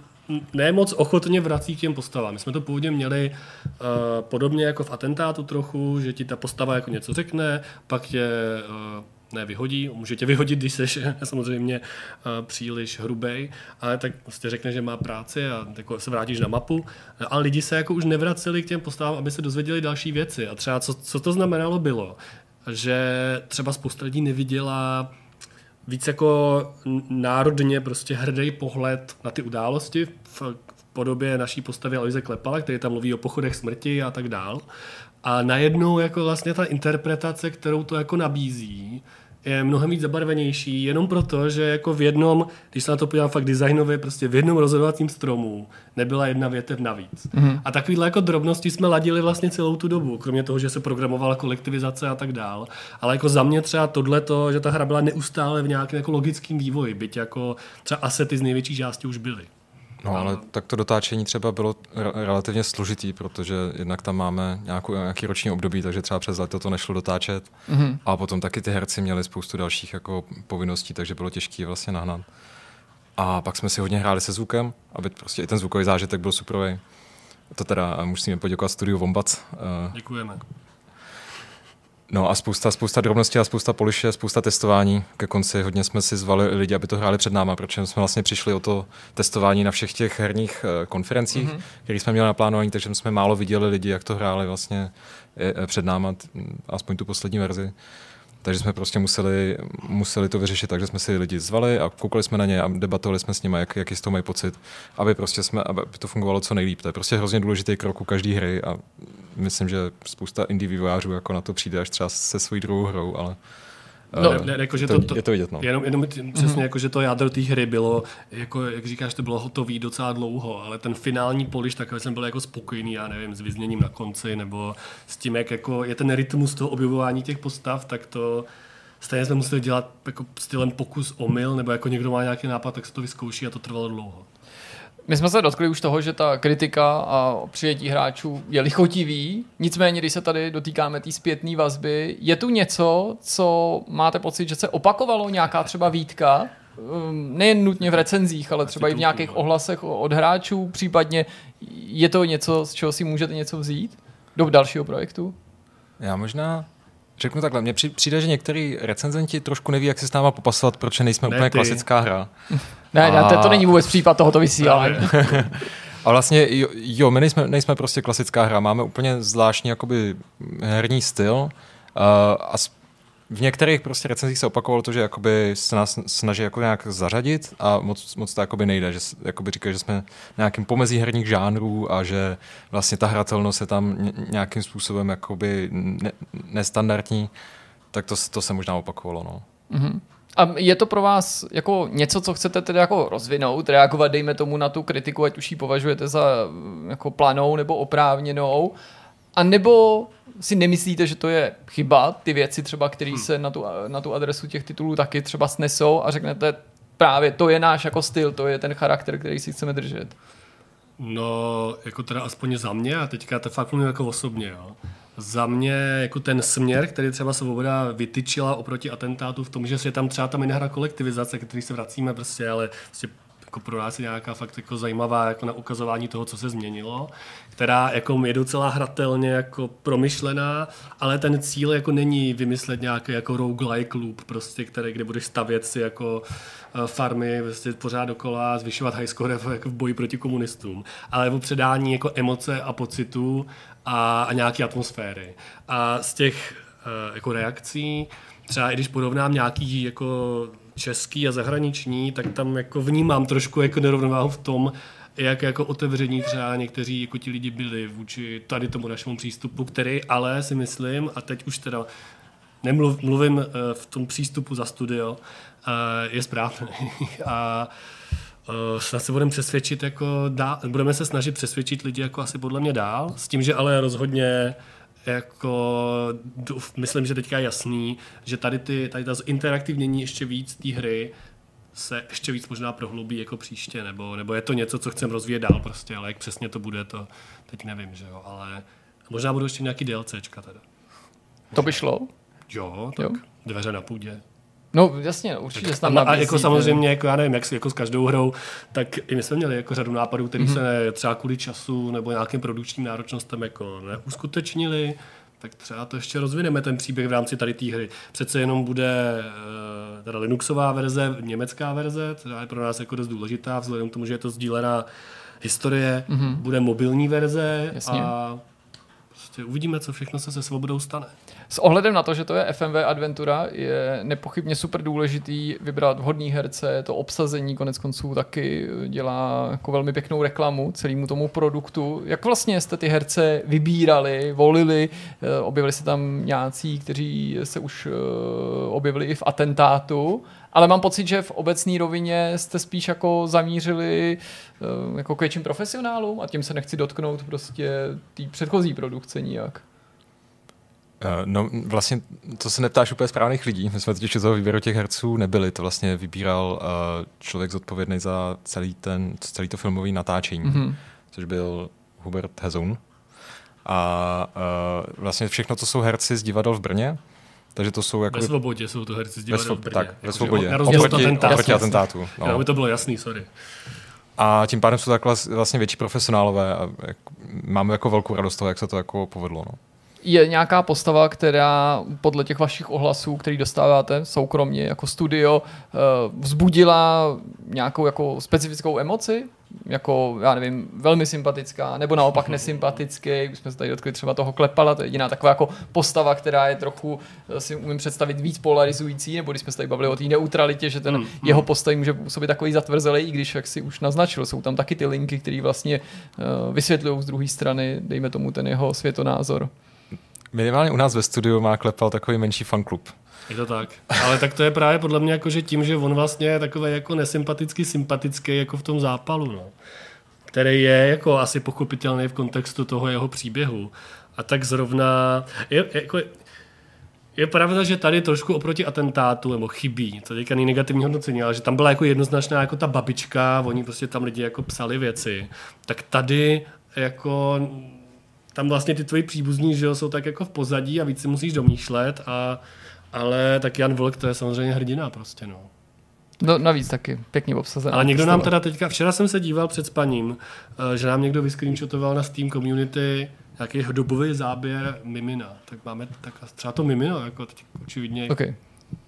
ne moc ochotně vrací k těm postavám. My jsme to původně měli uh, podobně jako v atentátu trochu, že ti ta postava jako něco řekne, pak tě uh, ne vyhodí, může tě vyhodit, když seš *laughs* samozřejmě uh, příliš hrubej, ale tak prostě řekne, že má práci a jako se vrátíš na mapu. A lidi se jako už nevraceli k těm postavám, aby se dozvěděli další věci. A třeba co, co to znamenalo bylo, že třeba spousta lidí neviděla víc jako národně prostě hrdý pohled na ty události v, podobě naší postavy Aloise Klepala, který tam mluví o pochodech smrti a tak dál. A najednou jako vlastně ta interpretace, kterou to jako nabízí, je mnohem víc zabarvenější, jenom proto, že jako v jednom, když se na to podívám fakt designově, prostě v jednom rozhodovacím stromu nebyla jedna větev navíc. Mm-hmm. A takovýhle jako drobnosti jsme ladili vlastně celou tu dobu, kromě toho, že se programovala kolektivizace a tak dál. Ale jako za mě třeba tohleto, že ta hra byla neustále v nějakém jako logickém vývoji, byť jako třeba asety z největší části už byly. No ale tak to dotáčení třeba bylo re- relativně složitý, protože jednak tam máme nějakou, nějaký roční období, takže třeba přes leto to nešlo dotáčet. Mm-hmm. A potom taky ty herci měli spoustu dalších jako povinností, takže bylo těžké je vlastně nahnat. A pak jsme si hodně hráli se zvukem, aby prostě i ten zvukový zážitek byl superový. To teda musíme poděkovat studiu Vombac. eh, Děkujeme. No a spousta, spousta drobností a spousta poliše, spousta testování. Ke konci hodně jsme si zvali lidi, aby to hráli před náma, protože jsme vlastně přišli o to testování na všech těch herních eh, konferencích, mm-hmm. které jsme měli naplánovaný, takže jsme málo viděli lidi, jak to hráli vlastně eh, eh, před náma, aspoň tu poslední verzi. Takže jsme prostě museli, museli to vyřešit tak, že jsme si lidi zvali a koukali jsme na ně a debatovali jsme s nimi, jak, jaký z toho mají pocit, aby prostě jsme, aby to fungovalo co nejlíp. To je prostě hrozně důležitý krok u každé hry a myslím, že spousta indie vývojářů jako na to přijde až třeba se svojí druhou hrou, ale No, eh, ne, jako, že to, to, to, je to vidět. No. Jenom, jenom přesně jako, že to jádro té hry bylo, jako, jak říkáš, to bylo hotový docela dlouho, ale ten finální poliš, takový jsem byl jako spokojený, já nevím, s vyzněním na konci, nebo s tím, jak jako je ten rytmus toho objevování těch postav, tak to stejně jsme museli dělat jako stylem pokus omyl, nebo jako někdo má nějaký nápad, tak se to vyzkouší a to trvalo dlouho. My jsme se dotkli už toho, že ta kritika a přijetí hráčů je lichotivý, nicméně, když se tady dotýkáme té zpětné vazby, je tu něco, co máte pocit, že se opakovalo, nějaká třeba výtka, um, nejen nutně v recenzích, ale třeba i v nějakých ohlasech od hráčů, případně je to něco, z čeho si můžete něco vzít do dalšího projektu? Já možná řeknu takhle, mně při- přijde, že některý recenzenti trošku neví, jak se s náma popasovat, protože nejsme Ne úplně ty. klasická hra. *laughs* Ne, ne, to, to A- není vůbec případ tohoto vysílání. *laughs* A vlastně, jo, jo my nejsme, nejsme prostě klasická hra, máme úplně zvláštní jakoby herní styl uh, a v některých prostě recenzích se opakovalo to, že jakoby se nás snaží jako nějak zařadit a moc, moc to jakoby nejde, že jakoby říkají, že jsme nějakým pomezí herních žánrů a že vlastně ta hratelnost je tam ně- nějakým způsobem jakoby ne, nestandardní, tak to, to se možná opakovalo, no. A je to pro vás jako něco, co chcete tedy jako rozvinout, reagovat, dejme tomu na tu kritiku, ať už ji považujete za jako planou nebo oprávněnou, a nebo si nemyslíte, že to je chyba, ty věci třeba, které se na tu, na tu adresu těch titulů taky třeba snesou a řeknete, právě to je náš jako styl, to je ten charakter, který si chceme držet. No, jako teda aspoň za mě, a teďka to fakt mluvím jako osobně, jo. Za mě jako ten směr, který třeba Svoboda vytyčila oproti atentátu v tom, že je tam třeba ta minihra kolektivizace, který se vracíme prostě, ale prostě jako pro nás je nějaká fakt jako zajímavá jako na ukazování toho, co se změnilo, která jako je docela hratelně jako promyšlená, ale ten cíl jako není vymyslet nějaký jako roguelike loop, prostě, který, kde budeš stavět si jako eh, farmy prostě pořád dokola, zvyšovat high score v- jako v boji proti komunistům, ale o předání jako emoce a pocitů a, a nějaké atmosféry. A z těch eh, jako reakcí, třeba i když porovnám nějaký jako český a zahraniční, tak tam jako vnímám trošku jako nerovnováhu v tom, jak jako otevření třeba někteří jako ti lidi byli vůči tady tomu našemu přístupu, který ale si myslím, a teď už teda nemluv, mluvím eh, v tom přístupu za studio, eh, je správný. *laughs* a eh, snad se budeme přesvědčit jako dál, budeme se snažit přesvědčit lidi jako asi podle mě dál, s tím, že ale rozhodně jako myslím, že teďka je jasný, že tady, ty, tady ta interaktivnění ještě víc té hry se ještě víc možná prohloubí jako příště, nebo, nebo je to něco, co chcem rozvíjet dál prostě, ale jak přesně to bude, to teď nevím, že jo, ale možná budou ještě nějaký DLCčka teda. To by šlo? Jo, tak jo. dveře na půdě. No jasně, určitě tam A, jako samozřejmě, jako já nevím, jak, jako s každou hrou, tak i my jsme měli jako řadu nápadů, které mm-hmm. se třeba kvůli času nebo nějakým produkčním náročnostem jako neuskutečnili, tak třeba to ještě rozvineme ten příběh v rámci tady té hry. Přece jenom bude eh, teda Linuxová verze, německá verze, která je pro nás jako dost důležitá, vzhledem k tomu, že je to sdílená historie, mm-hmm. bude mobilní verze Jasně. a prostě uvidíme, co všechno se se svobodou stane. S ohledem na to, že to je FMV adventura, je nepochybně super důležitý vybrat vhodný herce, to obsazení konec konců taky dělá jako velmi pěknou reklamu celému tomu produktu. Jak vlastně jste ty herce vybírali, volili, eh, objevili se tam nějací, kteří se už eh, objevili i v atentátu, ale mám pocit, že v obecné rovině jste spíš jako zamířili eh, jako k větším profesionálům a tím se nechci dotknout prostě té předchozí produkce nijak. Uh, no vlastně to se neptáš úplně správných lidí. My jsme totiž toho výběru těch herců nebyli. To vlastně vybíral uh, člověk zodpovědný za celý, ten, celý to filmové natáčení, mm-hmm. což byl Hubert Hezoun. A uh, vlastně všechno to jsou herci z divadel v Brně, takže to jsou Ve jako svobodě jsou to herci z ve, divadel svo, v Brně. tak, ve svobodě. Na rozdíl od Oproti, atentátu. *laughs* oproti atentátu. No. Aby to bylo jasný, sorry. A tím pádem jsou takhle vlastně větší profesionálové a jako, máme jako velkou radost toho, jak se to jako povedlo. No. Je nějaká postava, která podle těch vašich ohlasů, který dostáváte soukromně jako studio, eh, vzbudila nějakou jako specifickou emoci? Jako, já nevím, velmi sympatická, nebo naopak *laughs* nesympatický, už jsme se tady dotkli třeba toho Klepala, to je jediná taková jako postava, která je trochu, eh, si umím představit, víc polarizující, nebo když jsme se tady bavili o té neutralitě, že ten Hmm, jeho postoj může působit takový zatvrzelý, i když, jak si už naznačil, jsou tam taky ty linky, které vlastně uh, vysvětlují z druhé strany, dejme tomu ten jeho světonázor. Minimálně u nás ve studiu má Klepal takový menší fanklub. Je to tak. Ale tak to je právě podle mě jako, že tím, že on vlastně je takový jako nesympaticky sympatický jako v tom zápalu, no. který je jako asi pochopitelný v kontextu toho jeho příběhu. A tak zrovna je, jako, je pravda, že tady trošku oproti atentátu, nebo chybí, to teďka není negativní hodnocení, ale že tam byla jako jednoznačná jako ta babička, oni prostě tam lidi jako psali věci. Tak tady jako tam vlastně ty tvoji příbuzní, že jo, jsou tak jako v pozadí a víc si musíš domýšlet, a, ale tak Jan Volk to je samozřejmě hrdina prostě, no. No, navíc taky, pěkně obsazená. Ale někdo nám teda teďka, včera jsem se díval před spaním, eh, že nám někdo vyscreenshotoval na Steam Community nějaký dobový záběr Mimina. Tak máme tak třeba to Mimino, jako teď očividně Okay.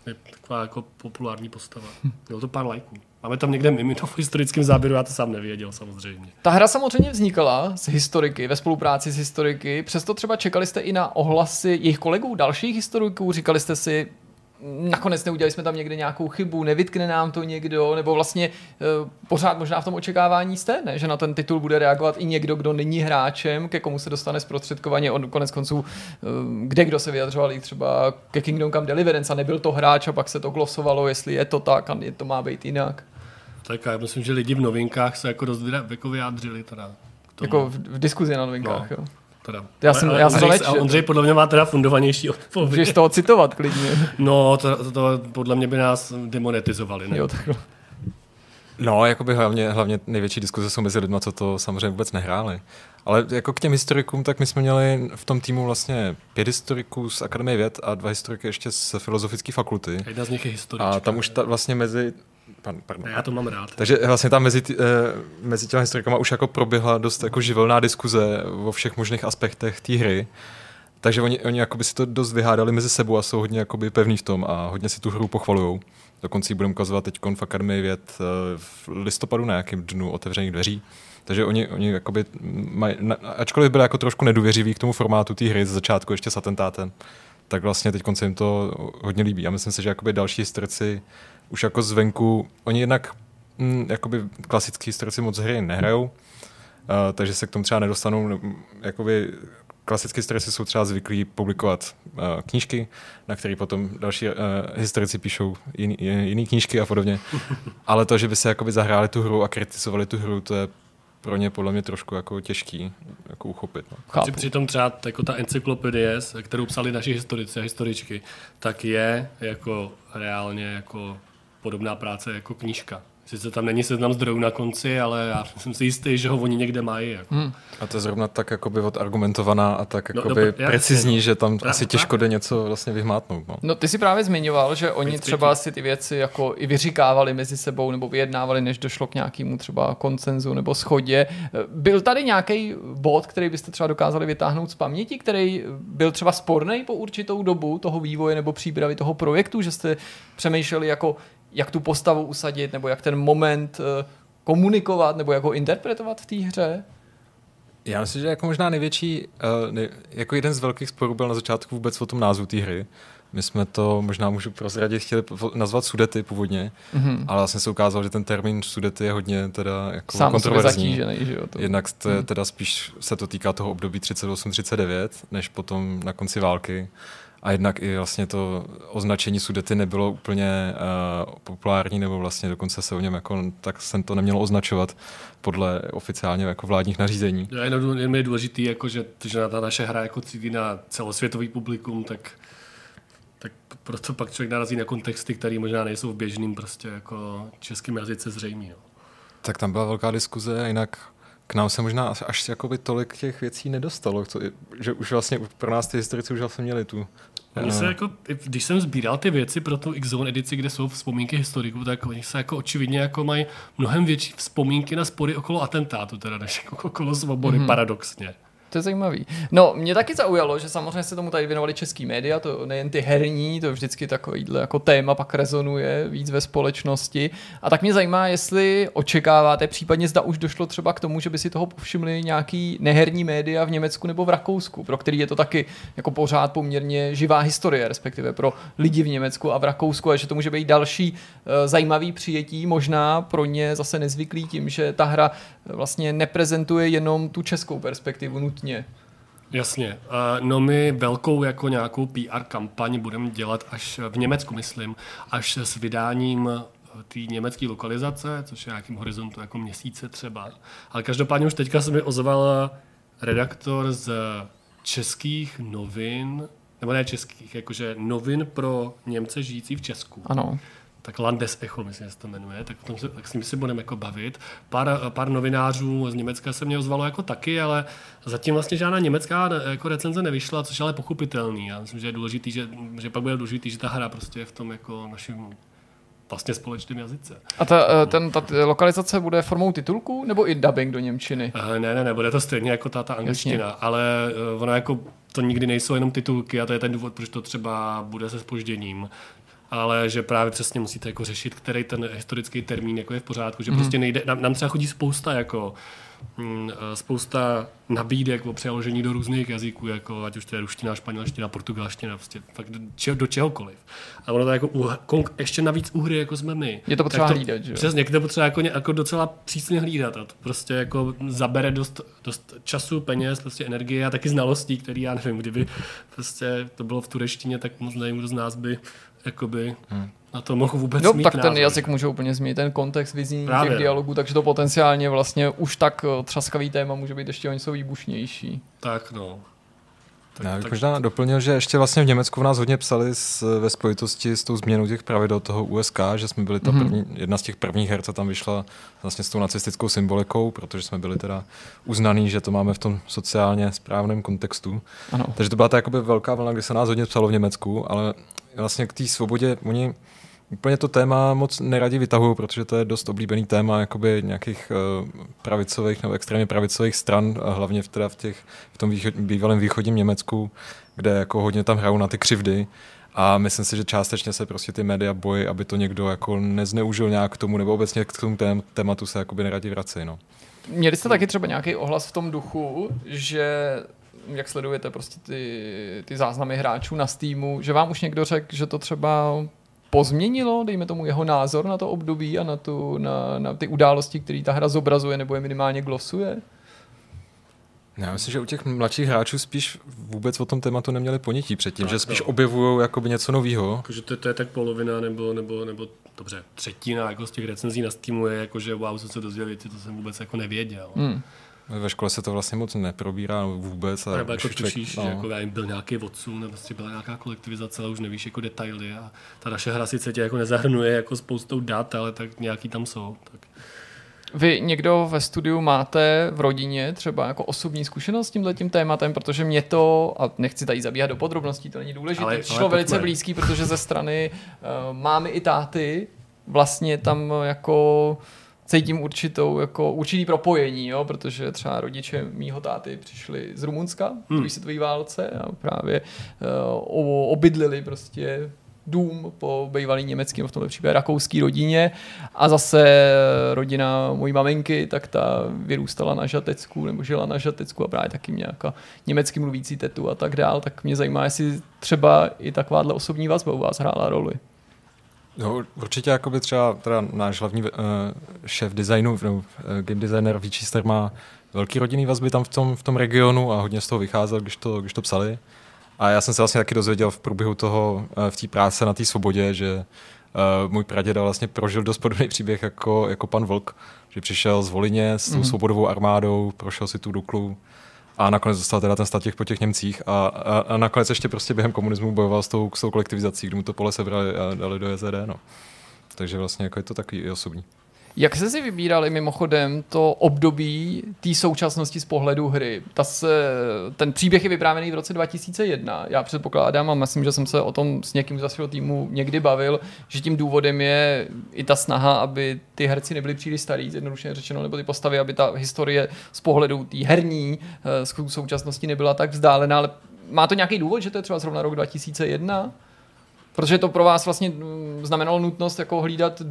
je taková jako populární postava. Bylo to pár lajků. Máme tam někde Mimino v historickém záběru, já to sám nevěděl samozřejmě. Ta hra samozřejmě vznikala z historiky, ve spolupráci s historiky, přesto třeba čekali jste i na ohlasy jejich kolegů, dalších historiků, říkali jste si, nakonec neudělali jsme tam někde nějakou chybu, nevytkne nám to někdo, nebo vlastně uh, pořád možná v tom očekávání jste, ne? že na ten titul bude reagovat i někdo, kdo není hráčem, ke komu se dostane zprostředkovaně, on konec konců, uh, kde kdo se vyjadřoval i třeba ke Kingdom Come Deliverance a nebyl to hráč a pak se to glosovalo, jestli je to tak a to má být jinak. Tak já myslím, že lidi v novinkách se jako dost jako vyjádřili teda. Jako v, v diskuzi na novinkách, no. jo. Teda. Já jsem, já jsem Ondřej, Ondřej podle mě má teda fundovanější odpověď. Můžeš toho citovat klidně. No, to, to, to, podle mě by nás demonetizovali. Ne? Jo, takhle. No, jakoby hlavně, hlavně největší diskuze jsou mezi lidmi, co to samozřejmě vůbec nehráli. Ale jako k těm historikům, tak my jsme měli v tom týmu vlastně pět historiků z Akademie věd a dva historiky ještě z Filozofické fakulty. Jedna z nich je historička. A tam už ta, vlastně mezi Pardon. Já to mám rád. Takže vlastně tam mezi, tý, eh, mezi těmi historikama už jako proběhla dost jako živelná diskuze o všech možných aspektech té hry. Takže oni, oni jakoby si to dost vyhádali mezi sebou a jsou hodně jakoby pevní v tom a hodně si tu hru pochvalují. Dokonce ji budeme ukazovat teď v Akademii věd eh, v listopadu na nějakém dnu otevřených dveří. Takže oni, oni jakoby maj, ačkoliv byli jako trošku nedůvěřiví k tomu formátu té hry z začátku ještě s atentátem, tak vlastně teď se jim to hodně líbí. A myslím si, že jakoby další historici už jako zvenku, oni jednak hm, jakoby klasický historici moc hry nehrajou, uh, takže se k tomu třeba nedostanou, jakoby klasické historici jsou třeba zvyklí publikovat uh, knížky, na které potom další uh, historici píšou jiný, jiný knížky a podobně. *laughs* Ale to, že by se jakoby zahráli tu hru a kritizovali tu hru, to je pro ně podle mě trošku jako těžký jako uchopit. No. Chápu. Přitom třeba jako ta encyklopedie, kterou psali naši historici a historičky, tak je jako reálně jako podobná práce jako knížka. Sice tam není seznam zdrojů na konci, ale já jsem si jistý, že ho oni někde mají. Jako. Hmm. A to je zrovna tak jakoby odargumentovaná a tak no, jakoby no, no, precizní, no. že tam právě, asi těžko jde něco vlastně vyhmátnout. No. no ty si právě zmiňoval, že oni třeba si ty věci jako i vyříkávali mezi sebou nebo vyjednávali, než došlo k nějakému třeba koncenzu nebo schodě. Byl tady nějaký bod, který byste třeba dokázali vytáhnout z paměti, který byl třeba sporný po určitou dobu toho vývoje nebo přípravy toho projektu, že jste přemýšleli jako jak tu postavu usadit, nebo jak ten moment uh, komunikovat, nebo jak ho interpretovat v té hře? Já myslím, že jako možná největší, nej, jako jeden z velkých sporů byl na začátku vůbec o tom názvu té hry. My jsme to, možná můžu prozradit, chtěli nazvat sudety původně, mm-hmm. ale vlastně se ukázalo, že ten termín sudety je hodně teda jako Sám kontroverzní. Zatížený, že jo, to... Jednak te, mm. teda spíš se to týká toho období 38-39, než potom na konci války a jednak i vlastně to označení Sudety nebylo úplně uh, populární, nebo vlastně dokonce se o něm jako, tak jsem to nemělo označovat podle oficiálně jako vládních nařízení. Já jenom, jenom je důležitý, jako, že, že ta naše hra jako cítí na celosvětový publikum, tak tak proto pak člověk narazí na kontexty, které možná nejsou v běžným prostě jako českým jazyce zřejmý. No. Tak tam byla velká diskuze, jinak k nám se možná až jakoby tolik těch věcí nedostalo, co, že už vlastně pro nás ty historici už vlastně měli tu Oni se jako, když jsem sbíral ty věci pro tu X-Zone edici, kde jsou vzpomínky historiků, tak oni se jako očividně jako mají mnohem větší vzpomínky na spory okolo atentátu, teda než jako okolo svobody, mm-hmm. paradoxně. To je zajímavý. No, mě taky zaujalo, že samozřejmě se tomu tady věnovali český média, to nejen ty herní, to vždycky takovýhle jako téma pak rezonuje víc ve společnosti. A tak mě zajímá, jestli očekáváte, případně zda už došlo třeba k tomu, že by si toho povšimli nějaký neherní média v Německu nebo v Rakousku, pro který je to taky jako pořád poměrně živá historie, respektive pro lidi v Německu a v Rakousku, a že to může být další uh, zajímavý přijetí, možná pro ně zase nezvyklý tím, že ta hra vlastně neprezentuje jenom tu českou perspektivu nutně. Jasně. No my velkou jako nějakou PR kampaň budeme dělat až v Německu, myslím, až s vydáním té německé lokalizace, což je nějakým horizontu jako měsíce třeba. Ale každopádně už teďka se mi ozval redaktor z českých novin, nebo ne českých, jakože novin pro Němce žijící v Česku. Ano tak Landes Echo, myslím, že se to jmenuje, tak, tom se, tak s ním si budeme jako bavit. Pár, pár novinářů z Německa se mě ozvalo jako taky, ale zatím vlastně žádná německá jako recenze nevyšla, což je ale pochopitelný. Já myslím, že je důležitý, že, že pak bude důležitý, že ta hra prostě je v tom jako našem vlastně společném jazyce. A ta, eh, ten, ta lokalizace bude formou titulku nebo i dubbing do Němčiny? Ne, ne, ne, bude to stejně jako ta, ta angličtina, Jasně. ale ono jako to nikdy nejsou jenom titulky a to je ten důvod, proč to třeba bude se spožděním ale že právě přesně musíte jako řešit, který ten historický termín jako je v pořádku, že Mhm. prostě nejde, nám, nám třeba chodí spousta jako mm, eh, spousta nabídek o přeložení do různých jazyků, jako ať už to je ruština, španělština, portugalština, prostě fakt do, če, do čehokoliv. A ono to jako uh, konk, ještě navíc u hry, jako jsme my. Je to potřeba tak hlídat, že jo? Přesně, to potřeba jako, jako docela přísně hlídat a to prostě jako zabere dost, dost času, peněz, prostě energie a taky znalostí, který já nevím, kdyby prostě to bylo v tureštině, tak moc nevím, kdo z nás by jakoby Hmm. na to mohl vůbec No, mít tak ten názor. jazyk může úplně změnit ten kontext vyznění Právě, těch dialogů, takže to potenciálně vlastně už tak eh, třaskavý téma může být ještě o něco výbušnější. Tak no. Tak, Já bych tak, možná doplnil, že ještě vlastně v Německu v nás hodně psali s, ve spojitosti s tou změnou těch pravidel toho USK, že jsme byli ta Mhm. první, jedna z těch prvních her, co tam vyšla vlastně s tou nacistickou symbolikou, protože jsme byli teda uznaný, že to máme v tom sociálně správném kontextu. Ano. Takže to byla ta jakoby velká vlna, kdy se nás hodně psalo v Německu, ale vlastně k té svobodě oni úplně to téma moc neradi vytahují, protože to je dost oblíbený téma jakoby nějakých uh, pravicových nebo extrémně pravicových stran, a hlavně v, teda v, těch, v tom východ, bývalém východním Německu, kde jako hodně tam hrajou na ty křivdy. A myslím si, že částečně se prostě ty média bojí, aby to někdo jako nezneužil nějak k tomu, nebo obecně k tomu tém, tématu se jakoby neradi vracejí. No. Měli jste taky třeba nějaký ohlas v tom duchu, že jak sledujete prostě ty, ty záznamy hráčů na Steamu, že vám už někdo řekl, že to třeba pozměnilo, dejme tomu jeho názor na to období a na, tu, na, na ty události, které ta hra zobrazuje nebo je minimálně glosuje? Já myslím, že u těch mladších hráčů spíš vůbec o tom tématu neměli ponětí předtím, Tak, že spíš no. objevují jakoby něco nového. Jako, že to, to, je tak polovina nebo, nebo, nebo dobře, třetina jako z těch recenzí na Steamu je jako, že wow, co se dozvěděl věci, to jsem vůbec jako nevěděl. Hmm. Ve škole se to vlastně moc neprobírá vůbec. A Nebo jako tušíš, no. že jako, já byl nějaký odsun, nebo prostě byla nějaká kolektivizace, ale už nevíš jako detaily a ta naše hra sice tě jako nezahrnuje jako spoustou dat, ale tak nějaký tam jsou. Tak. Vy někdo ve studiu máte v rodině třeba jako osobní zkušenost s tímhle tím tématem, protože mě to, a nechci tady zabíhat do podrobností, to není důležité, Ale- přišlo velice pojďme. blízký, protože ze strany uh, mámy i táty vlastně tam jako cítím určitou, jako určitý propojení, jo, protože třeba rodiče mýho táty přišli z Rumunska v Hmm. druhé světové válce a právě uh, obydlili prostě dům po bývalý německým, v tomto případě rakouský rodině a zase rodina mojí maminky, tak ta vyrůstala na Žatecku nebo žila na Žatecku a právě taky nějaká německy mluvící tetu a tak dál, tak mě zajímá, jestli třeba i takováhle osobní vazba u vás hrála roli. No, určitě jakoby třeba teda náš hlavní uh, šéf designu, no, uh, game designer Víčister má velký rodinný vazby tam v tom, v tom regionu a hodně z toho vycházel, když to, když to psali. A já jsem se vlastně taky dozvěděl v průběhu toho, uh, v té práce na té svobodě, že uh, můj praděda vlastně prožil dost podobný příběh jako, jako pan Vlk, že přišel z Volině s tou Mhm. svobodovou armádou, prošel si tu Duklu a nakonec dostal teda ten statěk po těch Němcích a, a, a nakonec ještě prostě během komunismu bojoval s tou, s tou kolektivizací, kdy mu to pole sebrali a dali do JZD, no. Takže vlastně jako je to takový i osobní. Jak jste si vybírali mimochodem to období té současnosti z pohledu hry? Ta se, ten příběh je vyprávěný v roce 2001. Já předpokládám a myslím, že jsem se o tom s někým z vašeho týmu někdy bavil, že tím důvodem je i ta snaha, aby ty herci nebyli příliš starý, zjednodušeně řečeno, nebo ty postavy, aby ta historie z pohledu té herní eh, současnosti nebyla tak vzdálená, ale má to nějaký důvod, že to je třeba zrovna rok 2001? Protože to pro vás vlastně mm, znamenalo nutnost jako hlídat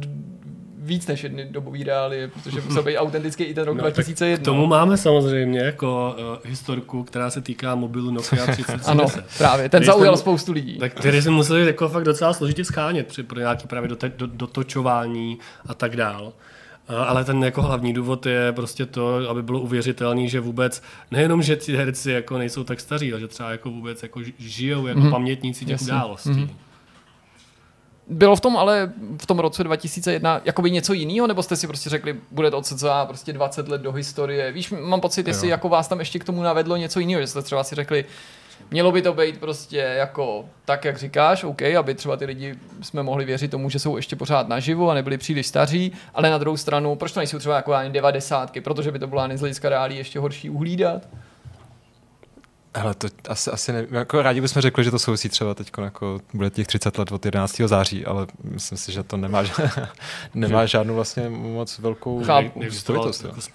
víc než jedny dobový reálie, protože musel být autentický i ten rok No, tak 2001. K tomu máme samozřejmě jako uh, historku, která se týká mobilu Nokia *laughs* 3030. Ano, právě. Ten zaujal jsme- spoustu lidí. Tak, který jsme museli jako fakt docela složitě schánět při, pro nějaký právě dote, do, dotočování a tak dál. A, Ale ten jako hlavní důvod je prostě to, aby bylo uvěřitelný, že vůbec nejenom, že ti herci jako nejsou tak staří, ale že třeba jako vůbec jako ži- žijou jako Mhm. pamětníci těch Jasně. událostí. Mhm. Bylo v tom ale v tom roce 2001 jakoby něco jiného, nebo jste si prostě řekli, bude to cca prostě 20 let do historie. Víš, mám pocit, jestli Jo. jako vás tam ještě k tomu navedlo něco jiného, že jste třeba si řekli, Mělo by to být prostě jako tak, jak říkáš, OK, aby třeba ty lidi jsme mohli věřit tomu, že jsou ještě pořád naživu a nebyli příliš staří, ale na druhou stranu, proč to nejsou třeba jako ani devadesátky, protože by to bylo ani z hlediska reálí ještě horší uhlídat. Ale to asi, asi ne, jako rádi bychom řekli, že to souvisí třeba teď, jako bude těch 30 let od 11. září, ale myslím si, že to nemá, *laughs* nemá žádnou vlastně moc velkou jo. jako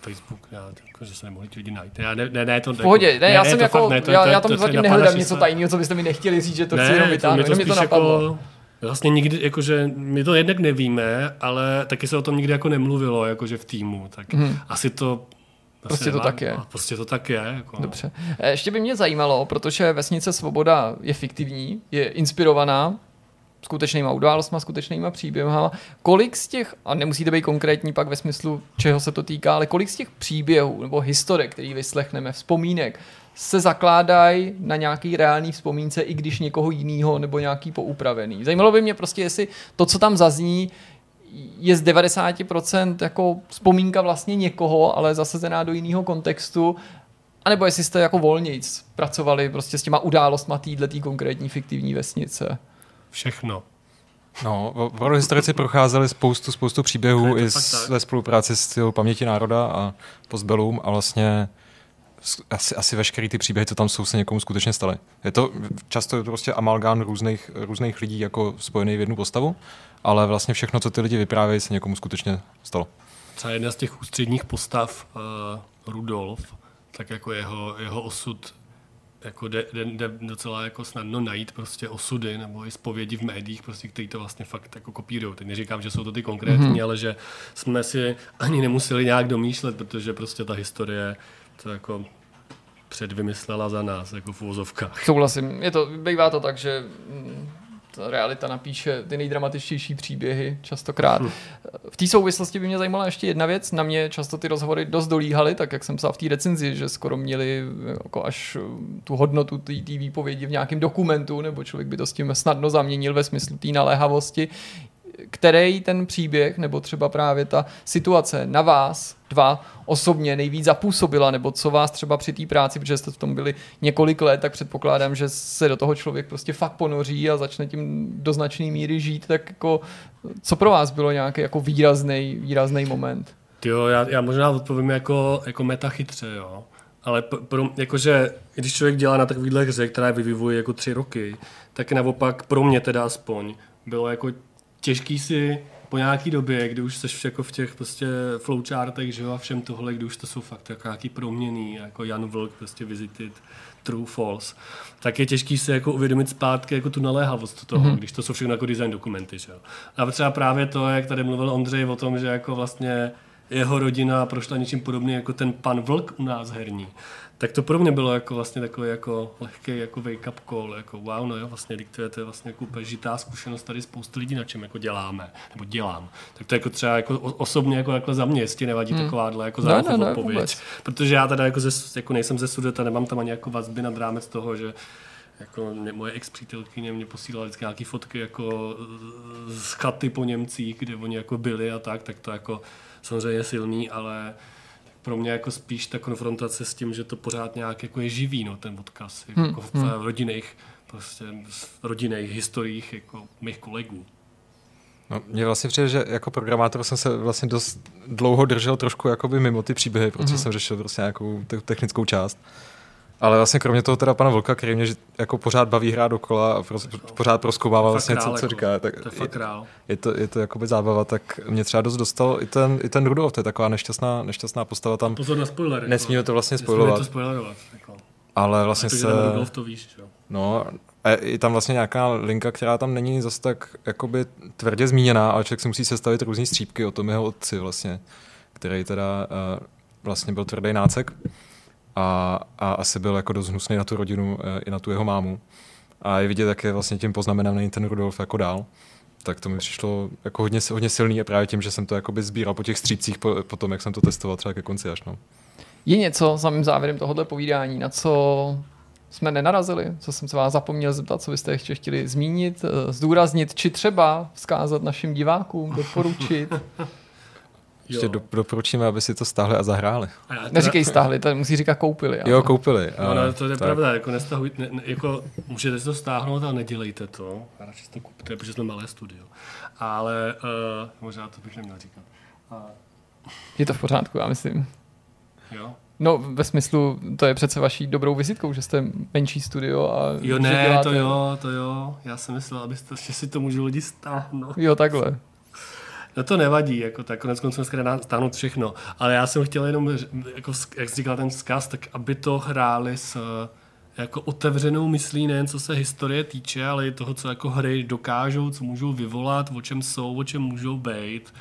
Facebook, já, jako, že se nemohli ti lidi najít. Já, ne, ne, ne, to, V pohodě, ne, já jsem to jako, fakt ne, to- já, to- já tam to- zatím to nehledám něco tajného, co byste mi nechtěli říct, že to chci ne, jenom to, mě vytáhnout, to jenom mě to spíš napadlo. jako, Vlastně nikdy, jakože my to jednak nevíme, ale taky se o tom nikdy jako nemluvilo, jakože v týmu, tak hmm. asi to Prostě to nemá- tak je. Prostě to tak je. Jako, no. Dobře. Eh, Ještě by mě zajímalo, protože Vesnice Svoboda je fiktivní, je inspirovaná skutečnýma událostma, skutečnýma příběhama. Kolik z těch, a nemusíte být konkrétní pak ve smyslu, čeho se to týká, ale kolik z těch příběhů nebo historek, který vyslechneme, vzpomínek, se zakládají na nějaký reálný vzpomínce, i když někoho jiného nebo nějaký poupravený. Zajímalo by mě prostě, jestli to, co tam zazní, je z 90% jako vzpomínka vlastně někoho, ale zasazená do jiného kontextu, anebo jestli jste jako volnějc pracovali prostě s těma událostma této konkrétní fiktivní vesnice. Všechno. No, opravdu historici procházeli spoustu, spoustu příběhů i s, ve spolupráci s paměti národa a Postbellum a vlastně asi, asi veškerý ty příběhy, co tam jsou, se někomu skutečně staly. Je to často je to prostě amalgán různých, různých lidí jako spojený v jednu postavu, ale vlastně všechno, co ty lidi vyprávějí, se někomu skutečně stalo. Třeba jedna z těch ústředních postav, uh, Rudolf, tak jako jeho, jeho osud jako jde, jde, jde, docela jako snadno najít prostě osudy nebo i zpovědi v médiích, prostě, který to vlastně fakt jako kopírují. Teď neříkám, že jsou to ty konkrétní, mm-hmm. ale že jsme si ani nemuseli nějak domýšlet, protože prostě ta historie to jako předvymyslela za nás, jako v úvozovkách. Souhlasím. Je to, bývá to tak, že mm, ta realita napíše ty nejdramatičtější příběhy častokrát. V té souvislosti by mě zajímala ještě jedna věc. Na mě často ty rozhovory dost dolíhaly, tak jak jsem psal v té recenzi, že skoro měli jako až mm, tu hodnotu té výpovědi v nějakém dokumentu, nebo člověk by to s tím snadno zaměnil ve smyslu té naléhavosti který ten příběh nebo třeba právě ta situace na vás dva osobně nejvíc zapůsobila, nebo co vás třeba při té práci, protože jste v tom byli několik let, tak předpokládám, že se do toho člověk prostě fakt ponoří a začne tím do značné míry žít, tak jako co pro vás bylo nějaký jako výrazný, výrazný moment? Jo, já, já možná odpovím jako, jako meta chytře, jo. Ale pro, jakože, když člověk dělá na takovýhle hře, která je vyvivuje jako tři roky, tak naopak pro mě teda aspoň bylo jako těžký si po nějaký době, kdy už jsi jako v těch prostě flowchartech, že jo, a všem tohle, kdy už to jsou fakt jako nějaký proměný, jako Jan Vlk, prostě Visited, True, False, tak je těžký si jako uvědomit zpátky jako tu naléhavost toho, mm-hmm. když to jsou všechno jako design dokumenty, že jo. A třeba právě to, jak tady mluvil Ondřej o tom, že jako vlastně jeho rodina prošla něčím podobným jako ten pan Vlk u nás herní. Tak to pro mě bylo jako vlastně takový jako lehký jako wake up call, jako wow, no jo, vlastně to je, to je vlastně jako žitá zkušenost tady spoustu lidí, na čem jako děláme, nebo dělám. Tak to jako třeba jako osobně jako, jako za mě, jestli nevadí hmm. takováhle jako zároveň ne, ne, odpověď. vůbec. Protože já teda jako, ze, jako nejsem ze Sudeta, nemám tam ani jako vazby nad rámec toho, že jako mě, moje ex přítelkyně mě posílala vždycky nějaké fotky jako z chaty po Němcích, kde oni jako byli a tak, tak to jako samozřejmě je silný, ale pro mě jako spíš ta konfrontace s tím, že to pořád nějak jako je živý, no, ten odkaz, jako Hmm, v v rodinných, prostě v rodinných historiích jako mých kolegů. No, mně vlastně přijde, že jako programátor jsem se vlastně dost dlouho držel trošku jakoby mimo ty příběhy, protože mm-hmm. jsem řešil prostě nějakou te- technickou část. Ale vlastně kromě toho teda pana Vlka, který mě jako pořád baví hrát dokola a pro, pořád proskoumává vlastně, co, co jako. říká, tak To je fakt král. je to, je to jakoby zábava, tak mě třeba dost dostal i ten, i ten Rudolf, to je taková nešťastná, nešťastná postava tam, Pozor na spoiler. Jako. nesmíme to vlastně Nesmíme spojovat, to spoilerovat. Jako. ale vlastně Protože se... Rudolf to víš, že jo. No, a je tam vlastně nějaká linka, která tam není zase tak jakoby tvrdě zmíněná, ale člověk si musí sestavit různý střípky o tom jeho otci vlastně, který teda uh, vlastně byl tvrdý nácek a, a asi byl jako dost hnusný na tu rodinu uh, i na tu jeho mámu. A je vidět, jak je vlastně tím poznamenaný ten Rudolf jako dál. Tak to mi přišlo jako hodně, hodně silný a právě tím, že jsem to jakoby sbíral po těch střípcích po, po tom, jak jsem to testoval třeba ke konci až. No. Je něco samým závěrem tohohle povídání, na co jsme nenarazili, co jsem se vás zapomněl zeptat, co byste ještě chtěli zmínit, eh, zdůraznit, či třeba vzkázat našim divákům, doporučit. *laughs* Ještě do, doporučíme, aby si to stáhli a zahráli. A teda- Neříkej stáhli, tady musí říkat koupili. ale- Jo, koupili. No, a- no, to je tak. pravda, jako nestahuj, ne, ne, jako můžete si to stáhnout, ale nedělejte to. A radši si to kupte, protože jsme malé studio. Ale uh, možná to bych neměl říkat. Uh, Je to v pořádku, já myslím. jo. No, ve smyslu, to je přece vaší dobrou vizitkou, že jste menší studio a Jo, ne, děláte... to jo, to jo. Já jsem myslel, abyste, že si to můžu lidi stáhnout. Jo, takhle. No to nevadí, jako tak konec konců dneska dá stáhnout všechno. Ale já jsem chtěl jenom, jako, jak jsi ten vzkaz, tak aby to hráli s, jako otevřenou myslí nejen co se historie týče, ale i toho, co jako hry dokážou, co můžou vyvolat, o čem jsou, o čem můžou být.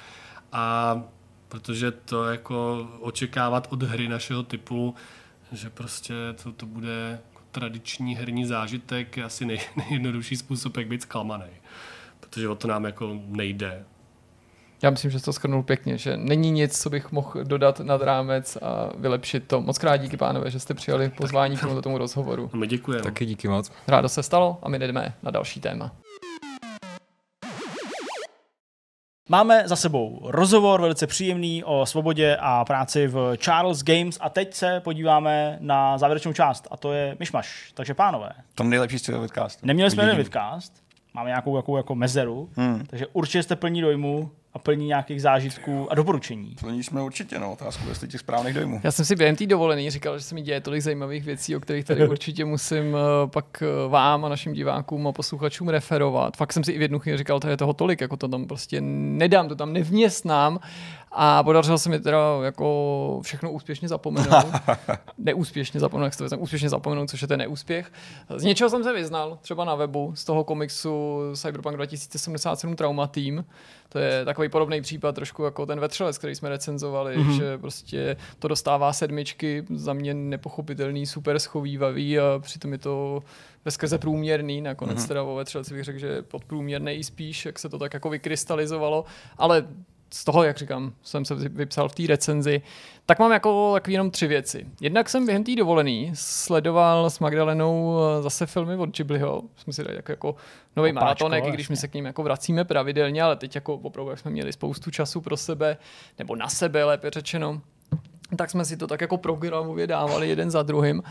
A protože to jako očekávat od hry našeho typu, že prostě to, to bude jako tradiční herní zážitek, je asi nej, *laughs* nejjednodušší způsob, jak být zklamaný. Protože o to nám jako nejde. Já myslím, že jsi to skrnul pěkně, že není nic, co bych mohl dodat nad rámec a vylepšit to. Moc krát díky, pánové, že jste přijali pozvání k tomuto tomu rozhovoru. No my děkujeme. Taky díky moc. Rádo se stalo a my jdeme na další téma. Máme za sebou rozhovor velice příjemný o svobodě a práci v Charles Games a teď se podíváme na závěrečnou část a to je myšmaš. Takže pánové, To nejlepší z vidcastu. neměli jsme jeden vidcast, máme nějakou jako, jako mezeru, Hmm. takže určitě jste plní dojmu a plní nějakých zážitků a doporučení. Plní jsme určitě, no, otázku, jestli těch správných dojmů. Já jsem si během té dovolený říkal, že se mi děje tolik zajímavých věcí, o kterých tady *laughs* určitě musím eh, pak eh, vám a našim divákům a posluchačům referovat. Fakt jsem si i v jednu chvíli říkal, to je toho tolik, jako to tam prostě nedám, to tam nevměstnám. A podařilo se mi teda jako všechno úspěšně zapomenout. *laughs* Neúspěšně zapomenout, jak se to vezme, úspěšně zapomenout, což je ten neúspěch. Z něčeho jsem se vyznal, třeba na webu, z toho komiksu Cyberpunk 2077 Trauma Team. To je takový podobný případ, trošku jako ten vetřelec, který jsme recenzovali, mm-hmm. že prostě to dostává sedmičky, za mě nepochopitelný, super schovývavý a přitom je to veskrze průměrný, nakonec mm-hmm. teda o vetřelci bych řekl, že podprůměrný spíš, jak se to tak jako vykrystalizovalo, ale z toho, jak říkám, jsem se vypsal v té recenzi, tak mám jako takový jenom tři věci. Jednak jsem během té dovolený sledoval s Magdalenou eh, zase filmy od Ghibliho. Jsme si dali jako, jako nový Opáčko, maratonek, i když my se k ním jako vracíme pravidelně, ale teď jako opravdu, jak jsme měli spoustu času pro sebe, nebo na sebe, lépe řečeno, tak jsme si to tak jako programově dávali jeden za druhým.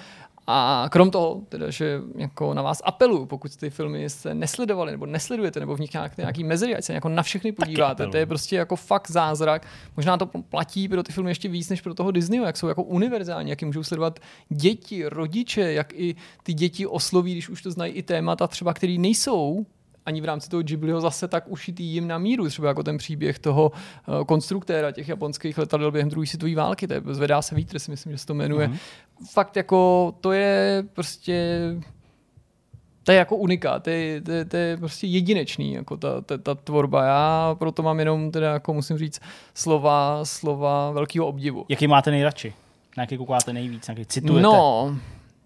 A krom toho, teda, že jako na vás apeluju, pokud ty filmy jste nesledovali nebo nesledujete, nebo v nich nějak, nějaký mezery, ať se jako na všechny podíváte, to je prostě jako fakt zázrak. Možná to platí pro ty filmy ještě víc než pro toho Disneyho, jak jsou jako univerzální, jak můžou sledovat děti, rodiče, jak i ty děti osloví, když už to znají i témata třeba, které nejsou ani v rámci toho Ghibliho zase tak ušitý jim na míru, třeba jako ten příběh toho uh, konstruktéra těch japonských letadel během druhé světové války, to je Zvedá se vítr, si myslím, že se to jmenuje. Mm-hmm. Fakt jako to je prostě to je jako unikát, to je, to, je, to je prostě jedinečný, jako ta, ta, ta tvorba. Já proto mám jenom teda, jako musím říct, slova, slova velkého obdivu. Jaký máte nejradši? Na jaký koukáte nejvíc? Na jaký citujete? No,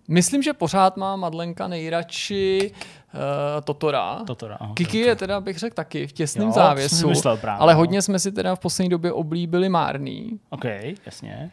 myslím, že pořád má Madlenka nejradši uh, Totora. Toto, aha. Kiki je teda, bych řekl, taky v těsném Jo, to závěsu, myslel právě, ale no. hodně jsme si teda v poslední době oblíbili Márný. OK, jasně.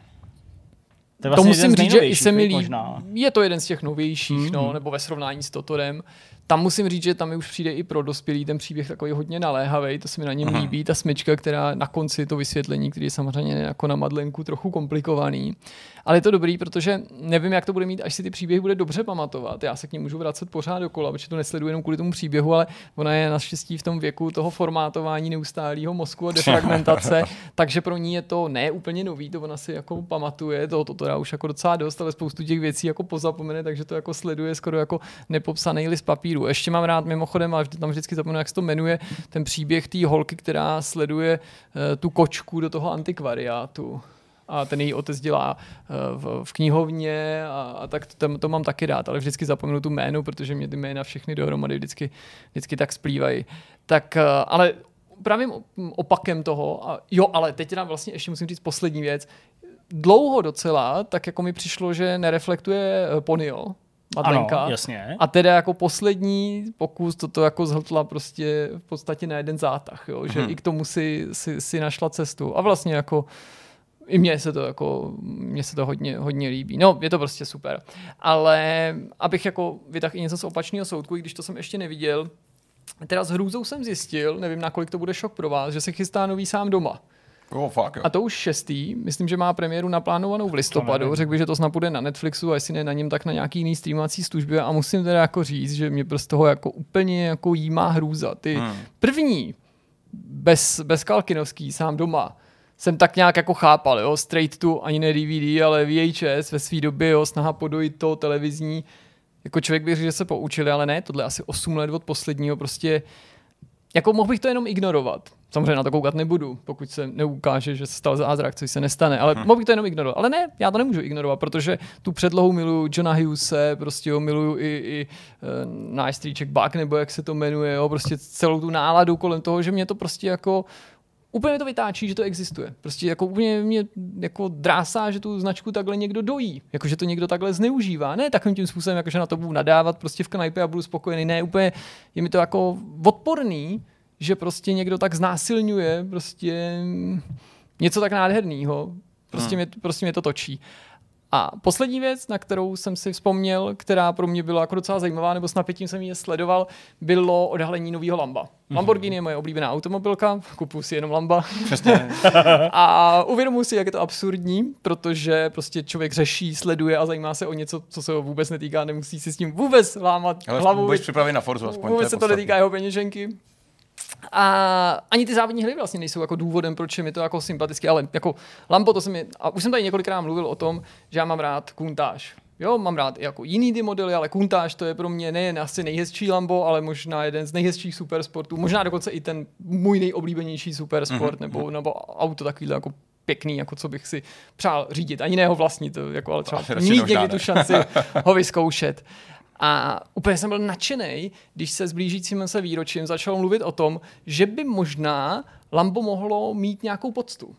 To, je to vlastně musím jeden z říct, že i se mi líbí. Je to jeden z těch novějších, Mhm. no, nebo ve srovnání s Totorem. Tam musím říct, že tam mi už přijde i pro dospělý ten příběh takový hodně naléhavý, to se mi na něm líbí, ta smyčka, která na konci to vysvětlení, který je samozřejmě jako na Madlenku trochu komplikovaný. Ale je to dobrý, protože nevím, jak to bude mít, až si ty příběhy bude dobře pamatovat. Já se k ním můžu vracet pořád dokola, protože to nesleduji jenom kvůli tomu příběhu, ale ona je naštěstí v tom věku toho formátování neustálého mozku a defragmentace, *laughs* takže pro ní je to ne úplně nový, to ona si jako pamatuje, to, to teda už jako docela dost, ale spoustu těch věcí jako pozapomene, takže to jako sleduje skoro jako nepopsaný list papíru. Ještě mám rád mimochodem, a vždy, tam vždycky zapomenu, jak se to jmenuje, ten příběh té holky, která sleduje uh, tu kočku do toho antikvariátu. A ten její otec dělá eh, v, v knihovně a, a tak to, to mám taky rád, ale vždycky zapomenu tu jménu, protože mě ty jména všechny dohromady vždycky, vždycky tak splývají. Tak, eh, ale právě opakem toho, a jo, ale teď teda vlastně ještě musím říct poslední věc, dlouho docela, tak jako mi přišlo, že nereflektuje Ponyo, Madlenka. Ano, jasně. A teda jako poslední pokus toto jako zhltla prostě v podstatě na jeden zátah, jo? že Mhm. i k tomu si, si, si našla cestu. A vlastně jako i mně se to jako, mně se to hodně, hodně líbí. No, je to prostě super. Ale abych jako vytáhl i něco z opačného soudku, i když to jsem ještě neviděl, teda s hrůzou jsem zjistil, nevím, nakolik to bude šok pro vás, že se chystá nový sám doma. Oh, fuck, jo. A to už šestý, myslím, že má premiéru naplánovanou v listopadu. Řekl bych, že to snad bude na Netflixu, a jestli ne na něm, tak na nějaký jiný streamovací službě. A musím teda jako říct, že mě prostě toho jako úplně jako jímá hrůza. Ty Hmm. první, bez, bez Kalkinovský, sám doma, jsem tak nějak jako chápal, jo, straight to, ani ne DVD, ale VHS ve své době, jo, snaha podojit to televizní. Jako člověk by řekl, že se poučili, ale ne, tohle asi 8 let od posledního, prostě jako mohl bych to jenom ignorovat. Samozřejmě na to koukat nebudu, pokud se neukáže, že se stal zázrak, což se nestane. Ale hmm. mohl bych to jenom ignorovat. Ale ne, já to nemůžu ignorovat, protože tu předlohu miluju Johna Hughese, prostě ho miluju i, i uh, náš strýček Buck, nebo jak se to jmenuje, jo, prostě celou tu náladu kolem toho, že mě to prostě jako úplně mě to vytáčí, že to existuje. Prostě jako úplně mě jako drásá, že tu značku takhle někdo dojí. Jako, že to někdo takhle zneužívá. Ne takovým tím způsobem, jako, že na to budu nadávat prostě v knajpě a budu spokojený. Ne, úplně je mi to jako odporný, že prostě někdo tak znásilňuje prostě něco tak nádherného. Prostě, hmm. mě, prostě mě to točí. A poslední věc, na kterou jsem si vzpomněl, která pro mě byla jako docela zajímavá, nebo s napětím jsem ji sledoval, bylo odhalení nového Lamba. Mm-hmm. Lamborghini je moje oblíbená automobilka, kupuju si jenom Lamba. *laughs* a uvědomuji si, jak je to absurdní, protože prostě člověk řeší, sleduje a zajímá se o něco, co se ho vůbec netýká, nemusí si s tím vůbec lámat Ale hlavu. Budeš připravený na Forzu aspoň. Vůbec to se to netýká jeho peněženky. A ani ty závodní hry vlastně nejsou jako důvodem, proč je mi to jako sympatické, ale jako Lambo, to jsem je, a už jsem tady několikrát mluvil o tom, že já mám rád kuntáž. Jo, mám rád i jako jiný ty modely, ale kuntáž to je pro mě nejen asi nejhezčí Lambo, ale možná jeden z nejhezčích supersportů, možná dokonce i ten můj nejoblíbenější supersport, mm-hmm. nebo, nebo auto takovýhle jako pěkný, jako co bych si přál řídit. Ani ne ho vlastnit, jako ale třeba mít někdy tu šanci *laughs* ho vyzkoušet. A úplně jsem byl nadšený, když se s blížícím se výročím začal mluvit o tom, že by možná Lambo mohlo mít nějakou poctu.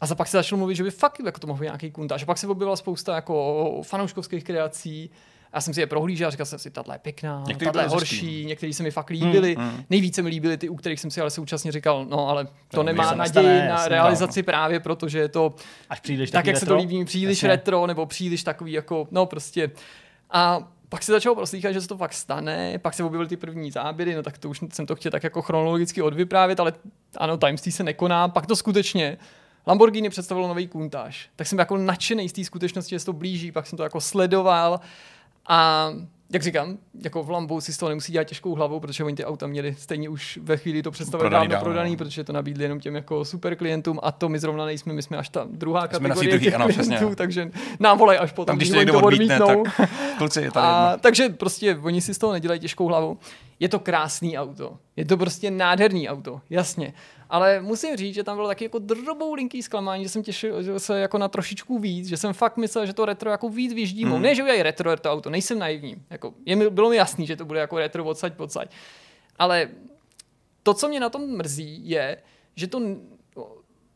A za pak se začal mluvit, že by fakt jako to mohl být nějaký kuntáž. A pak se objevila spousta jako fanouškovských kreací. Já jsem si je prohlížel a říkal jsem si, tahle je pěkná, tahle je horší, některý se mi fakt líbily. Hmm, hmm. Nejvíce mi líbily ty, u kterých jsem si ale současně říkal, no ale to no, nemá naději na realizaci no. právě, protože je to Až příliš tak, jak retro? se to líbí, příliš Jasně. retro, nebo příliš takový jako, no prostě. A pak se začalo proslýchat, že se to fakt stane, pak se objevily ty první záběry, no tak to už jsem to chtěl tak jako chronologicky odvyprávět, ale ano, tajemství se nekoná, pak to skutečně Lamborghini představilo nový kuntáž. Tak jsem jako nadšený z té skutečnosti, že se to blíží, pak jsem to jako sledoval a jak říkám, jako v Lambu si z toho nemusí dělat těžkou hlavou, protože oni ty auta měli stejně už ve chvíli to představili dávno dávno prodaný, protože to nabídli jenom těm jako super klientům a to my zrovna nejsme, my jsme až ta druhá jsme kategorie těch ano, klientů, přesně. takže nám volej až potom, Tam, když to někdo odmítne, tak kluci, je tady *laughs* a, Takže prostě oni si z toho nedělají těžkou hlavou. Je to krásný auto. Je to prostě nádherný auto, jasně. Ale musím říct, že tam bylo taky jako drobou linký zklamání, že jsem těšil se jako na trošičku víc, že jsem fakt myslel, že to retro jako víc vyždí. Mm. Ne, že udělají retro, retro auto, nejsem naivní. Jako, je mi, bylo mi jasný, že to bude jako retro odsaď, podsaď. Ale to, co mě na tom mrzí, je, že to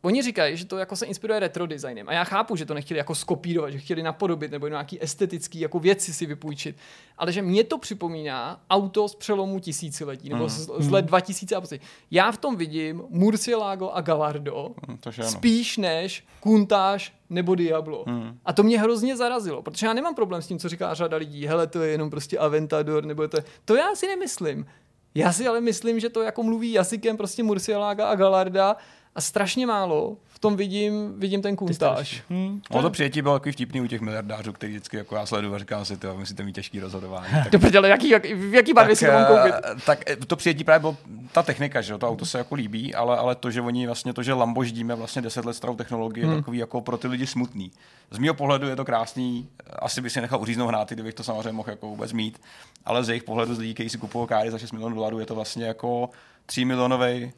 Oni říkají, že to jako se inspiruje retro designem. A já chápu, že to nechtěli jako skopírovat, že chtěli napodobit nebo nějaký estetický jako věci si vypůjčit. Ale že mě to připomíná auto z přelomu tisíciletí, nebo mm. z, z let 2000 a prostě. Já v tom vidím Murcielago a Gallardo mm, spíš než Kuntáž nebo Diablo. Mm. A to mě hrozně zarazilo, protože já nemám problém s tím, co říká řada lidí. Hele, to je jenom prostě Aventador, nebo to je... To já si nemyslím. Já si ale myslím, že to jako mluví jazykem prostě Murcielaga a Galarda a strašně málo v tom vidím, vidím ten kuntáž. Hmm. No to přijetí bylo takový vtipný u těch miliardářů, který vždycky jako já sleduju a říkám si, to musíte mít těžký rozhodování. Tak, Dobře, ale jaký, jak, v jaký barvě si to mám koupit? Eh, tak eh, to přijetí právě bylo ta technika, že to auto se jako líbí, ale, ale to, že oni vlastně to, že Lambo ždíme vlastně deset let starou technologii, hmm. je takový jako pro ty lidi smutný. Z mého pohledu je to krásný, asi by si nechal uříznout hnáty, kdybych to samozřejmě mohl jako vůbec mít, ale z jejich pohledu z lidí, kteří si kupují káry za 6 milionů dolarů, je to vlastně jako 3 milionový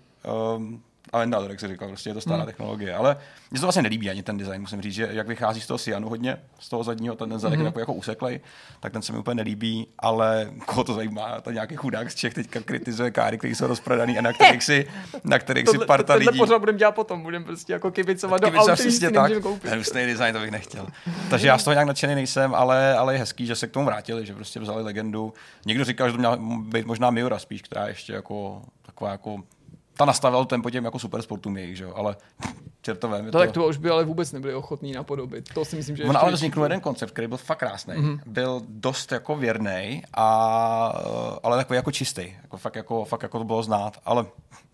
um, Aventador, jak se říkal, prostě je to stará hmm. technologie. Ale mně to vlastně nelíbí ani ten design, musím říct, že jak vychází z toho Sianu hodně, z toho zadního, ten zadek hmm. je jako useklej, tak ten se mi úplně nelíbí, ale koho to zajímá, to nějaký chudák z Čech teďka kritizuje káry, které jsou rozprodaný a na kterých si, na kterých tohle, si parta lidí. Tohle pořád budeme dělat potom, budeme prostě jako kibicovat do aut, který si tak, koupit. Ten design to bych nechtěl. Takže já z toho nějak nadšený nejsem, ale, ale je hezký, že se k tomu vrátili, že prostě vzali legendu. Někdo říkal, že to měla být možná Miura spíš, která ještě jako taková jako ta nastavil tempo těm jako supersportům jejich, že jo, ale *laughs* čertové. To, to... Tak to už by ale vůbec nebyli ochotní napodobit. To si myslím, že On ale vznikl jeden koncept, který byl fakt krásný. Mm-hmm. Byl dost jako věrný, a, ale takový jako čistý. Jako fakt, jako, fakt jako to bylo znát, ale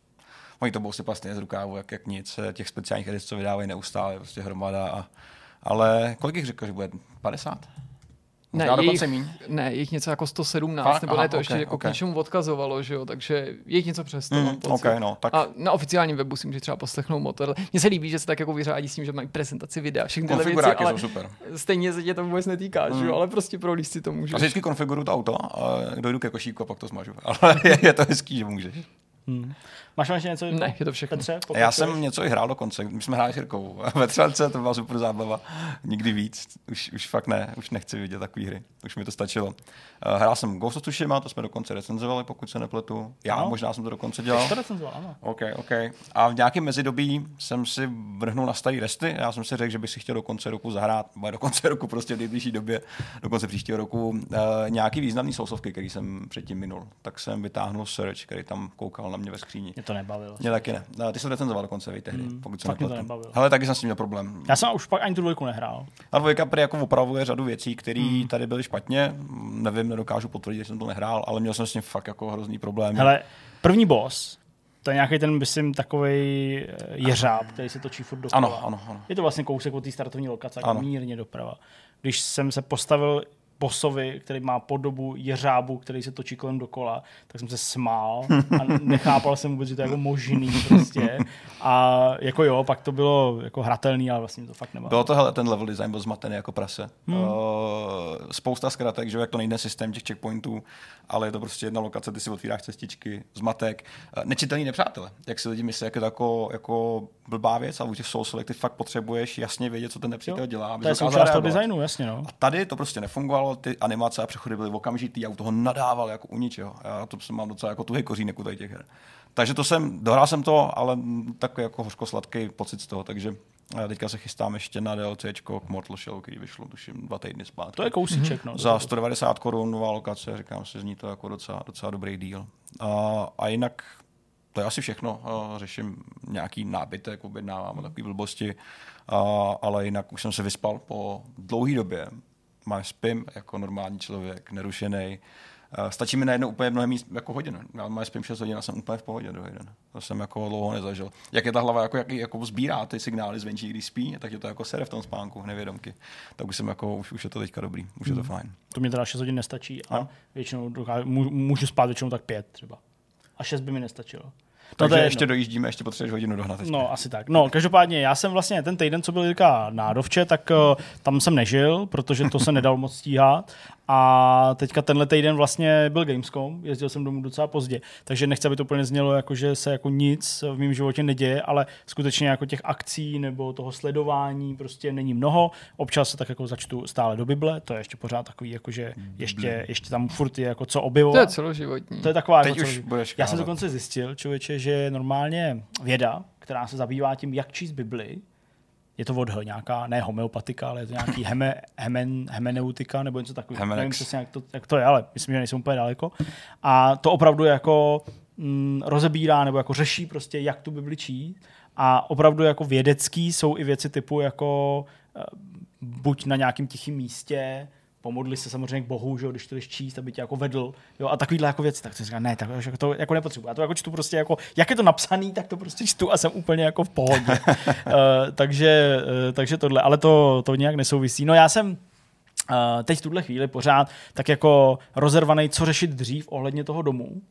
*laughs* oni to bylo si vlastně z rukávu, jak, jak nic. Těch speciálních edic, co vydávají neustále, prostě hromada. A, ale kolik jich řekl, že bude? 50? Ne, jich, ne, jich něco jako 117, Fakt? nebo Aha, ne, to okay, ještě jako okay. k něčemu odkazovalo, že jo, takže jich něco přes to, mm, okay, no, tak... A na oficiálním webu si může třeba poslechnout motor. Mně se líbí, že se tak jako vyřádí s tím, že mají prezentaci videa, všechny tyhle věci, ale super. stejně se tě to vůbec netýká, mm. že jo, hmm. ale prostě pro si to můžeš. A vždycky konfiguruju to auto, a dojdu ke košíku a pak to smažu, *laughs* ale je, je to hezký, že můžeš. Hmm. Máš ještě něco? Ne, je to všechno. Petře, Já jsem něco i hrál dokonce. My jsme hráli s Jirkou ve třelce, to byla super zábava. Nikdy víc. Už, už fakt ne, už nechci vidět takové hry. Už mi to stačilo. Eh, Hrál jsem Ghost of Tsushima, to jsme dokonce recenzovali, pokud se nepletu. Já Ano. možná jsem to dokonce dělal. jsi to recenzoval, ano. OK, OK. A v nějakém mezidobí jsem si vrhnul na starý resty. Já jsem si řekl, že bych si chtěl do konce roku zahrát, nebo do konce roku prostě v nejbližší době, do konce příštího roku, uh, nějaký významný sousovky, který jsem předtím minul. Tak jsem vytáhnul Search, který tam koukal na mě ve skříni. Mě to nebavilo. Mě taky ne. No, ty jsi to recenzoval dokonce, víte, hry, pokud se to nebavilo. Hele, taky jsem s tím měl problém. Já jsem už pak ani tu dvojku nehrál. A dvojka prý jako opravuje řadu věcí, které Hmm. tady byly špatně. Nevím, nedokážu potvrdit, že jsem to nehrál, ale měl jsem s tím fakt jako hrozný problém. Hele, první boss, to je nějaký ten, myslím, takový jeřáb, který se točí furt dokola. Ano, ano, ano. Je to vlastně kousek od té startovní lokace, jako Ano. mírně doprava. Když jsem se postavil bossovi, který má podobu jeřábu, který se točí kolem dokola, tak jsem se smál *laughs* a nechápal jsem vůbec, že to je jako možný prostě. A jako jo, pak to bylo jako hratelný, ale vlastně to fakt nebylo. Bylo to, hele, ten level design byl zmatený jako prase. Hmm. Uh, spousta zkratek, že jo, jak to nejde systém těch checkpointů, ale je to prostě jedna lokace, ty si otvíráš cestičky, zmatek. Uh, nečitelný nepřátelé, jak si lidi myslí, jak je to jako, jako blbá věc, ale u těch soulsovek ty fakt potřebuješ jasně vědět, co ten nepřítel dělá. To je součást toho designu, jasně no. A tady to prostě nefungovalo, ty animace a přechody byly okamžitý a u toho nadával jako u ničeho. Já to jsem mám docela jako tuhý kořínek u těch her. Takže to jsem, dohrál jsem to, ale takový jako hořko-sladký pocit z toho, takže eh, teďka se chystám ještě na DLCčko k Mortal Shell, který vyšlo tuším dva týdny zpátky. To je kousíček, no. Za 190 korun nová lokace, říkám si, zní to jako docela, docela dobrý díl. A, a jinak to je asi všechno. Řeším nějaký nábytek, objednávám takové blbosti, a, ale jinak už jsem se vyspal po dlouhé době. Mám spím jako normální člověk, nerušený. Stačí mi najednou úplně mnohem míst, jako hodin. Já mám spím 6 hodin a jsem úplně v pohodě druhý den. To jsem jako dlouho nezažil. Jak je ta hlava, jako, jak, jako sbírá ty signály zvenčí, když spí, tak je to jako sere v tom spánku, nevědomky. Tak už jsem jako, už, už je to teďka dobrý, už je to fajn. To mě teda 6 hodin nestačí a No. většinou dokážu, můžu, můžu spát většinou tak 5 třeba. A 6 by mi nestačilo. No, Takže to je ještě jedno. dojíždíme, ještě potřebuješ hodinu dohnat. No, asi tak. No, každopádně, já jsem vlastně ten týden, co byl Jirka na Dovče, tak uh, tam jsem nežil, protože to se nedalo moc stíhat. A teďka tenhle týden vlastně byl Gamescom, jezdil jsem domů docela pozdě, takže nechci, aby to úplně znělo, jako, že se jako nic v mém životě neděje, ale skutečně jako těch akcí nebo toho sledování prostě není mnoho. Občas se tak jako začtu stále do Bible, to je ještě pořád takový, jako, že ještě, ještě tam furt je jako co objevovat. To je celoživotní. To je taková Teď jako už budeš Já jsem dokonce zjistil, člověče, že normálně věda, která se zabývá tím, jak číst Bibli, je to od H, nějaká, ne homeopatika, ale je to nějaký heme, hemen, hemeneutika nebo něco takového. Hemenex. Nevím přesně, jak to, jak to je, ale myslím, že nejsem úplně daleko. A to opravdu jako mm, rozebírá nebo jako řeší prostě, jak tu Bibli číst. A opravdu jako vědecký jsou i věci typu jako eh, buď na nějakém tichém místě, pomodli se samozřejmě k Bohu, že jo, když to jdeš číst, aby tě jako vedl, jo, a takovýhle jako věci, tak jsem říkal, ne, tak jako to jako nepotřebuji. Já to jako čtu prostě jako, jak je to napsaný, tak to prostě čtu a jsem úplně jako v pohodě. uh, *laughs* takže, uh, takže tohle, ale to, to nějak nesouvisí. No já jsem uh, teď v tuhle chvíli pořád tak jako rozervaný, co řešit dřív ohledně toho domu.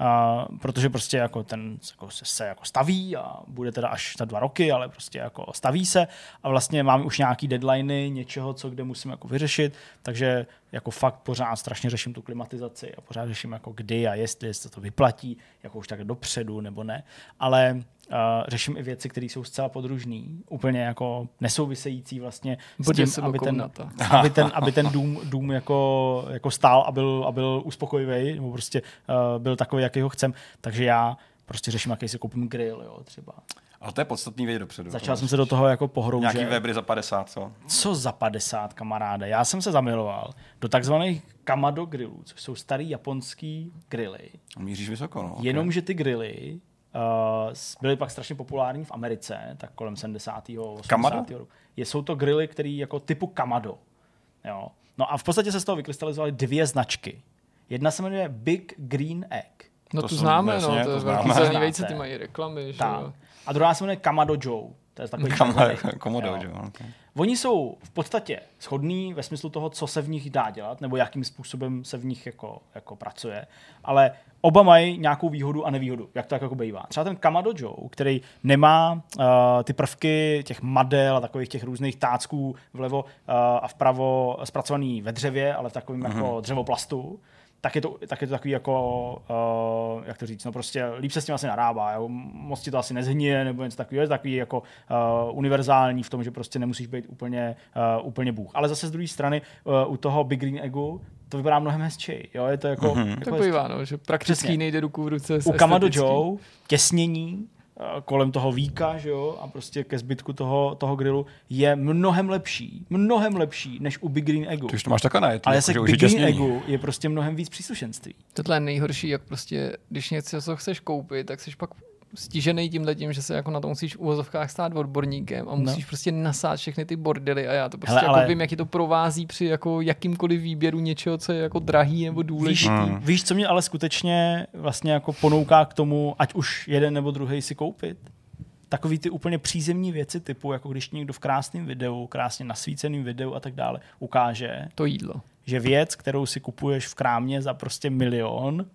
Uh, protože prostě jako ten jako se, se jako staví a bude teda až za dva roky, ale prostě jako staví se a vlastně máme už nějaký deadliny něčeho, co kde musím jako vyřešit, takže jako fakt pořád strašně řeším tu klimatizaci a pořád řeším jako kdy a jestli, jestli to vyplatí, jako už tak dopředu nebo ne, ale uh, řeším i věci, které jsou zcela podružné, úplně jako nesouvisející vlastně s Bude tím, aby ten, aby ten, aby ten dům, dům jako, jako stál a byl, a byl uspokojivý, nebo prostě uh, byl takový, jaký ho chcem. Takže já prostě řeším, jaký si koupím grill, jo, třeba. Ale to je podstatný vědět dopředu. Začal jsem se do toho jako pohroužet. Nějaký webry za 50, co? Co za 50, kamaráde? Já jsem se zamiloval do takzvaných Kamado grillů, což jsou starý japonský grily. Míříš vysoko, no. Jenomže ty grily uh, byly pak strašně populární v Americe, tak kolem 70. 80. Kamado? roku. Je, jsou to grily, které jako typu Kamado. Jo. No a v podstatě se z toho vykrystalizovaly dvě značky. Jedna se jmenuje Big Green Egg. No To to, známe, jasně, no, to to známe. velký zelený vejce, ty mají reklamy, že. A druhá se jmenuje Kamado Joe. To je takový Kam, červený. komodo, jo. okay. Oni jsou v podstatě shodní ve smyslu toho, co se v nich dá dělat, nebo jakým způsobem se v nich jako, jako pracuje, ale oba mají nějakou výhodu a nevýhodu, jak to tak jako bývá. Třeba ten Kamado Joe, který nemá uh, ty prvky těch madel a takových těch různých tácků vlevo uh, a vpravo zpracovaný ve dřevě, ale v takovém Mhm. jako dřevoplastu, tak je to, tak je to takový jako, uh, jak to říct, no prostě líp se s tím asi narábá, jo? moc ti to asi nezhnije, nebo něco takového, je to takový jako uh, univerzální v tom, že prostě nemusíš být úplně, uh, úplně bůh. Ale zase z druhé strany uh, u toho Big Green Eggu to vypadá mnohem hezčí. Jo? Je to jako, mm-hmm. jako tak bývá, no, že prakticky Přesně. nejde ruku v ruce s u Kamado. Joe těsnění kolem toho víka, že jo, a prostě ke zbytku toho, toho grilu je mnohem lepší, mnohem lepší než u Big Green Eggu. Ty už to máš takhle najetý, Ale jako, se k Big Green. Eggu je prostě mnohem víc příslušenství. Tohle je nejhorší, jak prostě, když něco co chceš koupit, tak jsi pak stížený tímhle tím, že se jako na to musíš v uvozovkách stát odborníkem a musíš no. prostě nasát všechny ty bordely a já to prostě Hele, Hele, ale- jako vím, jak ti to provází při jako jakýmkoliv výběru něčeho, co je jako drahý nebo Víš, důležitý. Hmm. víš, co mě ale skutečně vlastně jako ponouká k tomu, ať už jeden nebo druhý si koupit? Takový ty úplně přízemní věci typu, jako když někdo v krásném videu, krásně nasvíceném videu a tak dále ukáže, To jídlo. že věc, kterou si kupuješ v krámě za prostě milion,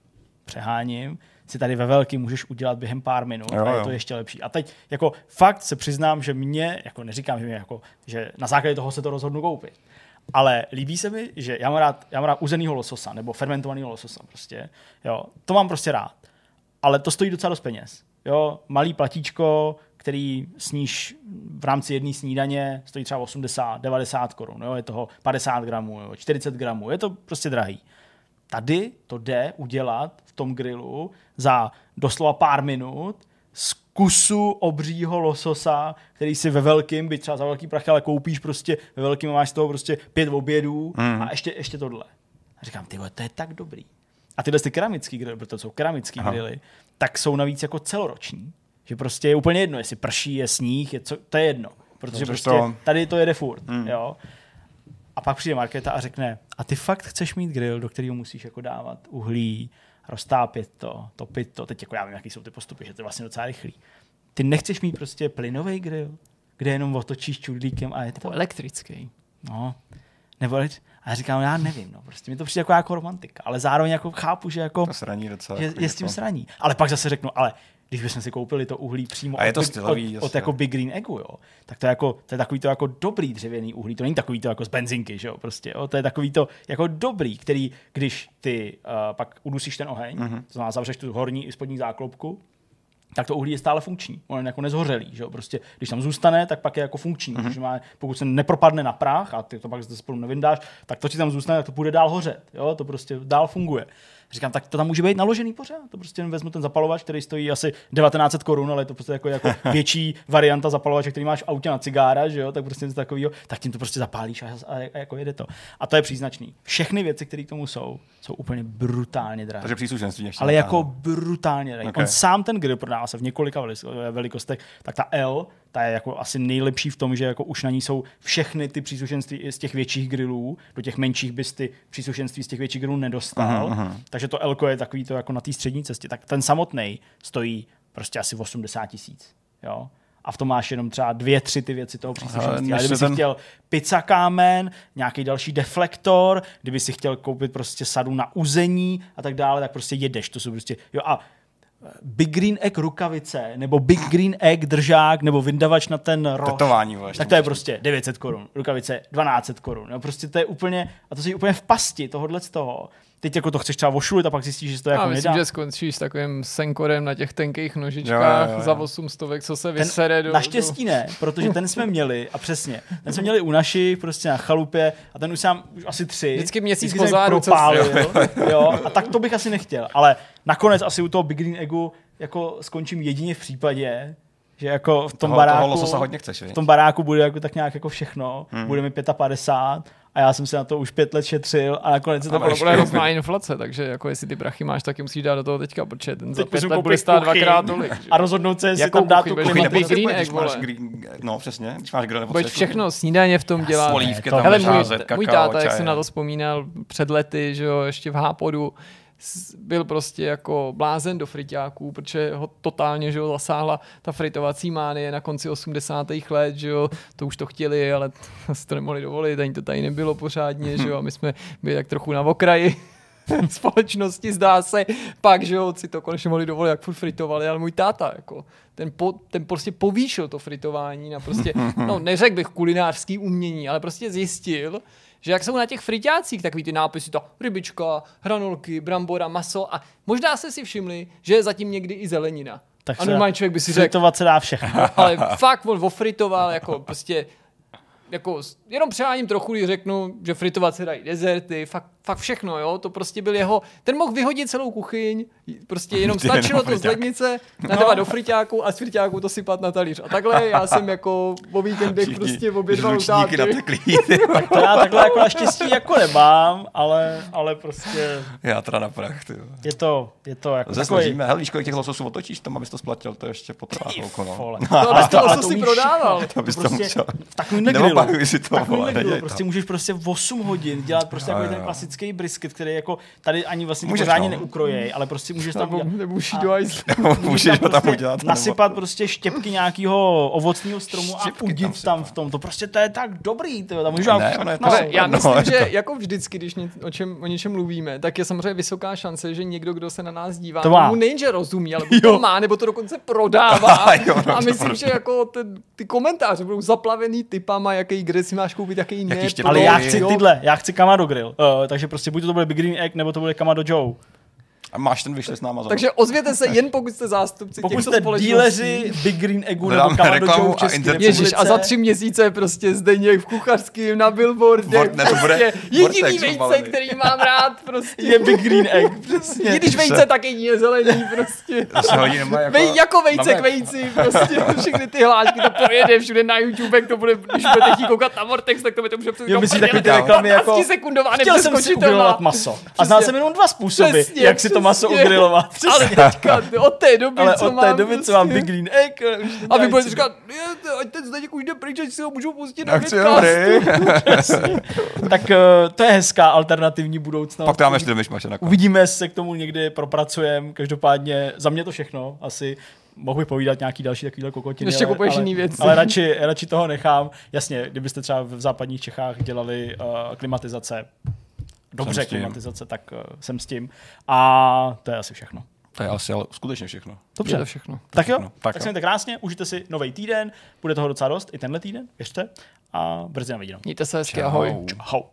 přeháním, si tady ve velký můžeš udělat během pár minut Jo, a je jo. to ještě lepší. A teď jako fakt se přiznám, že mě, jako neříkám, že mě jako, že na základě toho se to rozhodnu koupit. Ale líbí se mi, že já mám rád, já mám rád uzenýho lososa nebo fermentovaného lososa prostě. Jo, to mám prostě rád. Ale to stojí docela dost peněz. Jo, malý platíčko, který sníš v rámci jedné snídaně, stojí třeba 80, 90 korun. Jo, je toho 50 gramů, jo, 40 gramů. Je to prostě drahý. Tady to jde udělat v tom grilu za doslova pár minut z kusu obřího lososa, který si ve velkým, byť třeba za velký prach, ale koupíš prostě ve velkým a máš z toho prostě pět obědů Mhm. a ještě, ještě tohle. A říkám, ty to je tak dobrý. A tyhle ty keramický grily, protože to jsou keramický Aha. grily, tak jsou navíc jako celoroční. Že prostě je úplně jedno, jestli prší, je sníh, je co, to je jedno. Protože prostě to- tady to jede furt. Mm. Jo. A pak přijde Markéta a řekne, a ty fakt chceš mít grill, do kterého musíš jako dávat uhlí, roztápět to, topit to. Teď jako já vím, jaký jsou ty postupy, že to je vlastně docela rychlý. Ty nechceš mít prostě plynový grill, kde jenom otočíš čudlíkem a je to. Elektrický. No. Nebo, a já říkám, já nevím, no, prostě mi to přijde jako, jako romantika, ale zároveň jako chápu, že jako To sraní docela. je, jako je s tím jako- sraní. Ale pak zase řeknu, ale když bychom si koupili to uhlí přímo A je od, to stylový, od, od, jasně. jako Big Green Eggu, jo, tak to je, jako, to je takový to jako dobrý dřevěný uhlí, to není takový to jako z benzinky, že jo, prostě, jo, to je takový to jako dobrý, který, když ty uh, pak udusíš ten oheň, Mhm. mm-hmm. to znamená zavřeš tu horní i spodní záklopku, tak to uhlí je stále funkční. On je jako nezhořelý. Že jo? Prostě, když tam zůstane, tak pak je jako funkční. Mm-hmm. Má, pokud se nepropadne na prach a ty to pak zde spolu nevyndáš, tak to ti tam zůstane, tak to bude dál hořet. Jo? To prostě dál funguje. Říkám, tak to tam může být naložený pořád. To prostě vezmu ten zapalovač, který stojí asi 1900 korun, ale je to prostě jako, jako *laughs* větší varianta zapalovače, který máš v autě na cigára, že jo? tak prostě něco takového, tak tím to prostě zapálíš a, a, a, jako jede to. A to je příznačný. Všechny věci, které k tomu jsou, jsou úplně brutálně drahé. Takže příslušenství ještě. Ale jako brutálně drahý. Okay. On sám ten grill prodává se v několika velikostech, tak ta L, ta je jako asi nejlepší v tom, že jako už na ní jsou všechny ty příslušenství z těch větších grillů, do těch menších bys ty příslušenství z těch větších grillů nedostal. Aha, aha. Takže to L je takový to jako na té střední cestě. Tak ten samotný stojí prostě asi 80 tisíc. Jo? A v tom máš jenom třeba dvě, tři ty věci toho příslušenství. Ale kdyby se si ten- chtěl pizza kámen, nějaký další deflektor, kdyby si chtěl koupit prostě sadu na uzení a tak dále, tak prostě jedeš. To jsou prostě, jo a Big Green Egg rukavice, nebo Big Green Egg držák, nebo vyndavač na ten roh. Tetování, ještě Tak to je prostě 900 korun, rukavice 1200 korun. No prostě to je úplně, a to jsi úplně v pasti tohohle z toho. Teď jako to chceš třeba vošulit a pak zjistíš, že to jako myslím, nedá. že skončíš s takovým senkorem na těch tenkých nožičkách Jo, jo, jo. za 800, co se Ten, vysere do... naštěstí ne, protože ten jsme měli, a přesně, ten jsme měli u našich, prostě na chalupě, a ten už sám už asi tři. Vždycky měsíc Vždycky po jsem zádu, co propálil, jo, a tak to bych asi nechtěl. Ale nakonec asi u toho Big Green Eggu jako skončím jedině v případě, že jako v tom toho, baráku, Toho hodně chceš, v tom baráku bude jako tak nějak jako všechno, hmm. bude mi 55 a já jsem se na to už pět let šetřil a nakonec se to Ale bylo ještě- Bude hrozná inflace, takže jako jestli ty prachy máš, tak je musíš dát do toho teďka, protože ten za pět let bude stát kuchyň dvakrát tolik. a rozhodnout se, jestli Jakou tam dát tu klimatizaci. Green když Egg, máš green, no přesně, když máš grill Budeš nepotřebuješ. všechno snídaně v tom dělat. Polívky to- tam můj, táta, jak si na to vzpomínal před lety, že jo, ještě v Hápodu, byl prostě jako blázen do friťáků, protože ho totálně že jo, zasáhla ta fritovací mánie na konci 80. let, že jo, to už to chtěli, ale *laughs* si to nemohli dovolit, ani to tady nebylo pořádně, že jo, a my jsme byli tak trochu na okraji. *laughs* společnosti zdá se pak, že jo, si to konečně mohli dovolit, jak furt fritovali, ale můj táta, jako, ten, po, ten prostě povýšil to fritování na prostě, no neřekl bych kulinářský umění, ale prostě zjistil, že jak jsou na těch friťácích takový ty nápisy, ta rybička, hranolky, brambora, maso a možná jste si všimli, že je zatím někdy i zelenina. Tak a se normální člověk by si řekl, Fritovat se dá všechno. ale fakt on ofritoval jako prostě jako jenom přeháním trochu, když řeknu, že fritovat se dají dezerty, fakt, fakt všechno, jo, to prostě byl jeho, ten mohl vyhodit celou kuchyň, prostě jenom Ty stačilo to z lednice, nadávat do friťáku a z friťáku to sypat na talíř. A takhle já jsem jako o víkendech Všichni prostě obědval u žlučníky táty. nateklí. ty vole. To já takhle jako naštěstí jako nemám, ale, ale prostě Já teda na prach, ty. je to, je to jako Zase takový... Hele, víš, kolik těch lososů otočíš tam, abys to splatil, to ještě potrvá chvilku, no. Vole. No, Ale tak to, ale co si umíš prodával. *laughs* To bys to prostě musel. v si to, vole, prostě to. můžeš prostě 8 hodin dělat prostě jo, ten klasický brisket, který jako tady ani vlastně Můžeš, pořádně no. neukrojej, ale prostě můžeš tam Nebo, udělat. nebo už do ice. Můžeš ho tam prostě udělat. nebo- nasypat prostě štěpky nějakého ovocného stromu a udit tam v tom. To prostě to je tak dobrý, to tam můžeš já No, myslím, že jako vždycky, když o, čem, o něčem mluvíme, tak je samozřejmě vysoká šance, že někdo, kdo se na nás dívá, To má. mu nejenže rozumí, ale buď to má, nebo to dokonce prodává. *laughs* Jo, no, a myslím, že jako ten, ty komentáře budou zaplavený typama, jaký kde si máš koupit. Jaký štěpky. Ale já chci tyhle, já chci Kamado Grill, uh, takže prostě buď to bude Big Green Egg, nebo to bude Kamado Joe. A máš ten s náma za Takže ozvěte se jen pokud jste zástupci Pokud těchto jste společností. díleři Big Green Eggu nebo a v České internet- Ježíš, republice. a za tři měsíce prostě zde v kuchařským, na billboardech, Vort- ne, to bude prostě jediný vejce, který mám rád, prostě. je Big Green Egg, *laughs* přesně. I když vejce taky je zelený, prostě. To jako... Vej, jako vejce na k vejci, prostě *laughs* všechny ty hlášky, to projede všude na YouTube, jak to bude, když budete chtít koukat na Vortex, tak to budete může Jo, myslíš takový ty reklamy jako... 15 sekundová, Chtěl jsem si maso. A znal jsem jenom dva způsoby, jak si to maso přesně. ugrilovat. Ale teďka, od té doby, Ale co od té mám doby, co prostě- mám Big Green Egg, to A vy budete říkat, "Je, to- ať ten Zdeněk už jde pryč, ať si ho můžu pustit na *laughs* Tak eh, to je hezká alternativní budoucnost. Pak to dáme ještě do. Uvidíme, jestli se k tomu někdy propracujeme. Každopádně za mě to všechno. Asi mohu vypovídat nějaký další takovýhle kokotiny. Ještě kupuješ ale, jiný věci. Ale radši, radši toho nechám. Jasně, kdybyste třeba v západních Čechách dělali uh, klimatizace, dobře klimatizace, tak uh, jsem s tím. A to je asi všechno. To je asi ale skutečně všechno. Dobře. Je to všechno. Tak jo, všechno. tak, Tak tak jo. se mějte krásně, užijte si nový týden, bude toho docela dost, i tenhle týden, věřte, a brzy na viděnou. Mějte se hezky, ahoj. Čau. Ahoj.